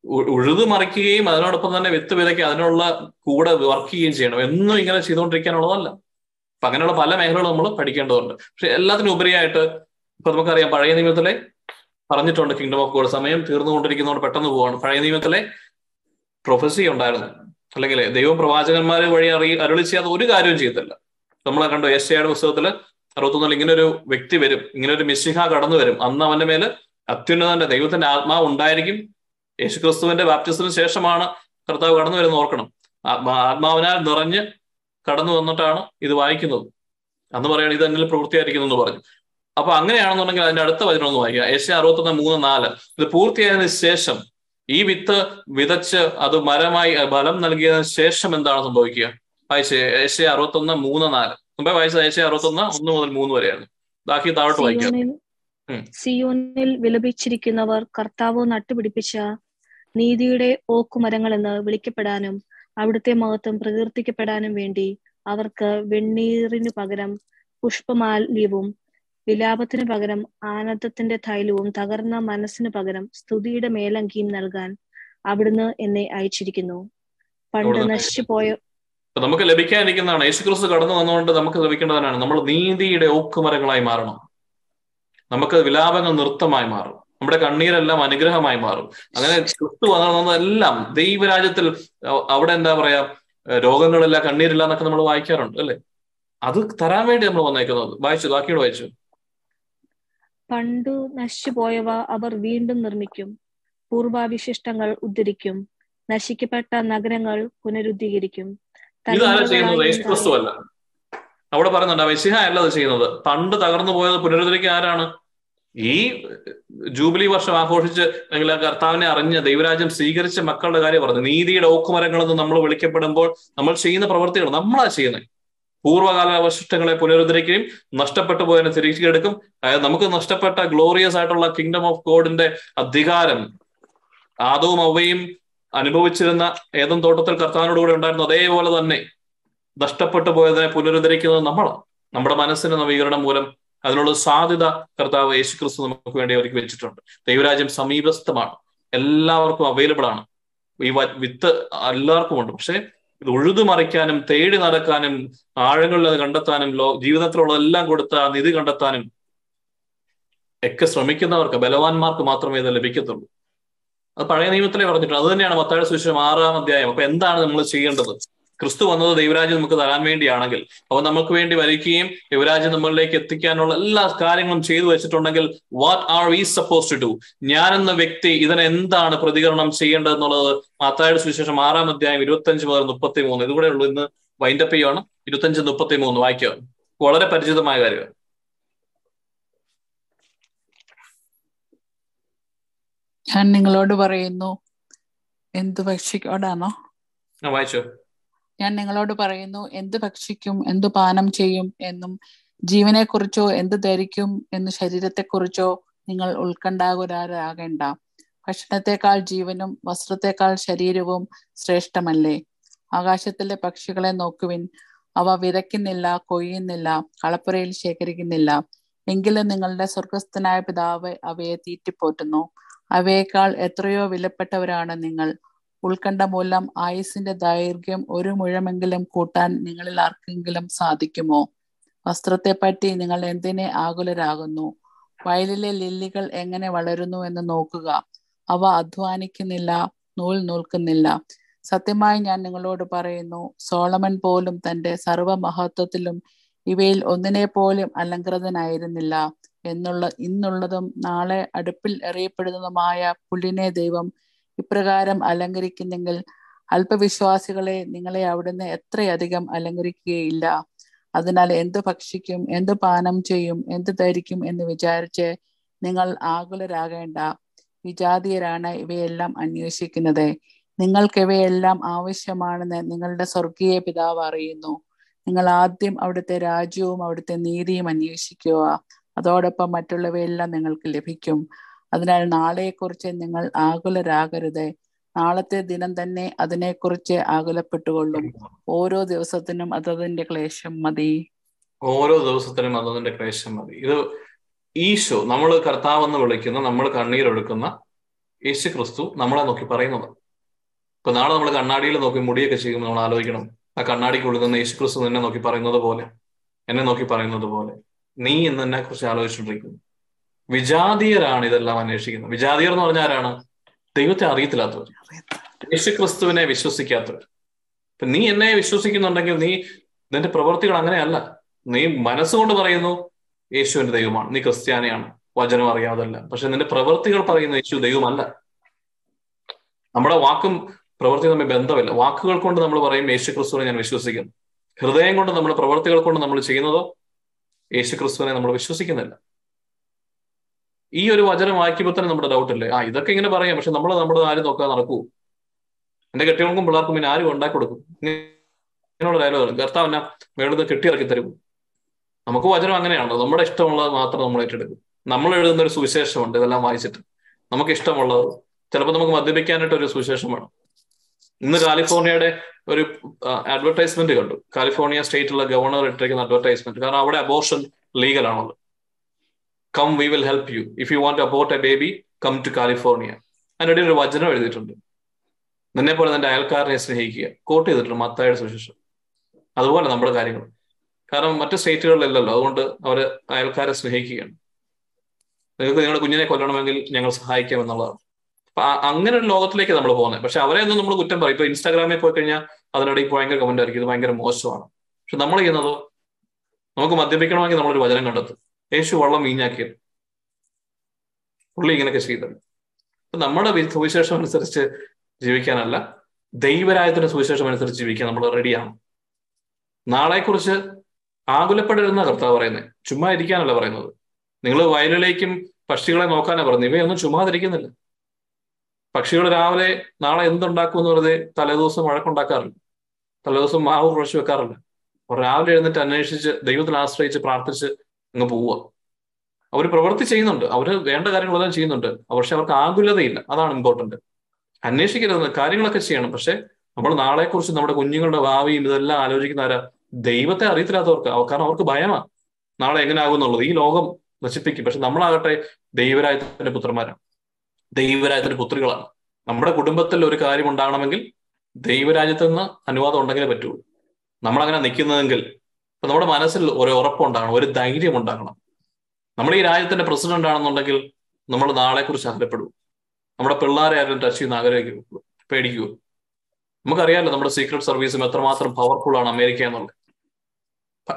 ഉഴുതു മറിക്കുകയും അതിനോടൊപ്പം തന്നെ വിത്ത് വിതയ്ക്കുക അതിനുള്ള കൂടെ വർക്ക് ചെയ്യുകയും ചെയ്യണം. എന്നും ഇങ്ങനെ ചെയ്തുകൊണ്ടിരിക്കാനുള്ളതല്ല. അപ്പൊ അങ്ങനെയുള്ള പല മേഖലകളും നമ്മൾ പഠിക്കേണ്ടതുണ്ട്. പക്ഷെ എല്ലാത്തിനും ഉപരിയായിട്ട് ഇപ്പൊ നമുക്കറിയാം പഴയ നിയമത്തിലെ പറഞ്ഞിട്ടുണ്ട് കിങ്ഡം ഓഫ് ഗോഡ് സമയം തീർന്നുകൊണ്ടിരിക്കുന്നതുകൊണ്ട് പെട്ടെന്ന് പോവാണ്. പഴയ നിയമത്തിലെ പ്രൊഫസി ഉണ്ടായിരുന്നു. അല്ലെങ്കിൽ ദൈവം പ്രവാചകന്മാരെ വഴി അറി അരുളി ചെയ്യാതെ ഒരു കാര്യവും ചെയ്തില്ല നമ്മൾ കണ്ടു ഏഷ്യയുടെ പുസ്തകത്തിൽ അറുപത്തൊന്നിൽ ഇങ്ങനെ ഒരു വ്യക്തി വരും ഇങ്ങനെ ഒരു മിശിഹ കടന്നു വരും. അന്ന് അവന്റെ മേൽ അത്യുന്നതന്റെ ദൈവത്തിന്റെ ആത്മാവ് ഉണ്ടായിരിക്കും. യേശുക്രിസ്തുവിന്റെ ബാപ്റ്റിസത്തിന് ശേഷമാണ് കർത്താവ് കടന്നു വരുന്ന ഓർക്കണം. ആത്മാ- ആത്മാവിനാൽ നിറഞ്ഞ് കടന്നു വന്നിട്ടാണ് ഇത് വായിക്കുന്നത്. അന്ന് പറയണം ഇത് എന്നിൽ പ്രവൃത്തിയായിരിക്കുന്നു എന്ന് പറഞ്ഞു. അപ്പൊ അങ്ങനെയാണെന്നുണ്ടെങ്കിൽ അതിന്റെ അടുത്ത വചനം ഒന്ന് വായിക്കുക. ഏഷ്യ അറുപത്തൊന്ന് മൂന്ന് നാല്. ഇത് പൂർത്തിയായതിനു ശേഷം ഈ വിത്ത് വിതച്ച് അത് മരമായി ബലം നൽകിയതിനു ശേഷം എന്താണ് സംഭവിക്കുക? വായിച്ച് ഏഷ്യ അറുപത്തൊന്ന് മൂന്ന് നാല്. മുമ്പേ വായിച്ചത് ഏഷ്യ അറുപത്തൊന്ന് ഒന്ന് മുതൽ മൂന്ന് വരെയാണ് ബാക്കി താഴോട്ട് വായിക്കാം. സിയോനിൽ വിലപിച്ചിരിക്കുന്നവർ കർത്താവ് നട്ടുപിടിപ്പിച്ച നീതിയുടെ ഓക്കുമരങ്ങൾ എന്ന് വിളിക്കപ്പെടാനും അവിടുത്തെ മഹത്വം പ്രകീർത്തിക്കപ്പെടാനും വേണ്ടി അവർക്ക് വെണ്ണീറിനു പകരം പുഷ്പമാല്യവും വിലാപത്തിനു പകരം ആനന്ദത്തിന്റെ തൈലവും തകർന്ന മനസ്സിന് പകരം സ്തുതിയുടെ മേലങ്കിയും നൽകാൻ അവിടുന്ന് എന്നെ അയച്ചിരിക്കുന്നു. പണ്ട് നശിച്ചു പോയ അപ്പൊ നമുക്ക് ലഭിക്കാനിരിക്കുന്നതാണ്. യേശുക്രിസ്തു കടന്നു വന്നുകൊണ്ട് നമുക്ക് ലഭിക്കേണ്ടതാണ് നമ്മൾ നീതിയുടെ ഓക്കുമരങ്ങളായി മാറണം. നമുക്ക് വിലാപങ്ങൾ നൃത്തമായി മാറും. നമ്മുടെ കണ്ണീരെല്ലാം അനുഗ്രഹമായി മാറും. അങ്ങനെ ക്രിസ്തു വന്നതെല്ലാം ദൈവരാജ്യത്തിൽ അവിടെ എന്താ പറയാ രോഗങ്ങളില്ല കണ്ണീരില്ല എന്നൊക്കെ നമ്മൾ വായിക്കാറുണ്ട് അല്ലെ? അത് തരാൻ വേണ്ടി നമ്മൾ വന്നേക്കുന്നത്. വായിച്ചു ബാക്കിയോട് വായിച്ചു. പണ്ടു നശിച്ചു പോയവ അവർ വീണ്ടും നിർമ്മിക്കും. പൂർവാവിശിഷ്ടങ്ങൾ ഉദ്ധരിക്കും. നശിക്കപ്പെട്ട നഗരങ്ങൾ പുനരുദ്ധീകരിക്കും. ഇതാരാ ചെയ്യുന്നത് യേശു യേശുക്രിസ്തു അല്ല അവിടെ പറയുന്നുണ്ട് മെസ്സിഹ അല്ല അത് ചെയ്യുന്നത്. പണ്ട് തകർന്നു പോയത് പുനരുദ്ധരിക്കുക ആരാണ്? ഈ ജൂബിലി വർഷം ആഘോഷിച്ച് അല്ലെങ്കിൽ ആ കർത്താവിനെ അറിഞ്ഞ് ദൈവരാജ്യം സ്വീകരിച്ച മക്കളുടെ കാര്യം പറഞ്ഞു. നീതിയുടെ ഓക്കുമരങ്ങളെന്ന് നമ്മൾ വിളിക്കപ്പെടുമ്പോൾ നമ്മൾ ചെയ്യുന്ന പ്രവൃത്തികൾ നമ്മളാ ചെയ്യുന്നത്. പൂർവകാല അവശിഷ്ടങ്ങളെ പുനരുദ്ധരിക്കുകയും നഷ്ടപ്പെട്ടു പോയതിനെ തിരിച്ചെടുക്കും. അതായത് നമുക്ക് നഷ്ടപ്പെട്ട ഗ്ലോറിയസ് ആയിട്ടുള്ള കിങ്ഡം ഓഫ് ഗോഡിന്റെ അധികാരം ആദവും അവയും അനുഭവിച്ചിരുന്ന ഏതും തോട്ടത്തിൽ കർത്താവിനോട് കൂടെ ഉണ്ടായിരുന്നു അതേപോലെ തന്നെ നഷ്ടപ്പെട്ടു പോയതിനെ പുനരുദ്ധരിക്കുന്നത് നമ്മളാണ്. നമ്മുടെ മനസ്സിന് നവീകരണം മൂലം അതിനുള്ള സാധ്യത കർത്താവ് യേശുക്രിസ്തു നമുക്ക് വേണ്ടി അവർക്ക് വെച്ചിട്ടുണ്ട്. ദൈവരാജ്യം സമീപസ്ഥമാണ്. എല്ലാവർക്കും അവൈലബിൾ ആണ്. ഈ വിത്ത് എല്ലാവർക്കും ഉണ്ട്. പക്ഷേ ഇത് ഉഴുതു മറിക്കാനും തേടി നടക്കാനും ആഴങ്ങളിൽ അത് കണ്ടെത്താനും ലോ ജീവിതത്തിലുള്ളതെല്ലാം കൊടുത്ത ആ നിധി കണ്ടെത്താനും ഒക്കെ ശ്രമിക്കുന്നവർക്ക് ബലവാന്മാർക്ക് മാത്രമേ ഇത് ലഭിക്കത്തുള്ളൂ. അത് പഴയ നിയമത്തിലെ പറഞ്ഞിട്ടുണ്ട്. അത് തന്നെയാണ് മത്തായ സുവിശേഷം ആറാം അധ്യായം. അപ്പൊ എന്താണ് നമ്മൾ ചെയ്യേണ്ടത്? ക്രിസ്തു വന്നത് ദൈവരാജ്യം നമുക്ക് തരാൻ വേണ്ടിയാണെങ്കിൽ അപ്പൊ നമുക്ക് വേണ്ടി വരിക്കുകയും ദൈവരാജ്യം നമ്മളിലേക്ക് എത്തിക്കാനുള്ള എല്ലാ കാര്യങ്ങളും ചെയ്തു വെച്ചിട്ടുണ്ടെങ്കിൽ what are we suppose to do ഞാൻ എന്ന വ്യക്തി ഇതിന് എന്താണ് പ്രതികരണം ചെയ്യേണ്ടത് എന്നുള്ളത് മാത്തായുടെ സുവിശേഷം ആറാം അധ്യായം ഇരുപത്തഞ്ച് മുതൽ മുപ്പത്തി മൂന്ന് ഇതുകൂടെ ഉള്ളൂ ഇന്ന് വൈൻഡപ്പ് ചെയ്യുവാണ്. ഇരുപത്തഞ്ച് മുപ്പത്തി മൂന്ന് വായിക്കുക. വളരെ പരിചിതമായ കാര്യമാണ്. ഞാൻ നിങ്ങളോട് പറയുന്നു. എന്ത് ഭക്ഷിക്കോടാണോ വായിച്ചോ. ഞാൻ നിങ്ങളോട് പറയുന്നു എന്ത് ഭക്ഷിക്കും എന്ത് പാനം ചെയ്യും എന്നും ജീവനെ കുറിച്ചോ എന്ത് ധരിക്കും എന്ന് ശരീരത്തെ കുറിച്ചോ നിങ്ങൾ ഉത്കണ്ഠാകുരാരാകേണ്ട ഭക്ഷണത്തെക്കാൾ ജീവനും വസ്ത്രത്തെക്കാൾ ശരീരവും ശ്രേഷ്ഠമല്ലേ? ആകാശത്തിലെ പക്ഷികളെ നോക്കുവിൻ. അവ വിതയ്ക്കുന്നില്ല കൊയ്യുന്നില്ല കളപ്പുരയിൽ ശേഖരിക്കുന്നില്ല. എങ്കിലും നിങ്ങളുടെ സ്വർഗസ്ഥനായ പിതാവ് അവയെ തീറ്റിപ്പോറ്റുന്നു. അവയേക്കാൾ എത്രയോ വിലപ്പെട്ടവരാണ് നിങ്ങൾ. ഉത്കണ്ഠ മൂലം ആയുസിന്റെ ദൈർഘ്യം ഒരു മുഴമെങ്കിലും കൂട്ടാൻ നിങ്ങളിൽ ആർക്കെങ്കിലും സാധിക്കുമോ? വസ്ത്രത്തെ പറ്റി നിങ്ങൾ എന്തിനെ ആകുലരാകുന്നു? വയലിലെ ലില്ലികൾ എങ്ങനെ വളരുന്നു എന്ന് നോക്കുക. അവ അധ്വാനിക്കുന്നില്ല നൂൽ നൂൽക്കുന്നില്ല. സത്യമായി ഞാൻ നിങ്ങളോട് പറയുന്നു സോളമൻ പോലും തന്റെ സർവമഹത്വത്തിലും ഇവയിൽ ഒന്നിനെ പോലും അലങ്കൃതനായിരുന്നില്ല. എന്നുള്ള ഇന്നുള്ളതും നാളെ അടുപ്പിൽ എറിയപ്പെടുന്നതുമായ പുല്ലിനെ ദൈവം ഇപ്രകാരം അലങ്കരിക്കുന്നെങ്കിൽ അല്പവിശ്വാസികളെ നിങ്ങളെ അവിടുന്ന് എത്രയധികം അലങ്കരിക്കുകയില്ല. അതിനാൽ എന്ത് ഭക്ഷിക്കും എന്ത് പാനം ചെയ്യും എന്ത് ധരിക്കും എന്ന് വിചാരിച്ച് നിങ്ങൾ ആകുലരാകേണ്ട. വിജാതീയരാണ് ഇവയെല്ലാം അന്വേഷിക്കുന്നത്. നിങ്ങൾക്ക് ഇവയെല്ലാം ആവശ്യമാണെന്ന് നിങ്ങളുടെ സ്വർഗീയ പിതാവ് അറിയുന്നു. നിങ്ങൾ ആദ്യം അവിടുത്തെ രാജ്യവും അവിടുത്തെ നീതിയും അന്വേഷിക്കുക. അതോടൊപ്പം മറ്റുള്ളവയെല്ലാം നിങ്ങൾക്ക് ലഭിക്കും. അതിനാൽ നാളെക്കുറിച്ച് നിങ്ങൾ ആകുലരാകരുത്. നാളത്തെ ദിനം തന്നെ അതിനെക്കുറിച്ച് ആകുലപ്പെട്ടുകൊള്ളും. ഓരോ ദിവസത്തിനും അതതിന്റെ ക്ലേശം മതി. ഓരോ ദിവസത്തിനും അതതിന്റെ ക്ലേശം മതി. ഇത് ഈശോ നമ്മൾ കർത്താവെന്ന് വിളിക്കുന്ന നമ്മൾ കണ്ണീരൊഴുക്കുന്ന യേശു ക്രിസ്തു നമ്മളെ നോക്കി പറയുന്നത്. ഇപ്പൊ നാളെ നമ്മൾ കണ്ണാടിയിൽ നോക്കി മുടിയൊക്കെ ചെയ്യുമ്പോൾ നമ്മൾ ആലോചിക്കണം. ആ കണ്ണാടിക്കുള്ളിൽ നിന്ന് യേശു ക്രിസ്തു നിന്നെ നോക്കി പറയുന്നത് പോലെ എന്നെ നോക്കി പറയുന്നത് പോലെ നീ ഇന്ന് എന്നെ കുറിച്ച് ആലോചിച്ചുകൊണ്ടിരിക്കുന്നു. വിജാതീയരാണ് ഇതെല്ലാം അന്വേഷിക്കുന്നത്. വിജാതീയർ എന്ന് പറഞ്ഞ ആരാണ്? ദൈവത്തെ അറിയത്തില്ലാത്തവർ. യേശു ക്രിസ്തുവിനെ വിശ്വസിക്കാത്തവർ നീ എന്നെ വിശ്വസിക്കുന്നുണ്ടെങ്കിൽ നീ നിന്റെ പ്രവൃത്തികൾ അങ്ങനെയല്ല. നീ മനസ്സുകൊണ്ട് പറയുന്നു യേശുവിന്റെ ദൈവമാണ്. നീ ക്രിസ്ത്യാനിയാണ്. വചനം അറിയാതല്ല. പക്ഷെ നിന്റെ പ്രവൃത്തികൾ പറയുന്ന യേശു ദൈവമല്ല. നമ്മുടെ വാക്കും പ്രവൃത്തിയും തമ്മിൽ ബന്ധമില്ല. വാക്കുകൾ കൊണ്ട് നമ്മൾ പറയും യേശു ക്രിസ്തുവിനെ ഞാൻ വിശ്വസിക്കുന്നു. ഹൃദയം കൊണ്ട് നമ്മൾ പ്രവൃത്തികൾ കൊണ്ട് നമ്മൾ ചെയ്യുന്നതോ യേശു ക്രിസ്തുവിനെ നമ്മൾ വിശ്വസിക്കുന്നില്ല. ഈ ഒരു വചനം വായിക്കുമ്പോൾ തന്നെ നമ്മുടെ ഡൗട്ട് അല്ലേ ആ ഇതൊക്കെ ഇങ്ങനെ പറയാം. പക്ഷെ നമ്മൾ നമ്മുടെ ആരും നോക്കാൻ നടക്കൂ. എന്റെ കെട്ടികൾക്കും പിള്ളേർക്കും പിന്നെ ആരും ഉണ്ടാക്കി കൊടുക്കും. ഇങ്ങനെയുള്ള ഡയലോഗ് കർത്താവ് എന്നാ മേളിൽ കെട്ടിയിറക്കി തരും. നമുക്ക് വചനം അങ്ങനെയാണല്ലോ നമ്മുടെ ഇഷ്ടമുള്ളത് മാത്രം നമ്മൾ ഏറ്റെടുക്കും. നമ്മൾ എഴുതുന്ന ഒരു സുവിശേഷമുണ്ട്. ഇതെല്ലാം വായിച്ചിട്ട് നമുക്ക് ഇഷ്ടമുള്ളത് ചിലപ്പോൾ നമുക്ക് മദ്യപിക്കാനായിട്ട് ഒരു സുവിശേഷം വേണം. ഇന്ന് കാലിഫോർണിയയുടെ ഒരു അഡ്വർടൈസ്മെന്റ് കണ്ടു. കാലിഫോർണിയ സ്റ്റേറ്റിലുള്ള ഗവർണർ ഇട്ടിരിക്കുന്ന അഡ്വർടൈസ്മെന്റ് കാരണം അവിടെ അബോർഷൻ ലീഗൽ ആണല്ലോ come we will help you if you want abort a baby come to California. അതിനിടയിൽ ഒരു വചനം എഴുതിയിട്ടുണ്ട്. നിന്നെ പോലെ നിന്റെ അയൽക്കാരനെ സ്നേഹിക്കുക. കോട്ട് ചെയ്തിട്ടുണ്ട് മത്തായുടെ സുശേഷം അതുപോലെ നമ്മുടെ കാര്യങ്ങൾ. കാരണം മറ്റു സ്റ്റേറ്റുകളിലല്ലോ അതുകൊണ്ട് അവർ അയൽക്കാരെ സ്നേഹിക്കുകയാണ്. നിങ്ങൾക്ക് നിങ്ങളുടെ കുഞ്ഞിനെ കൊല്ലണമെങ്കിൽ ഞങ്ങൾ സഹായിക്കാം എന്നുള്ളതാണ്. അപ്പൊ അങ്ങനെ ഒരു ലോകത്തിലേക്ക് നമ്മൾ പോകുന്നത് പക്ഷെ അവരെ ഒന്നും നമ്മൾ കുറ്റം പറയും. ഇപ്പൊ ഇൻസ്റ്റാഗ്രാമിൽ പോയി കഴിഞ്ഞാൽ അതിനിടയിൽ ഭയങ്കര കമന്റ് ആയിരിക്കും. ഇത് ഭയങ്കര മോശമാണ്. പക്ഷെ നമ്മൾ ചെയ്യുന്നത് നമുക്ക് മദ്യപിക്കണമെങ്കിൽ നമ്മളൊരു വചനം കണ്ടെത്തും. യേശു വള്ളം വീഞ്ഞാക്കിയത് പുള്ളി ഇങ്ങനെയൊക്കെ ചെയ്തത് നമ്മുടെ സുവിശേഷം അനുസരിച്ച് ജീവിക്കാനല്ല ദൈവരായത്തിന്റെ സുവിശേഷം അനുസരിച്ച് ജീവിക്കാൻ നമ്മൾ റെഡിയാണ് നാളെക്കുറിച്ച് ആകുലപ്പെടരുന്ന കർത്താവ് പറയുന്നത് ചുമ്മാ ഇരിക്കാനല്ല പറയുന്നത്. നിങ്ങൾ വയലിലേക്കും പക്ഷികളെ നോക്കാനാണ് പറയുന്നത് ഇവയൊന്നും ചുമ്മാതിരിക്കുന്നില്ല. പക്ഷികൾ രാവിലെ നാളെ എന്തുണ്ടാക്കും എന്ന് പറഞ്ഞ് തലേദിവസം വഴക്കുണ്ടാക്കാറില്ല. തലേദിവസം മാവ് കുറച്ച് വെക്കാറില്ല. രാവിലെ എഴുന്നിട്ട് അന്വേഷിച്ച് ദൈവത്തിൽ ആശ്രയിച്ച് പ്രാർത്ഥിച്ച് അങ്ങ് പോവുക. അവർ പ്രവൃത്തി ചെയ്യുന്നുണ്ട്. അവർ വേണ്ട കാര്യങ്ങളെല്ലാം ചെയ്യുന്നുണ്ട്. പക്ഷെ അവർക്ക് ആകുലതയില്ല. അതാണ് ഇമ്പോർട്ടന്റ് അന്വേഷിക്കരുത്. കാര്യങ്ങളൊക്കെ ചെയ്യണം. പക്ഷെ നമ്മൾ നാളെക്കുറിച്ച് നമ്മുടെ കുഞ്ഞുങ്ങളുടെ ഭാവിയും ഇതെല്ലാം ആലോചിക്കുന്ന ആരാ? ദൈവത്തെ അറിയത്തില്ലാത്തവർക്ക്. കാരണം അവർക്ക് ഭയമാണ്. നാളെ എങ്ങനെ ആകും എന്നുള്ളത്. ഈ ലോകം നശിപ്പിക്കും. പക്ഷെ നമ്മളാകട്ടെ ദൈവരായത്തിന്റെ പുത്രന്മാരാണ്. ദൈവരാജ്യത്തിന്റെ പുത്രികളാണ്. നമ്മുടെ കുടുംബത്തിൽ ഒരു കാര്യം ഉണ്ടാകണമെങ്കിൽ ദൈവരാജ്യത്ത് നിന്ന് അനുവാദം ഉണ്ടെങ്കിലേ പറ്റുള്ളൂ നമ്മളങ്ങനെ നിൽക്കുന്നതെങ്കിൽ ഇപ്പൊ നമ്മുടെ മനസ്സിൽ ഒരു ഉറപ്പുണ്ടാകണം ഒരു ധൈര്യം ഉണ്ടാകണം. നമ്മൾ ഈ രാജ്യത്തിന്റെ പ്രസിഡന്റ് ആണെന്നുണ്ടെങ്കിൽ നമ്മൾ നാളെ കുറിച്ച് അകലപ്പെടും. നമ്മുടെ പിള്ളേരെ ആരും ടച്ച് ചെയ്യുന്ന ആഗ്രഹിക്കൂ പേടിക്കുവോ? നമുക്കറിയാലോ നമ്മുടെ സീക്രട്ട് സർവീസും എത്രമാത്രം പവർഫുൾ ആണ് അമേരിക്ക എന്നുള്ളത്.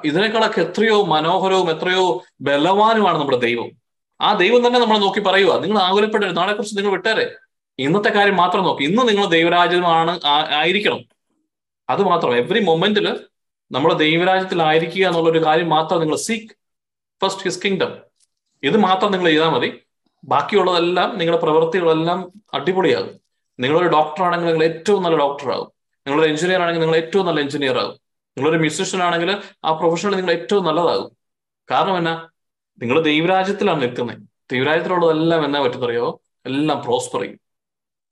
ഇതിനേക്കാളൊക്കെ എത്രയോ മനോഹരവും എത്രയോ ബലവാനുമാണ് നമ്മുടെ ദൈവം. ആ ദൈവം തന്നെ നമ്മളെ നോക്കി പറയുക നിങ്ങൾ ആകുലപ്പെടരുത് നാളെ കുറിച്ച് നിങ്ങൾ വിട്ടേരെ. ഇന്നത്തെ കാര്യം മാത്രം നോക്കി. ഇന്ന് നിങ്ങൾ ദൈവരാജ്യമാണ് ആയിരിക്കണം. അത് മാത്രം. എവറി മൊമെന്റിൽ നമ്മൾ ദൈവരാജ്യത്തിലായിരിക്കുക എന്നുള്ള ഒരു കാര്യം മാത്രം നിങ്ങൾ സീക്ക് ഫസ്റ്റ് ഹിസ് കിങ്ഡം ഇത് മാത്രം നിങ്ങൾ ചെയ്താൽ മതി. ബാക്കിയുള്ളതെല്ലാം നിങ്ങളുടെ പ്രവൃത്തികളെല്ലാം അടിപൊളിയാകും. നിങ്ങളൊരു ഡോക്ടർ ആണെങ്കിൽ നിങ്ങൾ ഏറ്റവും നല്ല ഡോക്ടർ ആകും. നിങ്ങളൊരു എഞ്ചിനീയർ ആണെങ്കിൽ നിങ്ങൾ ഏറ്റവും നല്ല എഞ്ചിനീയർ ആകും. നിങ്ങളൊരു മ്യൂസിഷ്യൻ ആണെങ്കിൽ ആ പ്രൊഫഷണൽ നിങ്ങൾ ഏറ്റവും നല്ലതാകും. കാരണം എന്നാ? നിങ്ങൾ ദൈവരാജ്യത്തിലാണ് നിൽക്കുന്നത് ദൈവരാജ്യത്തിലുള്ളതെല്ലാം എന്നാ പറ്റുന്നറിയോ? എല്ലാം പ്രോസ്പർ ചെയ്യും.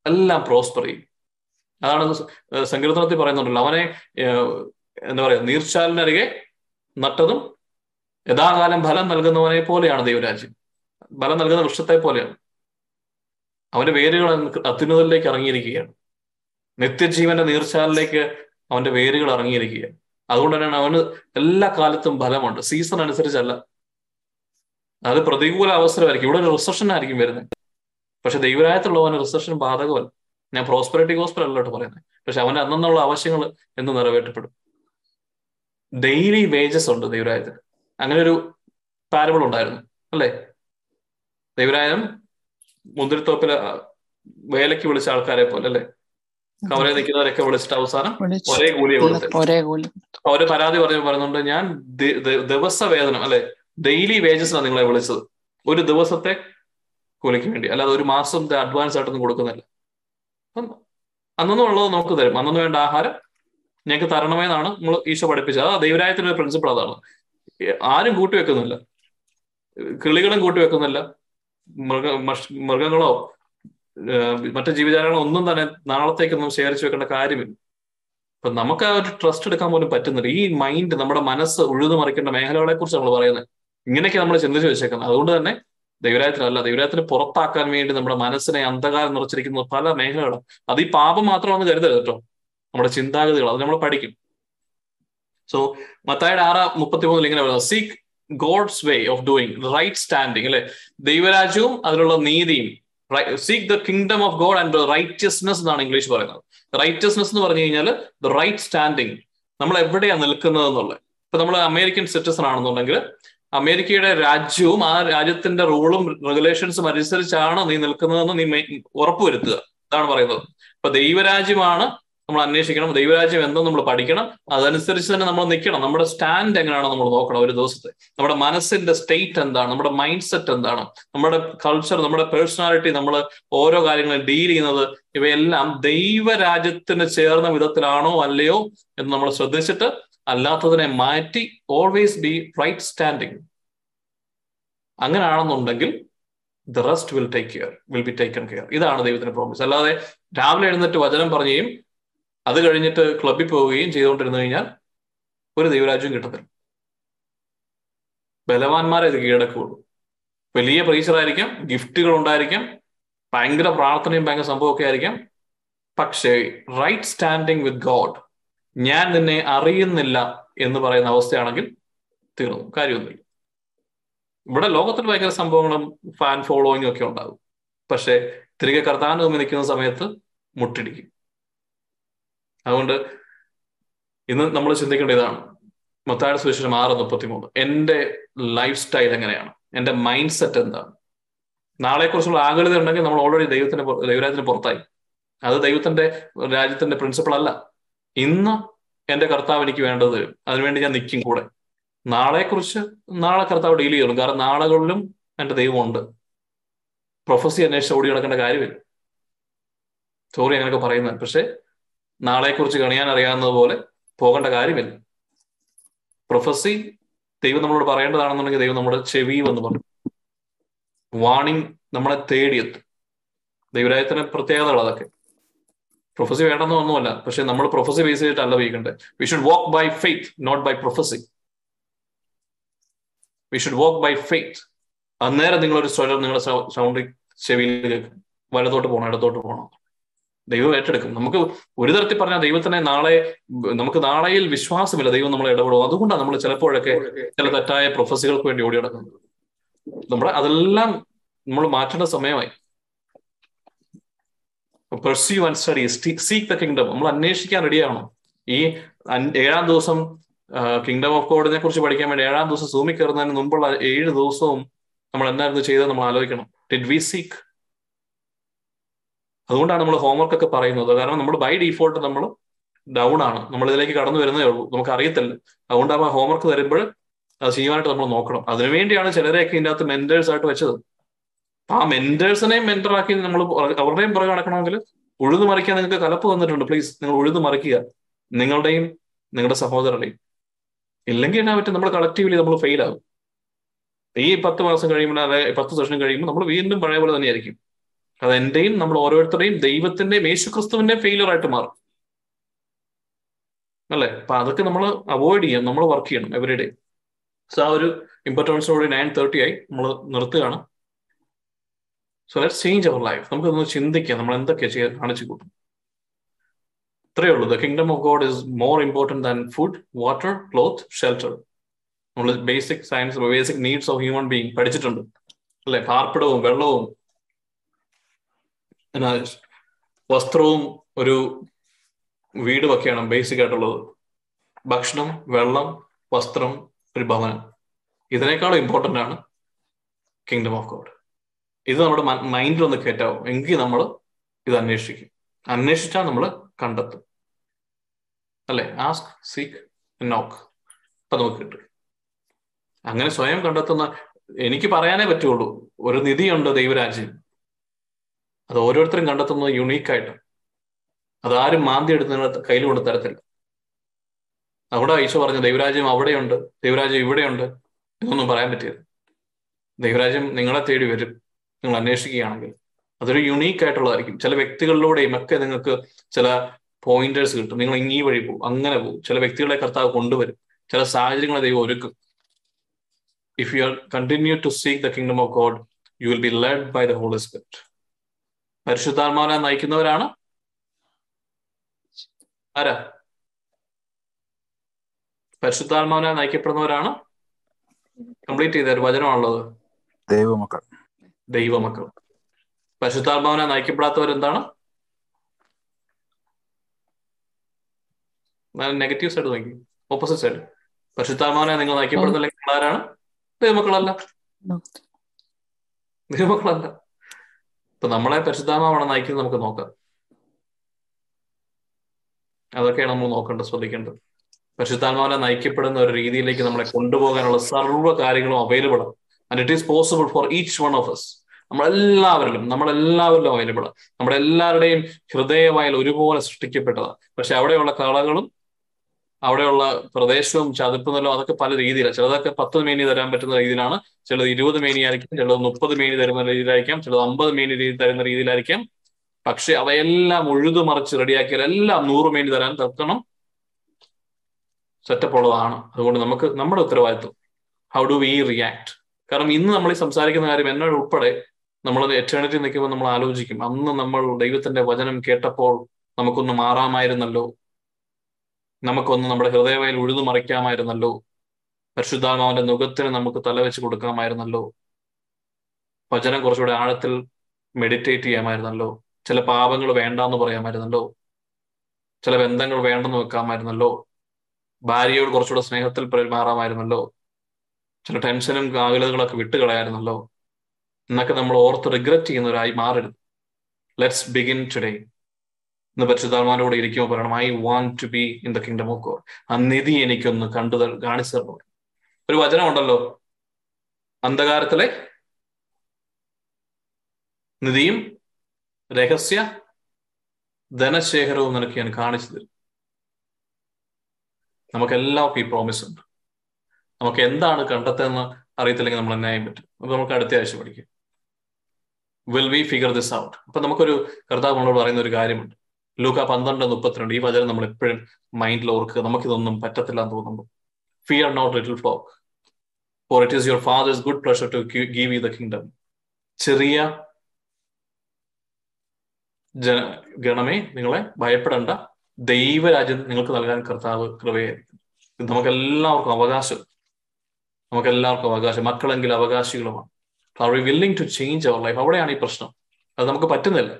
എല്ലാം പ്രോസ്പർ ചെയ്യും. അതാണ് സങ്കീർത്തനത്തിൽ പറയുന്നുണ്ടല്ലോ. അവനെ എന്താ പറയാ നീർച്ചാലിനരികെ നട്ടതും യഥാകാലം ഫലം നൽകുന്നവനെ പോലെയാണ് ദൈവരാജ്യം. ഫലം നൽകുന്ന വൃക്ഷത്തെ പോലെയാണ്. അവന്റെ വേരുകൾ അത്യുന്നതിലേക്ക് ഇറങ്ങിയിരിക്കുകയാണ്. നിത്യജീവന്റെ നീർച്ചാലിലേക്ക് അവന്റെ വേരുകൾ ഇറങ്ങിയിരിക്കുകയാണ്. അതുകൊണ്ട് തന്നെയാണ് അവന് എല്ലാ കാലത്തും ഫലമുണ്ട്. സീസൺ അനുസരിച്ചല്ല. അത് പ്രതികൂല അവസരമായിരിക്കും ഇവിടെ ഒരു റിസഷൻ ആയിരിക്കും വരുന്നത്. പക്ഷെ ദൈവരായത്തുള്ളവന് റിസഷൻ ബാധകമല്ല. ഞാൻ പ്രോസ്പെറിറ്റി ഗോസ്പൽ അല്ലോട്ട് പറയുന്നത്. പക്ഷെ അവന്റെ അന്നുള്ള ആവശ്യങ്ങൾ എന്ന് നിറവേറ്റപ്പെടും. ഡെയിലി വേജസ് ഉണ്ട് ദൈവരായത്തിന് അങ്ങനെ ഒരു പാരബിൾ ഉണ്ടായിരുന്നു അല്ലേ? ദൈവരായം മുന്തിരിത്തോപ്പിലെ വേലയ്ക്ക് വിളിച്ച ആൾക്കാരെ പോലെ അല്ലേ? കവലെ നിൽക്കുന്നവരൊക്കെ വിളിച്ചിട്ട് അവസാനം ഒരേ കൂലിയെ കൊടുത്ത്. അവർ പരാതി പറഞ്ഞു പറയുന്നുണ്ട് ഞാൻ ദിവസ വേതനം അല്ലെ? ഡെയിലി വേജസിനാണ് നിങ്ങളെ വിളിച്ചത്. ഒരു ദിവസത്തെ കൂലിക്ക് വേണ്ടി. അല്ലാതെ ഒരു മാസത്തെ അഡ്വാൻസ് ആയിട്ടൊന്നും കൊടുക്കുന്നില്ല. അന്നൊന്നും ഉള്ളത് നമുക്ക് തരും. അന്നൊന്നും വേണ്ട ആഹാരം ഞങ്ങൾക്ക് തരണമെന്നാണ് നമ്മൾ ഈശോ പഠിപ്പിച്ചത്. അത് ദൈവരായത്തിന്റെ പ്രിൻസിപ്പിൾ അതാണ്. ആരും കൂട്ടിവെക്കുന്നില്ല കിളികളും കൂട്ടിവെക്കുന്നില്ല മൃഗ മൃഗങ്ങളോ മറ്റു ജീവജാലങ്ങളോ ഒന്നും തന്നെ നാളത്തേക്കൊന്നും ശേഖരിച്ചു വെക്കേണ്ട കാര്യമില്ല. അപ്പൊ നമുക്ക് ആ ഒരു ട്രസ്റ്റ് എടുക്കാൻ പോലും പറ്റുന്നില്ല. ഈ മൈൻഡ് നമ്മുടെ മനസ്സ് ഉഴുതുമറിക്കേണ്ട മേഖലകളെ കുറിച്ച് നമ്മൾ പറയുന്നത്. ഇങ്ങനെയൊക്കെ നമ്മൾ ചിന്തിച്ചു വെച്ചേക്കുന്നത്. അതുകൊണ്ട് തന്നെ ദൈവരായത്തിലല്ല ദൈവരായത്തിന് പുറത്താക്കാൻ വേണ്ടി നമ്മുടെ മനസ്സിനെ അന്ധകാരം നിറച്ചിരിക്കുന്ന പല മേഖലകളും അത് ഈ പാപം മാത്രമാണെന്ന് കരുതരുത് കേട്ടോ. നമ്മുടെ ചിന്താഗതികൾ അത് നമ്മൾ പഠിക്കും. സോ മത്തായുടെ ആറ് മുപ്പത്തി മൂന്നിൽ ഇങ്ങനെ പറയുന്നത് seek God's way of doing right standing അല്ലെ? ദൈവരാജ്യവും അതിലുള്ള നീതിയും seek the kingdom of God and righteousness എന്നാണ് ഇംഗ്ലീഷ് പറയുന്നത്. റൈറ്റ്യസ്നെസ് എന്ന് പറഞ്ഞു കഴിഞ്ഞാൽ ദ റൈറ്റ് സ്റ്റാൻഡിങ് നമ്മൾ എവിടെയാണ് നിൽക്കുന്നത് എന്നുള്ളത് ഇപ്പൊ നമ്മൾ അമേരിക്കൻ സിറ്റിസൺ ആണെന്നുണ്ടെങ്കിൽ അമേരിക്കയുടെ രാജ്യവും ആ രാജ്യത്തിന്റെ റൂളും റെഗുലേഷൻസും അനുസരിച്ചാണ് നീ നിൽക്കുന്നതെന്ന് നീ ഉറപ്പുവരുത്തുക. അതാണ് പറയുന്നത്. ഇപ്പൊ ദൈവരാജ്യമാണ് നമ്മൾ അന്വേഷിക്കണം. ദൈവരാജ്യം എന്തെന്ന് നമ്മൾ പഠിക്കണം. അതനുസരിച്ച് തന്നെ നമ്മൾ നിൽക്കണം. നമ്മുടെ സ്റ്റാൻഡ് എങ്ങനെയാണോ നമ്മൾ നോക്കണം ഒരു ദിവസത്തെ? നമ്മുടെ മനസ്സിന്റെ സ്റ്റേറ്റ് എന്താണ്? നമ്മുടെ മൈൻഡ് സെറ്റ് എന്താണ്? നമ്മുടെ കൾച്ചർ നമ്മുടെ പേഴ്സണാലിറ്റി നമ്മൾ ഓരോ കാര്യങ്ങളും ഡീൽ ചെയ്യുന്നത് ഇവയെല്ലാം ദൈവരാജ്യത്തിന് ചേർന്ന വിധത്തിലാണോ അല്ലയോ എന്ന് നമ്മൾ ശ്രദ്ധിച്ചിട്ട് അല്ലാത്തതിനെ മാറ്റി ഓൾവേസ് ബി റൈറ്റ് സ്റ്റാൻഡിങ് അങ്ങനെയാണെന്നുണ്ടെങ്കിൽ the rest will take care will be taken care ഇതാണ് ദൈവത്തിന്റെ പ്രോമിസ് അല്ലാതെ രാവിലെ എഴുന്നേറ്റ് വചനം പറയുകയും അത് കഴിഞ്ഞിട്ട് ക്ലബിൽ പോവുകയും ചെയ്തുകൊണ്ടിരുന്നു കഴിഞ്ഞാൽ ഒരു ദൈവരാജ്യം കിട്ടത്തില്ല. ബലവാന്മാരെ ഇത് കീഴടക്കുകയുള്ളൂ. വലിയ പ്രീച്ചറായിരിക്കാം ഗിഫ്റ്റുകൾ ഉണ്ടായിരിക്കാം ഭയങ്കര പ്രാർത്ഥനയും ഭയങ്കര സംഭവമൊക്കെ ആയിരിക്കാം. പക്ഷേ റൈറ്റ് സ്റ്റാൻഡിങ് വിത്ത് ഗോഡ് ഞാൻ നിന്നെ അറിയുന്നില്ല എന്ന് പറയുന്ന അവസ്ഥയാണെങ്കിൽ തീർന്നു. കാര്യമൊന്നുമില്ല. ഇവിടെ ലോകത്തിൽ ഭയങ്കര സംഭവങ്ങളും ഫാൻ ഫോളോയിങ് ഒക്കെ ഉണ്ടാകും. പക്ഷെ തിരികെ മുമ്പിൽ നിൽക്കുന്ന സമയത്ത് മുട്ടിടിക്കും. അതുകൊണ്ട് ഇന്ന് നമ്മൾ ചിന്തിക്കേണ്ട ഇതാണ്. മത്തായുടെ സുവിശേഷം ആറ് മുപ്പത്തി മൂന്ന് എന്റെ ലൈഫ് സ്റ്റൈൽ എങ്ങനെയാണ്? എന്റെ മൈൻഡ് സെറ്റ് എന്താണ്? നാളെക്കുറിച്ചുള്ള ആകുലത ഉണ്ടെങ്കിൽ നമ്മൾ ഓൾറെഡി ദൈവത്തിന്റെ ദൈവരാജ്യത്തിന് പുറത്തായി. അത് ദൈവത്തിന്റെ രാജ്യത്തിന്റെ പ്രിൻസിപ്പിൾ അല്ല. ഇന്ന് എന്റെ കർത്താവ് എനിക്ക് വേണ്ടത് അതിനുവേണ്ടി ഞാൻ നിൽക്കും കൂടെ. നാളെ കുറിച്ച് നാളെ കർത്താവ് ഡീൽ ചെയ്യണം കാരണം നാളുകളിലും എന്റെ ദൈവമുണ്ട്. പ്രൊഫസി അന്വേഷിച്ച് ഓടി നടക്കേണ്ട കാര്യമില്ല. സോറി അങ്ങനെയൊക്കെ പറയുന്നത്. പക്ഷെ നാളെക്കുറിച്ച് കണിയാൻ അറിയാവുന്നത് പോലെ പോകേണ്ട കാര്യമില്ല. പ്രൊഫസി ദൈവം നമ്മളോട് പറയേണ്ടതാണെന്നുണ്ടെങ്കിൽ ദൈവം നമ്മുടെ ചെവി എന്ന് പറഞ്ഞു വാണിംഗ് നമ്മളെ തേടിയെത്തും. ദൈവരായത്തിന് പ്രത്യേകതകൾ അതൊക്കെ. പ്രൊഫസി വേണമെന്ന് ഒന്നുമല്ല. പക്ഷെ നമ്മൾ പ്രൊഫസി ബേസ് ചെയ്തിട്ടല്ല വീക്കേണ്ടത് we should walk by faith not by prophecy we should walk by faith അന്നേരം നിങ്ങളൊരു സ്വരം നിങ്ങളുടെ സൗണ്ട് ചെവിയിൽ വലത്തോട്ട് പോകണം ഇടത്തോട്ട് പോകണം. ദൈവം ഏറ്റെടുക്കും. നമുക്ക് ഒരു തരത്തിൽ പറഞ്ഞാൽ ദൈവത്തിനെ നാളെ നമുക്ക് നാളെയിൽ വിശ്വാസമില്ല. ദൈവം നമ്മളെ ഇടപെടും. അതുകൊണ്ടാണ് നമ്മൾ ചിലപ്പോഴൊക്കെ ചില തെറ്റായ പ്രൊഫസികൾക്ക് വേണ്ടി ഓടി നടക്കുന്നത്. നമ്മുടെ അതെല്ലാം നമ്മൾ മാറ്റേണ്ട സമയമായി. Pursue and study seek the kingdom നമ്മൾ അന്വേഷിക്കാൻ റെഡിയാണോ ഈ ഏഴാം ദിവസം കിങ്ഡം ഓഫ് ഗോഡിനെ കുറിച്ച് പഠിക്കാൻ വേണ്ടി ഏഴാം ദിവസം സൂമി കയറുന്നതിന് മുമ്പുള്ള ഏഴ് ദിവസവും നമ്മൾ എന്തായിരുന്നു ചെയ്തത് നമ്മൾ ആലോചിക്കണം. ഡിഡ് വി സീക്ക് അതുകൊണ്ടാണ് നമ്മൾ ഹോംവർക്ക് ഒക്കെ പറയുന്നത്. കാരണം നമ്മൾ ബൈ ഡിഫോൾട്ട് നമ്മൾ ഡൗൺ ആണ്. നമ്മൾ ഇതിലേക്ക് കടന്നു വരുന്നേ ഉള്ളൂ. നമുക്ക് അറിയത്തില്ല. അതുകൊണ്ടാണ് ഹോംവർക്ക് തരുമ്പോൾ അത് ചെയ്യാനായിട്ട് നമ്മൾ നോക്കണം. അതിനുവേണ്ടിയാണ് ചിലരെയൊക്കെ ഇതിന്റെ മെന്റേഴ്സ് ആയിട്ട് വെച്ചത്. ആ മെന്റേഴ്സിനെയും മെന്ററാക്കി നമ്മൾ അവരുടെയും പുറകെ നടക്കണമെങ്കിൽ ഉഴുതു മറിക്കാൻ നിങ്ങൾക്ക് കലപ്പ് വന്നിട്ടുണ്ട് പ്ലീസ് നിങ്ങൾ ഉഴുതു മറിക്കുക. നിങ്ങളുടെയും നിങ്ങളുടെ സഹോദരരുടെയും. ഇല്ലെങ്കിൽ എന്നാ പറ്റും നമ്മൾ കളക്റ്റീവ്ലി നമ്മൾ ഫെയിൽ ആകും. ഈ പത്ത് മാസം കഴിയുമ്പോൾ അതായത് പത്ത് സെഷൻ കഴിയുമ്പോൾ നമ്മൾ വീണ്ടും പഴയ പോലെ തന്നെയായിരിക്കും. അത് എന്റെയും നമ്മൾ ഓരോരുത്തരുടെയും ദൈവത്തിന്റെയും യേശുക്രിസ്തുവിന്റെ ഫെയിലർ ആയിട്ട് മാറും. അല്ലേ? അപ്പൊ അതൊക്കെ നമ്മൾ അവോയ്ഡ് ചെയ്യണം നമ്മൾ വർക്ക് ചെയ്യണം എവറിഡേ സോ ആ ഒരു ഇമ്പോർട്ടൻസോട് നയൻ തേർട്ടി ആയി നമ്മൾ നിർത്തുകയാണ്. So let's change our life നമുക്കൊന്ന് ചിന്തിക്കാം. നമ്മൾ എന്തൊക്കെ ചെയ്യാൻ കാണിച്ചു കൂട്ടും ഇത്രയേ ഉള്ളൂ. The kingdom of God is more important than food water cloth shelter നമ്മൾ basic science basic needs of human being പഠിച്ചിട്ടുണ്ട്. അല്ലെ? പാർപ്പിടവും വെള്ളവും എന്നാ വസ്ത്രവും ഒരു വീടും ഒക്കെയാണ് ബേസിക് ആയിട്ടുള്ളത്. ഭക്ഷണം വെള്ളം വസ്ത്രം ഒരു ഭവനം. ഇതിനേക്കാളും ഇമ്പോർട്ടന്റ് ആണ് കിങ്ഡം ഓഫ് ഗോഡ് ഇത് നമ്മുടെ മൈൻഡിൽ ഒന്ന് കയറ്റാവും എങ്കിൽ നമ്മൾ ഇത് അന്വേഷിക്കും. അന്വേഷിച്ചാൽ നമ്മൾ കണ്ടെത്തും. അല്ലെ? ആസ്ക് സീക്ക് നോക്ക് അപ്പൊ നമുക്ക് കിട്ടും. അങ്ങനെ സ്വയം കണ്ടെത്തുന്ന എനിക്ക് പറയാനേ പറ്റുള്ളൂ. ഒരു നിധിയുണ്ട് ദൈവരാജ്യം. അത് ഓരോരുത്തരും കണ്ടെത്തുന്നത് യുണീക്കായിട്ട് അതാരും മാന്തി എടുത്ത് കയ്യിൽ കൊണ്ട് തരത്തില്ല. അവിടെ ഈശോ പറഞ്ഞു ദൈവരാജ്യം അവിടെയുണ്ട്. ദൈവരാജ്യം ഇവിടെയുണ്ട്. എന്നൊന്നും പറയാൻ പറ്റിയത് ദൈവരാജ്യം നിങ്ങളെ തേടി വരും. നിങ്ങൾ അന്വേഷിക്കുകയാണെങ്കിൽ അതൊരു യുണീക്ക് ആയിട്ടുള്ളതായിരിക്കും. ചില വ്യക്തികളിലൂടെയും ഒക്കെ നിങ്ങൾക്ക് ചില പോയിന്റേഴ്സ് കിട്ടും. നിങ്ങൾ ഈ വഴി പോകും. അങ്ങനെ പോകും. ചില വ്യക്തികളെ കർത്താവ് കൊണ്ടുവരും. ചില സാഹചര്യങ്ങളെ ദൈവം ഒരുക്കും. If you are continue to seek the kingdom of God you will be led by the Holy Spirit പരിശുദ്ധാത്മാവിനെ നയിക്കുന്നവരാണ്? ആരാ? പരിശുദ്ധാത്മാവിനെ നയിക്കപ്പെടുന്നവരാണ്? കംപ്ലീറ്റ് ചെയ്ത ഒരു വചനമാണുള്ളത്. ദൈവമക്കൾ. ദൈവമക്കൾ. പരിശുദ്ധാത്മാവിനെ നയിക്കപ്പെടാത്തവർ എന്താണ് നെഗറ്റീവ് സൈഡ് നോക്കി. ഓപ്പോസിറ്റ് സൈഡ് പരിശുദ്ധാത്മാവിനെ നിങ്ങൾ നയിക്കപ്പെടുന്നില്ലെങ്കിൽ ആരാണ്? ദൈവമക്കളല്ല. ദൈവമക്കളല്ല. ഇപ്പൊ നമ്മളെ പരിശുദ്ധാത്മാവാണ് നയിക്കുന്നത് നമുക്ക് നോക്കാം. അതൊക്കെയാണ് നമ്മൾ നോക്കേണ്ടത് ശ്രദ്ധിക്കേണ്ടത്. പരിശുദ്ധാത്മാവിനെ നയിക്കപ്പെടുന്ന ഒരു രീതിയിലേക്ക് നമ്മളെ കൊണ്ടുപോകാനുള്ള സർവ കാര്യങ്ങളും അവൈലബിൾ ആണ്. And it is possible for each one of us നമ്മളെല്ലാവരിലും നമ്മളെല്ലാവരിലും അവൈലബിൾ നമ്മുടെ എല്ലാവരുടെയും ഹൃദയവായിൽ ഒരുപോലെ സൃഷ്ടിക്കപ്പെട്ടതാണ്. പക്ഷെ അവിടെയുള്ള കളകളും അവിടെയുള്ള പ്രദേശവും ചതുപ്പുന്നല്ലോ അതൊക്കെ പല രീതിയിലാണ്. ചിലതൊക്കെ പത്ത് മേനി തരാൻ പറ്റുന്ന രീതിയിലാണ്. ചിലത് ഇരുപത് മേനി ആയിരിക്കും ചിലത് മുപ്പത് മേനി തരുന്ന രീതിയിലായിരിക്കാം ചിലത് അമ്പത് മേനി രീതി തരുന്ന രീതിയിലായിരിക്കാം. പക്ഷെ അവയെല്ലാം ഉഴുതുമറിച്ച് റെഡിയാക്കിയാൽ എല്ലാം നൂറ് മേനി തരാൻ തക്കണം സെറ്റപ്പ് ഉള്ളതാണ്. അതുകൊണ്ട് നമുക്ക് നമ്മുടെ ഉത്തരവാദിത്വം ഹൗ ഡു വി റിയാക്ട് കാരണം ഇന്ന് നമ്മൾ ഈ സംസാരിക്കുന്ന കാര്യം എന്നോട് ഉൾപ്പെടെ നമ്മൾ എറ്റേണിറ്റി നിൽക്കുമ്പോൾ നമ്മൾ ആലോചിക്കും. അന്ന് നമ്മൾ ദൈവത്തിന്റെ വചനം കേട്ടപ്പോൾ നമുക്കൊന്ന് മാറാമായിരുന്നല്ലോ? നമുക്കൊന്ന് നമ്മുടെ ഹൃദയവയിൽ ഉഴുതു മറിക്കാമായിരുന്നല്ലോ? പരിശുദ്ധാത്മാവിന്റെ മുഖത്തിന് നമുക്ക് തലവെച്ച് കൊടുക്കാമായിരുന്നല്ലോ? വചനം കുറച്ചുകൂടെ ആഴത്തിൽ മെഡിറ്റേറ്റ് ചെയ്യാമായിരുന്നല്ലോ? ചില പാപങ്ങൾ വേണ്ടാന്ന് പറയാമായിരുന്നല്ലോ? ചില ബന്ധങ്ങൾ വേണ്ടെന്ന് വെക്കാമായിരുന്നല്ലോ? ഭാര്യയോട് കുറച്ചുകൂടെ സ്നേഹത്തിൽ പെരുമാറാമായിരുന്നല്ലോ ചില ടെൻഷനും ആകുലതകളൊക്കെ വിട്ടുകളയായിരുന്നല്ലോ? എന്നൊക്കെ നമ്മൾ ഓർത്ത് റിഗ്രറ്റ് ചെയ്യുന്നവരായി മാറരുത്. ലെറ്റ്സ് ബിഗിൻ ടുഡേ ഇന്ന് പരിശുദ്ധാത്മാരോട് ഇരിക്കുമ്പോൾ പറയണം I want to be in the kingdom of God ആ നിധി എനിക്കൊന്ന് കണ്ടു കാണിച്ചു തരണം? ഒരു വചനം ഉണ്ടല്ലോ. അന്ധകാരത്തിലെ നിധിയും രഹസ്യ ധനശേഖരവും നിനക്ക് ഞാൻ കാണിച്ചു തരും. നമുക്ക് എല്ലാവർക്കും ഈ പ്രോമിസ് ഉണ്ട്. നമുക്ക് എന്താണ് കണ്ടെത്തുന്ന അറിയത്തില്ലെങ്കിൽ നമ്മൾ എന്നായും പറ്റും. നമുക്ക് അടുത്ത ആഴ്ച പഠിക്കും. Will we figure this out അപ്പൊ നമുക്കൊരു കർത്താവ് നമ്മളോട് പറയുന്ന ഒരു കാര്യമുണ്ട്. ലൂക്ക പന്ത്രണ്ട് മുപ്പത്തിരണ്ട് ഈ വചനം നമ്മൾ എപ്പോഴും മൈൻഡിൽ ഓർക്കുക. നമുക്കിതൊന്നും പറ്റത്തില്ല എന്ന് തോന്നുമ്പോൾ fear not little flock for it is your Father's good pressure to give you the kingdom ചെറിയ ജന ഗണമേ നിങ്ങളെ ഭയപ്പെടേണ്ട. ദൈവരാജ്യം നിങ്ങൾക്ക് നൽകാൻ കർത്താവ് കൃപയായിരിക്കും നമുക്കെല്ലാവർക്കും അവകാശം. നമുക്കെല്ലാവർക്കും അവകാശം. മക്കളെങ്കിൽ അവകാശികളുമാണ്. Are we willing to change our life അവിടെയാണ് ഈ പ്രശ്നം. അത് നമുക്ക് പറ്റുന്നില്ല.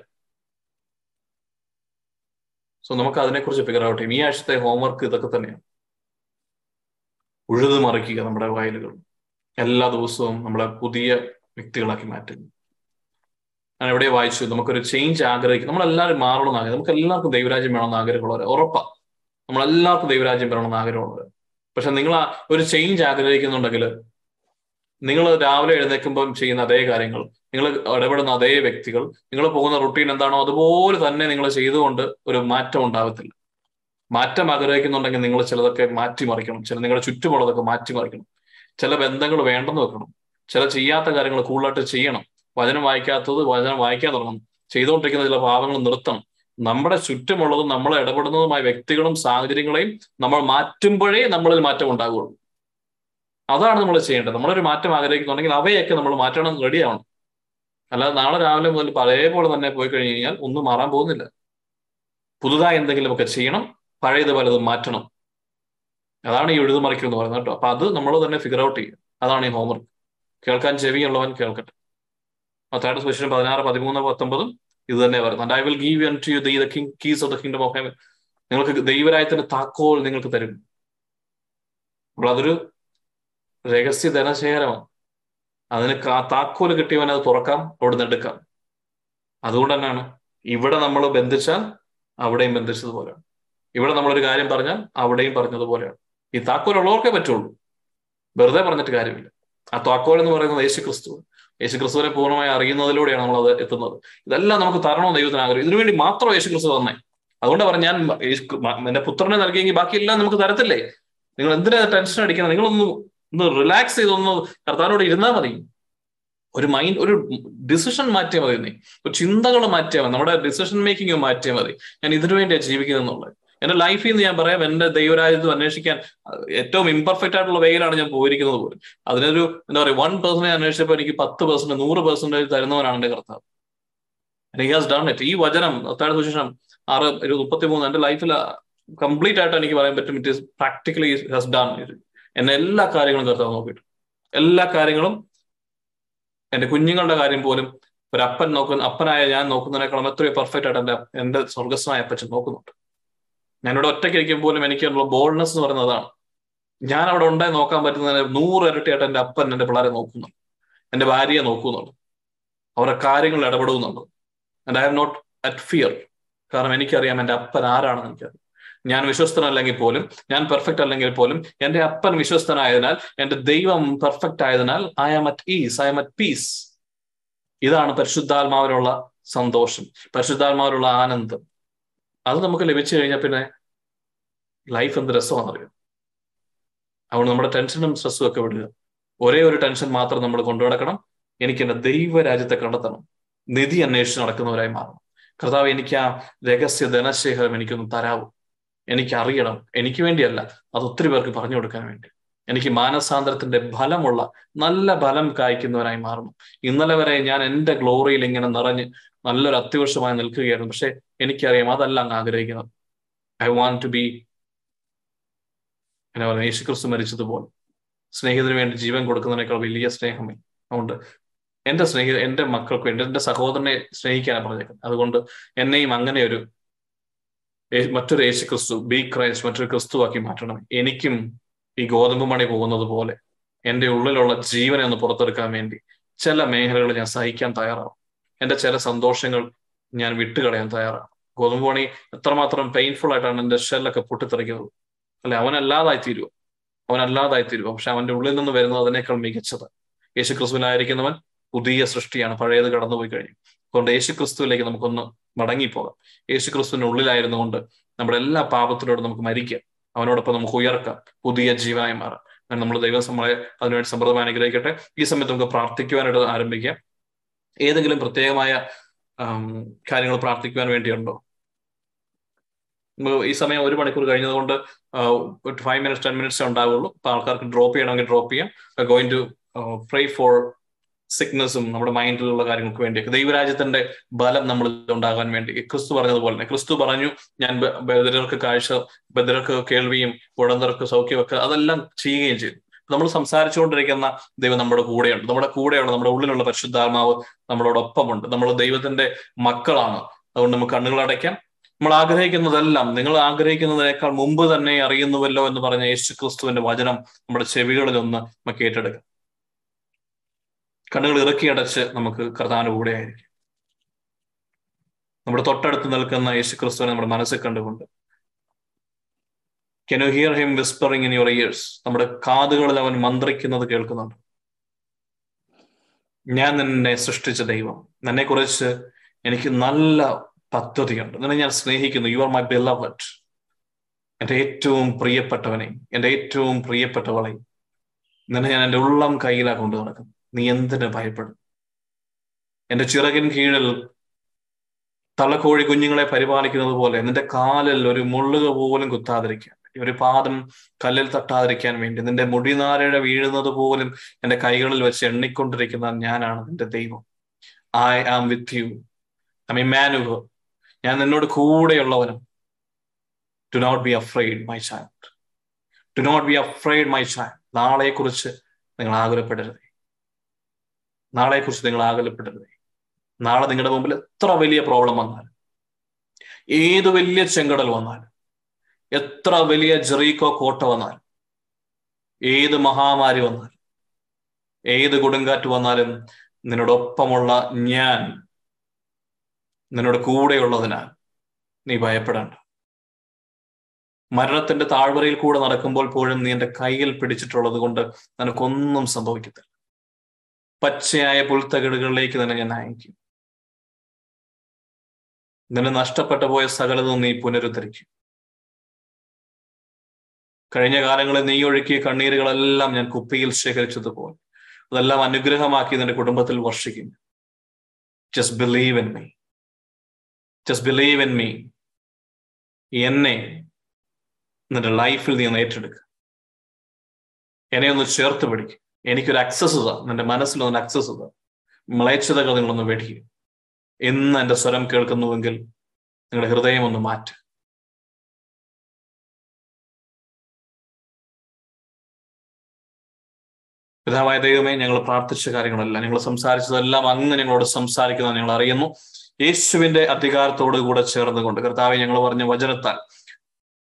സോ നമുക്ക് അതിനെക്കുറിച്ച് ഫിഗർ ഔട്ട് ചെയ്യും ഈ ആഴ്ചത്തെ ഹോംവർക്ക് ഇതൊക്കെ തന്നെയാണ്. ഉഴുതു മറിക്കുക നമ്മുടെ വയലുകൾ. എല്ലാ ദിവസവും നമ്മളെ പുതിയ വ്യക്തികളാക്കി മാറ്റുന്നു ഞാൻ എവിടെ വായിച്ചു. നമുക്കൊരു ചേഞ്ച് ആഗ്രഹിക്കും നമ്മളെല്ലാവരും മാറണമെന്ന് ആഗ്രഹം നമുക്ക് എല്ലാവർക്കും ദൈവരാജ്യം വേണമെന്ന് ആഗ്രഹമുള്ളവരെ ഉറപ്പാ. നമ്മളെല്ലാവർക്കും ദൈവരാജ്യം വരണമെന്ന് ആഗ്രഹമുള്ളവർ പക്ഷെ നിങ്ങൾ ഒരു ചേഞ്ച് ആഗ്രഹിക്കുന്നുണ്ടെങ്കിൽ നിങ്ങൾ രാവിലെ എഴുന്നേൽക്കുമ്പോൾ ചെയ്യുന്ന അതേ കാര്യങ്ങൾ നിങ്ങൾ ഇടപെടുന്ന അതേ വ്യക്തികൾ നിങ്ങൾ പോകുന്ന റുട്ടീൻ എന്താണോ അതുപോലെ തന്നെ നിങ്ങൾ ചെയ്തുകൊണ്ട് ഒരു മാറ്റം ഉണ്ടാകത്തില്ല. മാറ്റം ആഗ്രഹിക്കുന്നുണ്ടെങ്കിൽ നിങ്ങൾ ചിലതൊക്കെ മാറ്റിമറിക്കണം ചില നിങ്ങളുടെ ചുറ്റുമുള്ളതൊക്കെ മാറ്റിമറിക്കണം. ചില ബന്ധങ്ങൾ വേണ്ടെന്ന് വെക്കണം. ചില ചെയ്യാത്ത കാര്യങ്ങൾ കൂടുതലായിട്ട് ചെയ്യണം. വചനം വായിക്കാത്തത് വചനം വായിക്കാൻ തുടങ്ങണം ചെയ്തുകൊണ്ടിരിക്കുന്ന ചില ഭാവങ്ങൾ നിർത്തണം. നമ്മുടെ ചുറ്റുമുള്ളതും നമ്മൾ ഇടപെടുന്നതുമായ വ്യക്തികളും സാഹചര്യങ്ങളെയും നമ്മൾ മാറ്റുമ്പോഴേ നമ്മളിൽ മാറ്റം അതാണ് നമ്മൾ ചെയ്യേണ്ടത്. നമ്മളൊരു മാറ്റം ആഗ്രഹിക്കുന്നുണ്ടെങ്കിൽ അവയൊക്കെ നമ്മൾ മാറ്റണം റെഡി ആവണം അല്ലാതെ നാളെ രാവിലെ മുതൽ പഴയപോലെ തന്നെ പോയി കഴിഞ്ഞു കഴിഞ്ഞാൽ ഒന്നും മാറാൻ പോകുന്നില്ല. പുതുതായി എന്തെങ്കിലുമൊക്കെ ചെയ്യണം പഴയത് പലതും മാറ്റണം. അതാണ് ഈ എഴുതുമറിക്കൽ എന്ന് പറയുന്നത് കേട്ടോ. അപ്പൊ അത് നമ്മൾ തന്നെ ഫിഗർ ഔട്ട് ചെയ്യും അതാണ് ഈ ഹോംവർക്ക് കേൾക്കാൻ ചെവിയുള്ളവൻ കേൾക്കട്ടെ. മത്തായുടെ സുവിശേഷം പതിനാറ് പതിമൂന്ന് പത്തൊമ്പതും ഇത് തന്നെ പറയുന്നത് I will give you to you the king keys of the kingdom of heaven നിങ്ങൾക്ക് ദൈവരായത്തിന്റെ താക്കോൽ നിങ്ങൾക്ക് തരും. അപ്പോൾ അതൊരു രഹസ്യ ധനശേഖരമാണ് അതിന് താക്കോൽ കിട്ടിയവൻ അത് തുറക്കാം അവിടെ നിന്ന് എടുക്കാം. അതുകൊണ്ട് തന്നെയാണ് ഇവിടെ നമ്മൾ ബന്ധിച്ചാൽ അവിടെയും ബന്ധിച്ചതുപോലെയാണ്. ഇവിടെ നമ്മളൊരു കാര്യം പറഞ്ഞാൽ അവിടെയും പറഞ്ഞതുപോലെയാണ്. ഈ താക്കോൽ ഉള്ളവർക്കേ പറ്റുള്ളൂ. വെറുതെ പറഞ്ഞിട്ട് കാര്യമില്ല. ആ താക്കോൽ എന്ന് പറയുന്നത് യേശു ക്രിസ്തു യേശു ക്രിസ്തുവിനെ പൂർണമായി അറിയുന്നതിലൂടെയാണ് നമ്മൾ അത് എത്തുന്നത്. ഇതെല്ലാം നമുക്ക് തരണോ ദൈവത്തിന് ആഗ്രഹം. ഇതിനുവേണ്ടി മാത്രം യേശു ക്രിസ്തു തന്നെ അതുകൊണ്ട് പറഞ്ഞു ഞാൻ എന്റെ പുത്രനെ നൽകിയെങ്കിൽ ബാക്കിയെല്ലാം നമുക്ക് തരത്തില്ലേ? നിങ്ങൾ എന്തിനാ ടെൻഷൻ അടിക്കുന്നത്? നിങ്ങളൊന്ന് ഒന്ന് റിലാക്സ് ചെയ്തൊന്ന് കർത്താവിനോട് ഇരുന്നാൽ മതി. ഒരു മൈൻഡ് ഒരു ഡിസിഷൻ മാറ്റിയാൽ മതി നീ. ഒരു ചിന്തകൾ മാറ്റിയാൽ മതി. നമ്മുടെ ഡിസിഷൻ മേക്കിംഗ് മാറ്റിയാൽ മതി. ഞാൻ ഇതിനു വേണ്ടിയാണ് ജീവിക്കുന്നത് എന്നുള്ളത്. എന്റെ ലൈഫിൽ നിന്ന് ഞാൻ പറയാം എന്റെ ദൈവരാജ്യത്ത് അന്വേഷിക്കാൻ ഏറ്റവും ഇംപെർഫെക്റ്റ് ആയിട്ടുള്ള വേയിലാണ് ഞാൻ പോയിരിക്കുന്നത് പോലും. അതിനൊരു എന്താ പറയുക വൺ പേഴ്സന്റേജ് അന്വേഷിച്ചപ്പോൾ എനിക്ക് പത്ത് പെർസെന്റ് നൂറ് പെർസെന്റേജ് തരുന്നവനാണ് എന്റെ കർത്താവ്. ഹാസ് ഡൺ ഇറ്റ് ഈ വചനം അത്താഴ സുശേഷം ആറ് മുപ്പത്തി മൂന്ന് എന്റെ ലൈഫിൽ കംപ്ലീറ്റ് ആയിട്ട് എനിക്ക് പറയാൻ പറ്റും. It is practically has done എന്നെ എല്ലാ കാര്യങ്ങളും കർത്താവ് നോക്കിയിട്ട്. എല്ലാ കാര്യങ്ങളും എന്റെ കുഞ്ഞുങ്ങളുടെ കാര്യം പോലും ഒരു അപ്പൻ നോക്കുന്ന അപ്പനായ ഞാൻ നോക്കുന്നതിനേക്കാളും എത്രയോ പെർഫെക്റ്റ് ആയിട്ട് എന്റെ എന്റെ സ്വർഗസ്വനായ അപ്പച്ചൻ നോക്കുന്നുണ്ട്. ഞാനിവിടെ ഒറ്റയ്ക്ക് ഇരിക്കുമ്പോൾ പോലും എനിക്കുള്ള ബോൾഡ്നെസ് എന്ന് പറയുന്നത് അതാണ്. ഞാൻ അവിടെ ഉണ്ടായി നോക്കാൻ പറ്റുന്നതിന് നൂറ് ഇരട്ടിയായിട്ട് എന്റെ അപ്പൻ എന്റെ പിള്ളേരെ നോക്കുന്നുണ്ട്. എന്റെ ഭാര്യയെ നോക്കുന്നുണ്ട്. അവരുടെ കാര്യങ്ങൾ ഇടപെടുന്നുണ്ട്. And I have not at fear കാരണം എനിക്കറിയാം എന്റെ അപ്പൻ ആരാണെന്ന് എനിക്കറിയാം. ഞാൻ വിശ്വസ്തനല്ലെങ്കിൽ പോലും ഞാൻ പെർഫെക്റ്റ് അല്ലെങ്കിൽ പോലും എന്റെ അപ്പൻ വിശ്വസ്തനായതിനാൽ എന്റെ ദൈവം പെർഫെക്റ്റ് ആയതിനാൽ I am at ease I am at peace ഇതാണ് പരിശുദ്ധാത്മാവിനുള്ള സന്തോഷം പരിശുദ്ധാത്മാവിനുള്ള ആനന്ദം. അത് നമുക്ക് ലഭിച്ചു കഴിഞ്ഞാൽ പിന്നെ ലൈഫ് എന്ത് രസമാണെന്നറിയാം? അതുകൊണ്ട് നമ്മുടെ ടെൻഷനും സ്ട്രെസ്സും ഒക്കെ വിടുക. ഒരേ ഒരു ടെൻഷൻ മാത്രം നമ്മൾ കൊണ്ടുനടക്കണം എനിക്ക് എന്റെ ദൈവരാജ്യത്തെ കണ്ടെത്തണം. നിധി അന്വേഷിച്ച് നടക്കുന്നവരായി മാറണം. കർത്താവ് എനിക്ക് ആ രഹസ്യ ധനശേഖരം എനിക്കൊന്ന് തരാവൂ. എനിക്ക് അറിയണം എനിക്ക് വേണ്ടിയല്ല. അത് ഒത്തിരി പേർക്ക് പറഞ്ഞു കൊടുക്കാൻ വേണ്ടി. എനിക്ക് മാനസാന്തരത്തിന്റെ ഫലമുള്ള നല്ല ഫലം കായ്ക്കുന്നവനായി മാറണം ഇന്നലെ വരെ ഞാൻ എന്റെ ഗ്ലോറിയിൽ ഇങ്ങനെ നിറഞ്ഞ് നല്ലൊരു അത്യാവശ്യമായി നിൽക്കുകയായിരുന്നു. പക്ഷെ എനിക്കറിയാം അതല്ല അങ്ങ് ആഗ്രഹിക്കുന്നത്. ഐ വാണ്ട് ടു ബി എന്നെ യേശു യേശുക്രിസ്തു മരിച്ചതുപോലെ. സ്നേഹിതന് വേണ്ടി ജീവൻ കൊടുക്കുന്നതിനേക്കാൾ വലിയ സ്നേഹമേ. അതുകൊണ്ട് എന്റെ സ്നേഹിത എന്റെ മക്കൾക്ക് വേണ്ടി എന്റെ സഹോദരനെ സ്നേഹിക്കാനാണ് പറഞ്ഞേക്കുന്നത്. അതുകൊണ്ട് എന്നെയും അങ്ങനെ ഒരു മറ്റൊരു യേശു ക്രിസ്തു ബി ക്രൈസ്റ്റ് മറ്റൊരു ക്രിസ്തുവാക്കി മാറ്റണം. എനിക്കും ഈ ഗോതമ്പ് മണി പോകുന്നത് പോലെ എന്റെ ഉള്ളിലുള്ള ജീവനെ ഒന്ന് പുറത്തെടുക്കാൻ വേണ്ടി ചില മേഖലകൾ ഞാൻ സഹിക്കാൻ തയ്യാറാവും. എന്റെ ചില സന്തോഷങ്ങൾ ഞാൻ വിട്ടുകളയാൻ തയ്യാറാണ്. ഗോതമ്പ് മണി എത്രമാത്രം പെയിൻഫുൾ ആയിട്ടാണ് എന്റെ ഷെല്ലൊക്കെ പൊട്ടിത്തെറിക്കുന്നത്. അല്ലെ അവനല്ലാതായി തീരുവ അവനല്ലാതായി തീരുവ പക്ഷെ അവന്റെ ഉള്ളിൽ നിന്ന് വരുന്നത് അതിനേക്കാൾ മികച്ചത്. യേശു ക്രിസ്തുവിനായിരിക്കുന്നവൻ പുതിയ സൃഷ്ടിയാണ്. പഴയത് കടന്നുപോയി കഴിഞ്ഞു. അതുകൊണ്ട് യേശു ക്രിസ്തുവിലേക്ക് നമുക്കൊന്ന് മടങ്ങിപ്പോകാം. യേശു ക്രിസ്തുവിന്റെ ഉള്ളിലായിരുന്നുകൊണ്ട് നമ്മുടെ എല്ലാ പാപത്തിനോടും നമുക്ക് മരിക്കാം. അവനോടൊപ്പം നമുക്ക് ഉയർക്കാം. പുതിയ ജീവനായി മാറാം. അങ്ങനെ നമ്മൾ ദൈവം നമ്മളെ അതിനുവേണ്ടി സമ്പ്രദായം അനുഗ്രഹിക്കട്ടെ. ഈ സമയത്ത് നമുക്ക് പ്രാർത്ഥിക്കുവാനായിട്ട് ആരംഭിക്കാം. ഏതെങ്കിലും പ്രത്യേകമായ കാര്യങ്ങൾ പ്രാർത്ഥിക്കുവാൻ വേണ്ടിയുണ്ടോ? ഈ സമയം ഒരു മണിക്കൂർ കഴിഞ്ഞതുകൊണ്ട് ഫൈവ് മിനിറ്റ്സ് ടെൻ മിനിറ്റ്സ് ഉണ്ടാവുള്ളൂ. ആൾക്കാർക്ക് ഡ്രോപ്പ് ചെയ്യണമെങ്കിൽ ഡ്രോപ്പ് ചെയ്യാം. ഗോയിങ് ടു പ്രേ ഫോർ സിക്നസും നമ്മുടെ മൈൻഡിലുള്ള കാര്യങ്ങൾക്ക് വേണ്ടിയൊക്കെ. ദൈവരാജ്യത്തിന്റെ ബലം നമ്മൾ ഉണ്ടാകാൻ വേണ്ടി. ക്രിസ്തു പറഞ്ഞതുപോലെ. തന്നെ ക്രിസ്തു പറഞ്ഞു ഞാൻ ബദ്രർക്ക് കാഴ്ച ബദ്രർക്ക് കേൾവിയും ഉടന്തർക്ക് സൗഖ്യമൊക്കെ അതെല്ലാം ചെയ്യുകയും ചെയ്തു. നമ്മൾ സംസാരിച്ചുകൊണ്ടിരിക്കുന്ന ദൈവം നമ്മുടെ കൂടെയുണ്ട്. നമ്മുടെ കൂടെയുള്ള നമ്മുടെ ഉള്ളിലുള്ള പരിശുദ്ധാത്മാവ് നമ്മളോടൊപ്പമുണ്ട്. നമ്മൾ ദൈവത്തിന്റെ മക്കളാണ്. അതുകൊണ്ട് നമുക്ക് കണ്ണുകൾ അടയ്ക്കാം. നമ്മൾ ആഗ്രഹിക്കുന്നതെല്ലാം നിങ്ങൾ ആഗ്രഹിക്കുന്നതിനേക്കാൾ മുമ്പ് തന്നെ അറിയുന്നുവല്ലോ എന്ന് പറഞ്ഞ യേശു ക്രിസ്തുവിന്റെ വചനം നമ്മുടെ ചെവികളിൽ ഒന്ന് നമുക്ക് ഏറ്റെടുക്കാം. കണ്ണുകൾ ഇറക്കി അടച്ച് നമുക്ക് കർത്താവിന്റെ കൂടെ ആയിരിക്കും. നമ്മുടെ തൊട്ടടുത്ത് നിൽക്കുന്ന യേശു ക്രിസ്തുവിനെ നമ്മുടെ മനസ്സിൽ കണ്ടുകൊണ്ട്. Can you hear him whispering in your ears നമ്മുടെ കാതുകളിൽ അവൻ മന്ത്രിക്കുന്നത് കേൾക്കുന്നുണ്ട്. ഞാൻ നിന്നെ സൃഷ്ടിച്ച ദൈവം. നിന്നെ കുറിച്ച് എനിക്ക് നല്ല പദ്ധതിയുണ്ട്. നിന്നെ ഞാൻ സ്നേഹിക്കുന്നു. യു ആർ മൈ ബിലവഡ് എന്റെ ഏറ്റവും പ്രിയപ്പെട്ടവനെ എന്റെ ഏറ്റവും പ്രിയപ്പെട്ടവളെ നിന്നെ ഞാൻ എന്റെ ഉള്ളം കയ്യിലാ കൊണ്ടു നടക്കുന്നു നീ എന്തിനു ഭയപ്പെടും. എന്റെ ചിറകിൻ കീഴിൽ തള്ളക്കോഴി കുഞ്ഞുങ്ങളെ പരിപാലിക്കുന്നത് പോലെ നിന്റെ കാലിൽ ഒരു മുള്ളുക പോലും കുത്താതിരിക്കാൻ ഒരു പാദം കല്ലിൽ തട്ടാതിരിക്കാൻ വേണ്ടി നിന്റെ മുടിനാരഴ വീഴുന്നത് പോലും എന്റെ കൈകളിൽ വെച്ച് എണ്ണിക്കൊണ്ടിരിക്കുന്ന ഞാനാണ് നിന്റെ ദൈവം. I am with you I mean maneuver ഞാൻ നിന്നോട് കൂടെയുള്ളവനും. Do not be afraid my child do not be afraid my child നാളെക്കുറിച്ച് നിങ്ങൾ ആകുലപ്പെടരുതേ. നാളെക്കുറിച്ച് നിങ്ങൾ ആകലപ്പെടരുത്. നാളെ നിങ്ങളുടെ മുമ്പിൽ എത്ര വലിയ പ്രോബ്ലം വന്നാൽ ഏത് വലിയ ചെങ്കടൽ വന്നാൽ എത്ര വലിയ ജെറീക്കോ കോട്ട വന്നാൽ ഏത് മഹാമാരി വന്നാൽ ഏത് കൊടുങ്കാറ്റ് വന്നാലും നിന്നോടൊപ്പമുള്ള ഞാൻ നിന്നോട് കൂടെയുള്ളതിനാൽ നീ ഭയപ്പെടേണ്ട. മരണത്തിന്റെ താഴ്വരയിൽ കൂടെ നടക്കുമ്പോൾ പോലും നീ എന്റെ കയ്യിൽ പിടിച്ചിട്ടുള്ളത് കൊണ്ട് നിനക്കൊന്നും സംഭവിക്കത്തില്ല. പച്ചയായ പുൽത്തകിടുകളിലേക്ക് തന്നെ ഞാൻ അയക്കും. നിന്നെ നഷ്ടപ്പെട്ടു പോയ സകലതും നീ പുനരുദ്ധരിക്കും. കഴിഞ്ഞ കാലങ്ങളിൽ നീ ഒഴുക്കിയ കണ്ണീരുകളെല്ലാം ഞാൻ കുപ്പിയിൽ ശേഖരിച്ചതുപോലെ അതെല്ലാം അനുഗ്രഹമാക്കി നിന്റെ കുടുംബത്തിൽ വർഷിക്കും. Just believe in me just believe in me എന്നെ നിന്റെ ലൈഫിൽ നീ ഏറ്റെടുക്കുക എന്നെ ഒന്ന് ചേർത്ത് പിടിക്കും. എനിക്കൊരു അക്സസ് ഇതാ നിന്റെ മനസ്സിൽ ഒന്ന് അക്സസ് ഇതാ മ്ലേച്ഛതകൾ നിങ്ങളൊന്ന് വെടിയും എന്ന് എന്റെ സ്വരം കേൾക്കുന്നുവെങ്കിൽ നിങ്ങളുടെ ഹൃദയം ഒന്ന് മാറ്റുക പിതാവായ ദൈവമേ ഞങ്ങൾ പ്രാർത്ഥിച്ച കാര്യങ്ങളല്ല. ഞങ്ങൾ സംസാരിച്ചതെല്ലാം അങ്ങ് ഞങ്ങളോട് സംസാരിക്കുന്നത് ഞങ്ങൾ അറിയുന്നു. യേശുവിന്റെ അധികാരത്തോടു കൂടെ ചേർന്നുകൊണ്ട് കർത്താവ് ഞങ്ങൾ പറഞ്ഞ വചനത്താൽ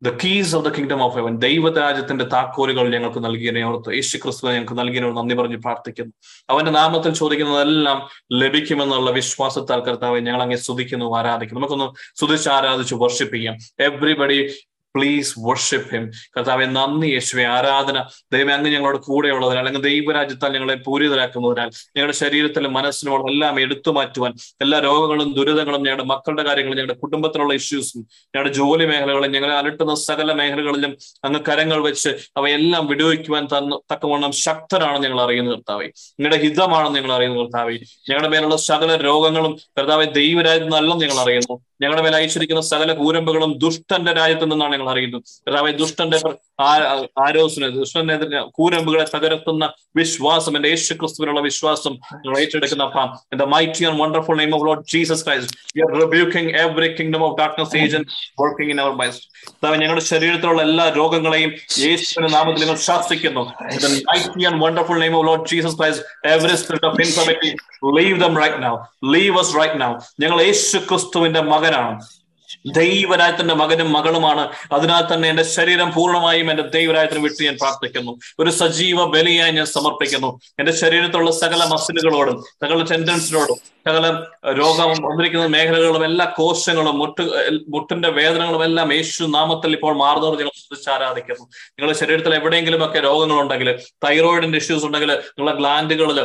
the keys of the kingdom of heaven ദൈവരാജ്യത്തിന്റെ താക്കോലുകൾ ഞങ്ങൾക്ക് നൽകിയതിനെ ഓർത്ത് യേശു ക്രിസ്തു ഞങ്ങൾക്ക് നൽകിയതിനോട് നന്ദി പറഞ്ഞ് പ്രാർത്ഥിക്കുന്നു. അവന്റെ നാമത്തിൽ ചോദിക്കുന്നതെല്ലാം ലഭിക്കുമെന്നുള്ള വിശ്വാസത്താൽ കർത്താവ് ഞങ്ങൾ അങ്ങ് സ്തുതിക്കുന്നു ആരാധിക്കുന്നു. നമുക്കൊന്ന് സ്തുതിച്ച് ആരാധിച്ച് വർഷിപ്പിക്കാം എവ്രിബഡി പ്ലീസ് വർഷിപ്പ് ഹിം കർത്താവെ നന്ദി യേശുവെ. ആരാധന ദൈവം അങ്ങ് ഞങ്ങളുടെ കൂടെയുള്ളതിനാൽ അല്ലെങ്കിൽ ദൈവരാജ്യത്താൽ ഞങ്ങളെ പൂരിതരാക്കുന്നതിനാൽ ഞങ്ങളുടെ ശരീരത്തിലും മനസ്സിനും എല്ലാം എടുത്തു മാറ്റുവാൻ എല്ലാ രോഗങ്ങളും ദുരിതങ്ങളും ഞങ്ങളുടെ മക്കളുടെ കാര്യങ്ങളും ഞങ്ങളുടെ കുടുംബത്തിലുള്ള ഇഷ്യൂസും ഞങ്ങളുടെ ജോലി മേഖലകളും ഞങ്ങളെ അലട്ടുന്ന സകല മേഖലകളിലും അങ്ങ് കരങ്ങൾ വെച്ച് അവയെല്ലാം വിടുവിക്കുവാൻ തന്ന തക്കവണ്ണം ശക്തരാണ് ഞങ്ങൾ അറിയുന്ന കർത്താവെ. നിങ്ങളുടെ ഹിതമാണെന്ന് ഞങ്ങൾ അറിയുന്ന കർത്താവെ. ഞങ്ങളുടെ മേലുള്ള സകല രോഗങ്ങളും കർത്താവെ ദൈവരാജ്യം നല്ലെന്ന് ഞങ്ങൾ അറിയുന്നു ഞങ്ങളുടെ മേലെ അയച്ചിരിക്കുന്ന സകല കൂരമ്പുകളും ദുഷ്ടന്റെ രാജ്യത്തു നിന്നാണ് കാര്യങ്ങൾ അറിയുന്നു. കർത്താവെ ദുഷ്ടന്റെ ആരോസിനെ ദുഷ്ടനെ കൂരമ്പുകളെ തകരത്തുന്ന വിശ്വാസം എന്റെ യേശു ക്രിസ്തുവിനുള്ള വിശ്വാസം ഞങ്ങൾ ഏറ്റെടുക്കുന്ന അപ്പം. എന്റെ mighty and wonderful name of Lord Jesus Christ rebuking every kingdom of darkness working in our midst ഞങ്ങളുടെ ശരീരത്തിലുള്ള എല്ലാ രോഗങ്ങളെയും യേശുവിന്റെ നാമത്തിൽ നിങ്ങൾ ശാസിക്കുന്നു. Mighty and wonderful name of Lord Jesus Christ every spirit of informative leave them right now leave right now ഞങ്ങൾ യേശു ക്രിസ്തുവിന്റെ മകനാണ്. ദൈവരായത്തിന്റെ മകനും മകളുമാണ്. അതിനാൽ തന്നെ എന്റെ ശരീരം പൂർണമായും എന്റെ ദൈവരായത്തിന് വിട്ട് ഞാൻ പ്രാർത്ഥിക്കുന്നു. ഒരു സജീവ ബലിയായി ഞാൻ സമർപ്പിക്കുന്നു. എന്റെ ശരീരത്തിലുള്ള സകല മസിലുകളോടും സകല ടെൻഡൻസിനോടും സകല രോഗം വന്നിരിക്കുന്ന മേഖലകളും എല്ലാ കോശങ്ങളും മുട്ട് മുട്ടിന്റെ വേദനകളും എല്ലാം യേശു നാമത്തിൽ ഇപ്പോൾ മാറുന്നവർ ഞങ്ങൾ ശ്രദ്ധിച്ച് ആരാധിക്കുന്നു. നിങ്ങളുടെ ശരീരത്തിൽ എവിടെയെങ്കിലുമൊക്കെ രോഗങ്ങളുണ്ടെങ്കിൽ തൈറോയിഡിന്റെ ഇഷ്യൂസ് ഉണ്ടെങ്കിൽ നിങ്ങളുടെ ഗ്ലാൻഡുകളിൽ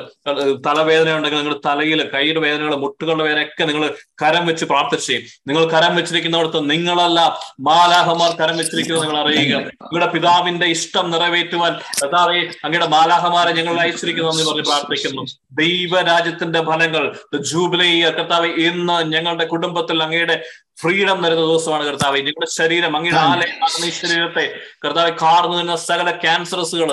തലവേദന ഉണ്ടെങ്കിൽ നിങ്ങളുടെ തലയിൽ കൈയുടെ വേദനകൾ മുട്ടുകളുടെ വേദന ഒക്കെ നിങ്ങൾ കരം വെച്ച് പ്രാർത്ഥിച്ച് നിങ്ങൾ കരം വെച്ചിരിക്കുന്നിടത്ത് നിങ്ങളല്ല മാലാഹമാർ കരം വെച്ചിരിക്കുന്നത് നിങ്ങൾ അറിയുക. നിങ്ങളുടെ പിതാവിന്റെ ഇഷ്ടം നിറവേറ്റുവാൻ അതാറേ അങ്ങയുടെ മാലാഹമാരെ ഞങ്ങൾ അയച്ചിരിക്കുന്നു എന്ന് പറഞ്ഞ് പ്രാർത്ഥിക്കുന്നു. ദൈവരാജ്യത്തിന്റെ ഫലങ്ങൾ ജൂബിലി കർത്താവ് ഇന്ന് ഞങ്ങളുടെ കുടുംബത്തിൽ അങ്ങയുടെ ഫ്രീഡം തരുന്ന ദിവസമാണ് കർത്താവ്. ഞങ്ങളുടെ ശരീരം അങ്ങയുടെ ആലയം ഈ ശരീരത്തെ കർത്താവ് കാർന്നു നിന്ന സകല ക്യാൻസറസുകൾ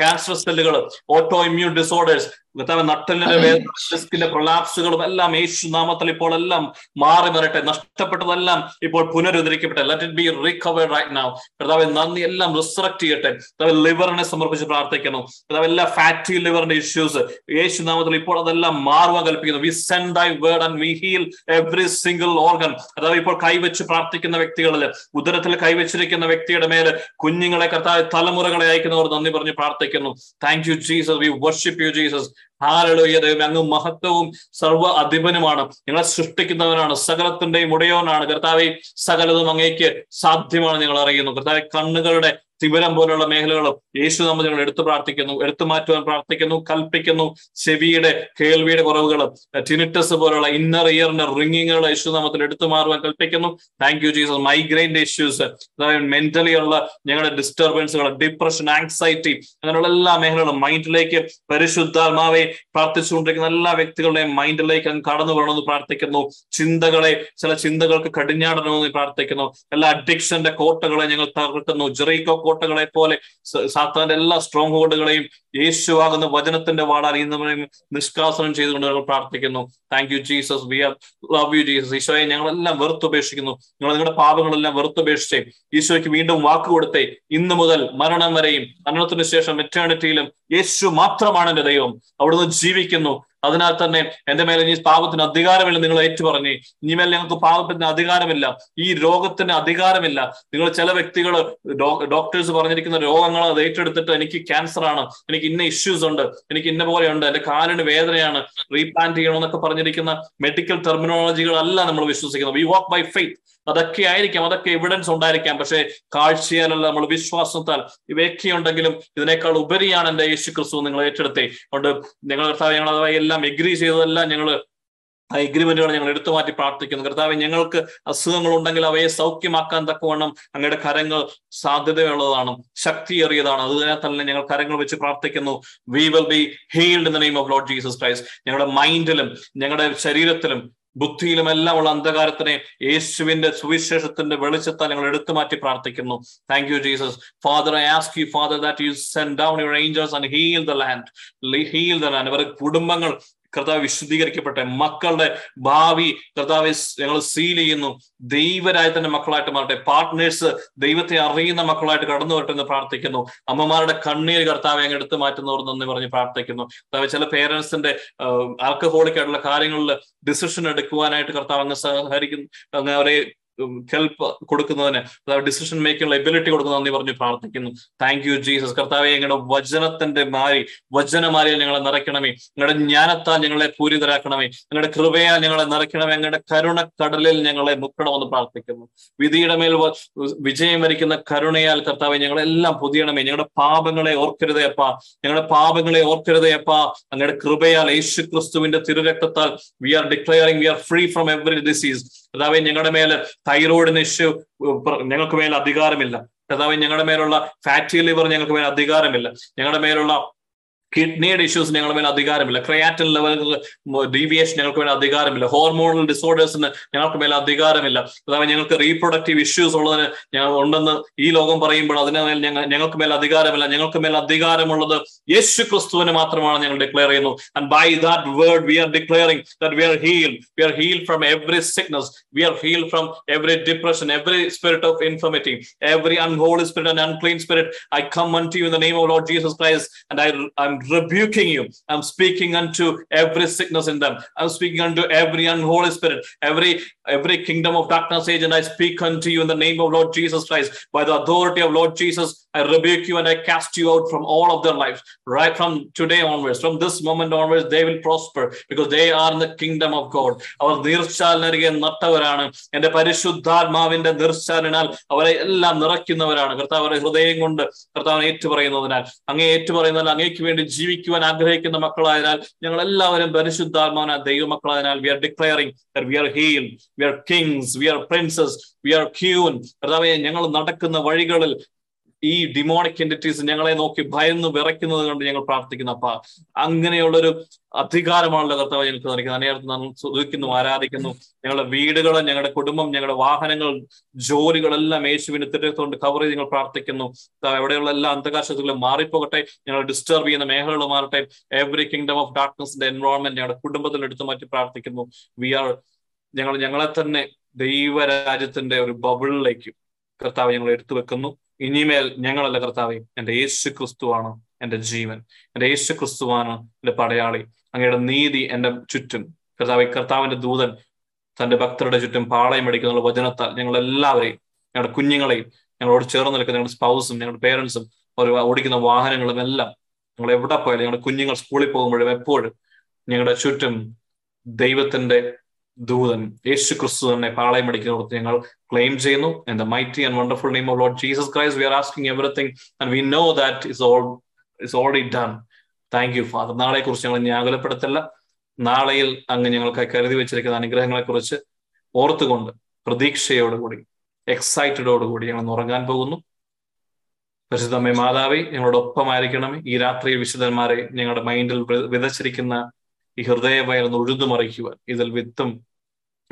ക്യാൻസർ സെല്ലുകൾ ഓട്ടോ ഇമ്മ്യൂൺ ഡിസോർഡേഴ്സ് കർത്താവ് നട്ടലിന്റെ വേദന ഡിസ്കിന്റെ പ്രൊലാപ്സുകളും എല്ലാം യേശു നാമത്തിൽ ഇപ്പോൾ എല്ലാം മാറി വരട്ടെ. നഷ്ടപ്പെട്ടതെല്ലാം ഇപ്പോൾ പുനരുദ്ധരിക്കപ്പെട്ടെ. Let it be recovered right now കർത്താവ് നന്ദി എല്ലാം റിസറക്ട് ചെയ്യട്ടെ. കർത്താവ് ലിവറിനെ സമർപ്പിച്ച് പ്രാർത്ഥിക്കണം കർത്താവ് എല്ലാ ഫാറ്റി ലിവറിന്റെ ഇഷ്യൂസ് യേശു നാമത്തിൽ ഇപ്പോൾ അതെല്ലാം മാറുവാൻ കൽപ്പിക്കുന്നു. We send thy word and we heal every single organ കർത്താവ് ഇപ്പോൾ കൈവച്ച് പ്രാർത്ഥിക്കുന്ന വ്യക്തികളിൽ ഉദരത്തിൽ കൈവച്ചിരിക്കുന്ന വ്യക്തിയുടെ മേൽ കുഞ്ഞുങ്ങളെ കർത്താവ് തലമുറകളെ അയക്കുന്നവർ നന്ദി പറഞ്ഞ് പ്രാർത്ഥിക്കുന്നു. Thank you Jesus we worship you Jesus hallelujah ദൈവം അങ്ങ് മഹത്വവും സർവ അധിപനുമാണ്. നിങ്ങളെ സൃഷ്ടിക്കുന്നവനാണ് സകലത്തിന്റെയും ഉടയവനാണ്. കർത്താവ് സകലതും അങ്ങേക്ക് സാധ്യമാണ് ഞങ്ങൾ അറിയുന്നു. കർത്താവ് കണ്ണുകളുടെ തിമിരം പോലുള്ള മേഖലകളും യേശു നമ്മൾ ഞങ്ങൾ എടുത്തു പ്രാർത്ഥിക്കുന്നു എടുത്തു മാറ്റുവാൻ പ്രാർത്ഥിക്കുന്നു കൽപ്പിക്കുന്നു. ചെവിയുടെ കേൾവിയുടെ കുറവുകളും ടിനിറ്റസ് പോലുള്ള ഇന്നർ ഇയറിന്റെ റിങ്ങിങ്ങൾ യേശു നാമത്തിൽ എടുത്തു മാറുവാൻ കൽപ്പിക്കുന്നു. താങ്ക് യു ജീസസ് മൈഗ്രെയിന്റെ ഇഷ്യൂസ് അതായത് മെന്റലി ഉള്ള ഞങ്ങളുടെ ഡിസ്റ്റർബൻസുകൾ ഡിപ്രഷൻ ആങ്സൈറ്റി അങ്ങനെയുള്ള എല്ലാ മേഖലകളും മൈൻഡിലേക്ക് പരിശുദ്ധാത്മാവെ പ്രാർത്ഥിച്ചുകൊണ്ടിരിക്കുന്ന എല്ലാ വ്യക്തികളുടെയും മൈൻഡിലേക്ക് അങ്ങ് കടന്നു വരണമെന്ന് പ്രാർത്ഥിക്കുന്നു. ചിന്തകളെ ചില ചിന്തകൾക്ക് കടിഞ്ഞാടണമെന്ന് പ്രാർത്ഥിക്കുന്നു. എല്ലാ അഡിക്ഷന്റെ കോട്ടകളെ ഞങ്ങൾ തകർക്കുന്നു. ജെറീക്കോ കോട്ടകളെ പോലെ സാത്താന്റെ എല്ലാ സ്ട്രോങ് ഹോൾഡുകളെയും യേശുവാകുന്ന വചനത്തിന്റെ വാടാൽ ഇന്ന് നിഷ്കാസനം ചെയ്തുകൊണ്ട് ഞങ്ങൾ പ്രാർത്ഥിക്കുന്നു. Thank you Jesus we are love you Jesus ഈശോയെ ഞങ്ങളെല്ലാം വെറുത്തുപേക്ഷിക്കുന്നു. ഞങ്ങൾ നിങ്ങളുടെ പാപങ്ങളെല്ലാം വെറുത്തുപേക്ഷിച്ചേ. ഈശോയ്ക്ക് വീണ്ടും വാക്ക് കൊടുത്തെ. ഇന്ന് മുതൽ മരണം വരെയും മരണത്തിന് ശേഷം എറ്റേണിറ്റിയിലും യേശു മാത്രമാണ് എന്റെ ദൈവം. അവിടുന്ന് ജീവിക്കുന്നു. അതിനാൽ തന്നെ എന്റെ മേലെ ഇനി പാപത്തിന് അധികാരമില്ല നിങ്ങൾ ഏറ്റുപറഞ്ഞ്. ഇനിമേൽ ഞങ്ങൾക്ക് പാപത്തിന് അധികാരമില്ല. ഈ രോഗത്തിന് അധികാരമില്ല. നിങ്ങൾ ചില വ്യക്തികൾ ഡോക്ടേഴ്സ് പറഞ്ഞിരിക്കുന്ന രോഗങ്ങൾ അത് ഏറ്റെടുത്തിട്ട് എനിക്ക് ക്യാൻസർ ആണ് എനിക്ക് ഇന്ന ഇഷ്യൂസ് ഉണ്ട് എനിക്ക് ഇന്ന പോലെയുണ്ട് എന്റെ കാലിന് വേദനയാണ് റീപ്ലാന്റ് ചെയ്യണമെന്നൊക്കെ പറഞ്ഞിരിക്കുന്ന മെഡിക്കൽ ടെർമിനോളജികളല്ല നമ്മൾ വിശ്വസിക്കുന്നത്. വി വാക്ക് ബൈ ഫെയ്ത്ത് അതൊക്കെ ആയിരിക്കാം അതൊക്കെ എവിഡൻസ് ഉണ്ടായിരിക്കാം. പക്ഷേ കാഴ്ചയാലല്ല നമ്മൾ വിശ്വാസത്താൽ ഇവയൊക്കെ ഉണ്ടെങ്കിലും ഇതിനേക്കാൾ ഉപരിയാണ് എന്റെ യേശു ക്രിസ്തു നിങ്ങൾ ഏറ്റെടുത്തേ. അതുകൊണ്ട് നിങ്ങൾ കർത്താവ് ഞങ്ങൾ അഥവാ എല്ലാം എഗ്രി ചെയ്തതെല്ലാം ഞങ്ങൾ ആ എഗ്രിമെന്റുകൾ ഞങ്ങൾ എടുത്തു മാറ്റി പ്രാർത്ഥിക്കുന്നു. കർത്താവ് ഞങ്ങൾക്ക് അസുഖങ്ങൾ ഉണ്ടെങ്കിൽ അവയെ സൗഖ്യമാക്കാൻ തക്കവണ്ണം അങ്ങയുടെ കരങ്ങൾ സാധ്യതയുള്ളതാണ് ശക്തിയേറിയതാണ്. അതുതന്നെ തന്നെ ഞങ്ങൾ കരങ്ങൾ വെച്ച് പ്രാർത്ഥിക്കുന്നു. We will be healed in the name of Lord Jesus Christ ഞങ്ങളുടെ മൈൻഡിലും ഞങ്ങളുടെ ശരീരത്തിലും ബുദ്ധിയിലും എല്ലാം ഉള്ള അന്ധകാരത്തിനെ യേശുവിന്റെ സുവിശേഷത്തിന്റെ വെളിച്ചത്താൽ ഞങ്ങൾ എടുത്തു മാറ്റി പ്രാർത്ഥിക്കുന്നു. Thank you Jesus Father I ask you Father that you send down your angels and heal the land heal the land കുടുംബങ്ങൾ കർത്താവ് വിശുദ്ധീകരിക്കപ്പെട്ടെ മക്കളുടെ ഭാവി കർത്താവ് ഞങ്ങൾ സീൽ ചെയ്യുന്നു. ദൈവരായ തന്നെ മക്കളായിട്ട് മാറട്ടെ. പാർട്ട്നേഴ്സ് ദൈവത്തെ അറിയുന്ന മക്കളായിട്ട് കടന്നു വരട്ടെ എന്ന് പ്രാർത്ഥിക്കുന്നു. അമ്മമാരുടെ കണ്ണീര് കർത്താവ് അങ്ങ് എടുത്തു മാറ്റുന്നവർ നന്ദി പറഞ്ഞ് പ്രാർത്ഥിക്കുന്നു. കർത്താവ് ചില പേരൻസിന്റെ ആൽക്കഹോളിക് ആയിട്ടുള്ള കാര്യങ്ങളിൽ ഡിസിഷൻ എടുക്കുവാനായിട്ട് കർത്താവ് അങ്ങ് സഹകരിക്കുന്നു. അങ്ങ് അവരെ ഹെൽപ്പ് കൊടുക്കുന്നതിന് ഡിസിഷൻ മേക്കിംഗ് എബിലിറ്റി കൊടുക്കുന്ന നന്ദി പറഞ്ഞ് പ്രാർത്ഥിക്കുന്നു. താങ്ക് യു ജീസസ് കർത്താവെ ഞങ്ങളുടെ വചനത്തിന്റെ മാരി വചനമാരിയിൽ ഞങ്ങളെ നിറയ്ക്കണമേ. ഞങ്ങളുടെ ജ്ഞാനത്താൽ ഞങ്ങളെ പൂരിതരാക്കണമേ. ഞങ്ങളുടെ കൃപയാൽ ഞങ്ങളെ നിറയ്ക്കണമേ. ഞങ്ങളുടെ കരുണ കടലിൽ ഞങ്ങളെ മുക്കണമെന്ന് പ്രാർത്ഥിക്കുന്നു. വിധിയുടെ മേൽ വിജയം വരിക്കുന്ന കരുണയാൽ കർത്താവെ ഞങ്ങളെല്ലാം പൊതിയണമേ. ഞങ്ങളുടെ പാപങ്ങളെ ഓർക്കരുതേ അപ്പ. ഞങ്ങളുടെ പാപങ്ങളെ ഓർക്കരുതേ ഞങ്ങളുടെ കൃപയാൽ യേശു ക്രിസ്തുവിന്റെ തിരുരക്തത്താൽ we are declaring we are free from every disease കർത്താവെ ഞങ്ങളുടെ മേൽ തൈറോയിഡിന് ഇഷ്യൂ ഞങ്ങൾക്ക് മേൽ അധികാരമില്ല. കർത്താവ് ഞങ്ങളുടെ മേലുള്ള ഫാറ്റി ലിവർ ഞങ്ങൾക്ക് മേൽ അധികാരമില്ല. ഞങ്ങളുടെ മേലുള്ള കിഡ്നിയുടെ ഇഷ്യൂസ് ഞങ്ങളുടെ മേൽ അധികാരമില്ല. ക്രിയാറ്റിൻ ലെവൽ ഡീവിയേഷൻ ഞങ്ങൾക്ക് മേൽ അധികാരമില്ല. ഹോർമോണൽ ഡിസോർഡേഴ്സിന് ഞങ്ങൾക്ക് മേൽ അധികാരമില്ല. അതായത് ഞങ്ങൾക്ക് റീപ്രൊഡക്റ്റീവ് ഇഷ്യൂസ് ഉള്ളതിന് ഞങ്ങൾ ഉണ്ടെന്ന് ഈ ലോകം പറയുമ്പോൾ അതിന് മേൽ ഞങ്ങൾ ഞങ്ങൾക്ക് മേൽ അധികാരമില്ല. ഞങ്ങൾക്ക് മേൽ അധികാരമുള്ളത് യേശു ക്രിസ്തുവിന് മാത്രമാണ് ഞങ്ങൾ ഡിക്ലെയർ ചെയ്യുന്നു and by that word we are declaring that we are heal we are heal from every sickness we are heal from every depression every spirit of infirmity every unholy spirit and unclean spirit I come unto you in the name of Lord Jesus Christ and I I rebuking you. I'm speaking unto every sickness in them. I'm speaking unto every unholy spirit, every every kingdom of darkness agent. I speak unto you in the name of Lord Jesus Christ. By the authority of Lord Jesus, I rebuke you and I cast you out from all of their lives. Right from today onwards, from this moment onwards, they will prosper because they are in the kingdom of God. അവർ നീർച്ചാലിനരികെ നട്ടവരാണ് എന്റെ പരിശുദ്ധാത്മാവിന്റെ നീർച്ചാലിനാൽ അവരെ എല്ലാം നിറയ്ക്കുന്നവരാണ് കർത്താവ് അവരുടെ ഹൃദയം കൊണ്ട് കർത്താവിനെ ഏറ്റുപറയുന്നതിനാൽ അങ്ങേ ഏറ്റുപറയുന്നതിനാൽ അങ്ങേക്ക് വേണ്ടി ജീവിക്കുവാൻ ആഗ്രഹിക്കുന്ന മക്കളായതിനാൽ ഞങ്ങൾ എല്ലാവരും പരിശുദ്ധാത്മാവിനാൽ ദൈവമക്കളായതിനാൽ we are declaring we are heal we are kings we are princess we are queen കർത്താവെ ഞങ്ങൾ നടക്കുന്ന വഴികളിൽ ഈ ഡിമോണിക് എന്റിറ്റീസ് ഞങ്ങളെ നോക്കി ഭയന്ന് വിറയ്ക്കുന്നത് കൊണ്ട് ഞങ്ങൾ പ്രാർത്ഥിക്കുന്നു അപ്പ അങ്ങനെയുള്ളൊരു അധികാരമാണല്ലോ കർത്താവ് ഞങ്ങൾക്ക് നൽകുന്നത് നാം സ്തുതിക്കുന്നു ആരാധിക്കുന്നു. ഞങ്ങളുടെ വീടുകൾ ഞങ്ങളുടെ കുടുംബം ഞങ്ങളുടെ വാഹനങ്ങൾ ജോലികളെല്ലാം യേശുവിന് തിരക്കൊണ്ട് കവർ ചെയ്ത് ഞങ്ങൾ പ്രാർത്ഥിക്കുന്നു. എവിടെയുള്ള എല്ലാ അന്ധകാശത്തുകളും മാറിപ്പോകട്ടെ. ഞങ്ങൾ ഡിസ്റ്റർബ് ചെയ്യുന്ന മേഖലകൾ മാറട്ടെ. എവറി കിങ്ഡം ഓഫ് ഡാർക്ക്നസിന്റെ എൻവയോൺമെന്റ് ഞങ്ങളുടെ കുടുംബത്തിൽ എടുത്തു മാറ്റി പ്രാർത്ഥിക്കുന്നു. വി ആർ ഞങ്ങൾ ഞങ്ങളെ തന്നെ ദൈവരാജ്യത്തിന്റെ ഒരു ബബിളിലേക്ക് കർത്താവ് ഞങ്ങൾ എടുത്തു വെക്കുന്നു ഇനിമേൽ ഞങ്ങളല്ല കർത്താവെ എന്റെ യേശു ക്രിസ്തുവാണ് എന്റെ ജീവൻ. എന്റെ യേശു ക്രിസ്തുവാണ് എന്റെ പടയാളി. അങ്ങയുടെ നീതി എന്റെ ചുറ്റും. കർത്താവ് കർത്താവിന്റെ ദൂതൻ തന്റെ ഭക്തരുടെ ചുറ്റും പാളയം അടിക്കുന്ന വചനത്താൽ ഞങ്ങൾ എല്ലാവരെയും ഞങ്ങളുടെ കുഞ്ഞുങ്ങളെയും ഞങ്ങളോട് ചേർന്ന് നിൽക്കുന്ന ഞങ്ങളുടെ സ്പൗസും ഞങ്ങളുടെ പേരൻസും ഒരു ഓടിക്കുന്ന വാഹനങ്ങളും എല്ലാം ഞങ്ങൾ എവിടെ പോയാലും ഞങ്ങളുടെ കുഞ്ഞുങ്ങൾ സ്കൂളിൽ പോകുമ്പോഴും എപ്പോഴും ഞങ്ങളുടെ ചുറ്റും ദൈവത്തിന്റെ ദൂതൻ യേശു ക്രിസ്തു തന്നെ പാളയം അടിക്കുന്നിടത്ത് ഞങ്ങൾ ക്ലെയിം ചെയ്യുന്നു. In the mighty and wonderful name of Lord Jesus Christ we are asking everything and we know that is all is already done thank you Father നാളെ കുറിച്ച് ഞങ്ങൾ ഞാകുലപ്പെടുത്തല്ല നാളെയിൽ അങ്ങ് ഞങ്ങൾക്ക് കരുതി വെച്ചിരിക്കുന്ന അനുഗ്രഹങ്ങളെ കുറിച്ച് ഓർത്തുകൊണ്ട് പ്രതീക്ഷയോടുകൂടി എക്സൈറ്റഡോടുകൂടി ഞങ്ങൾ ഉറങ്ങാൻ പോകുന്നു. പരിശുദ്ധമ്മേ മാതാവേ ഞങ്ങളോടൊപ്പമായിരിക്കണമേ. ഈ രാത്രി വിശുദ്ധന്മാരെ ഞങ്ങളുടെ മൈൻഡിൽ വിതച്ചിരിക്കുന്ന ഈ ഹൃദയവയർന്ന് ഉഴുതു മറിക്കുവാൻ ഇതിൽ വിത്തും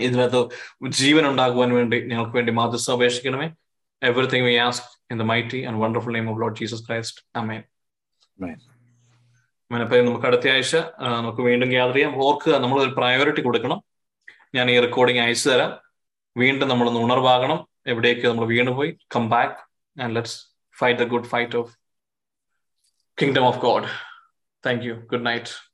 ഇതിനകത്ത് ജീവൻ ഉണ്ടാകുവാൻ വേണ്ടി ഞങ്ങൾക്ക് വേണ്ടി മാതൃസ അപേക്ഷിക്കണമേ. Everything we ask in the mighty and wonderful name of Lord Jesus Christ amen അപ്പൊ നമുക്ക് അടുത്ത ആഴ്ച നമുക്ക് വീണ്ടും ഗ്യാദർ ചെയ്യാം. ഓർക്കുക നമ്മൾ ഒരു പ്രയോറിറ്റി കൊടുക്കണം. ഞാൻ ഈ റെക്കോർഡിംഗ് അയച്ചു തരാം. വീണ്ടും നമ്മൾ ഒന്ന് ഉണർവാകണം. എവിടേക്ക് നമ്മൾ വീണുപോയി come back and let's fight the good fight of kingdom of God thank you good night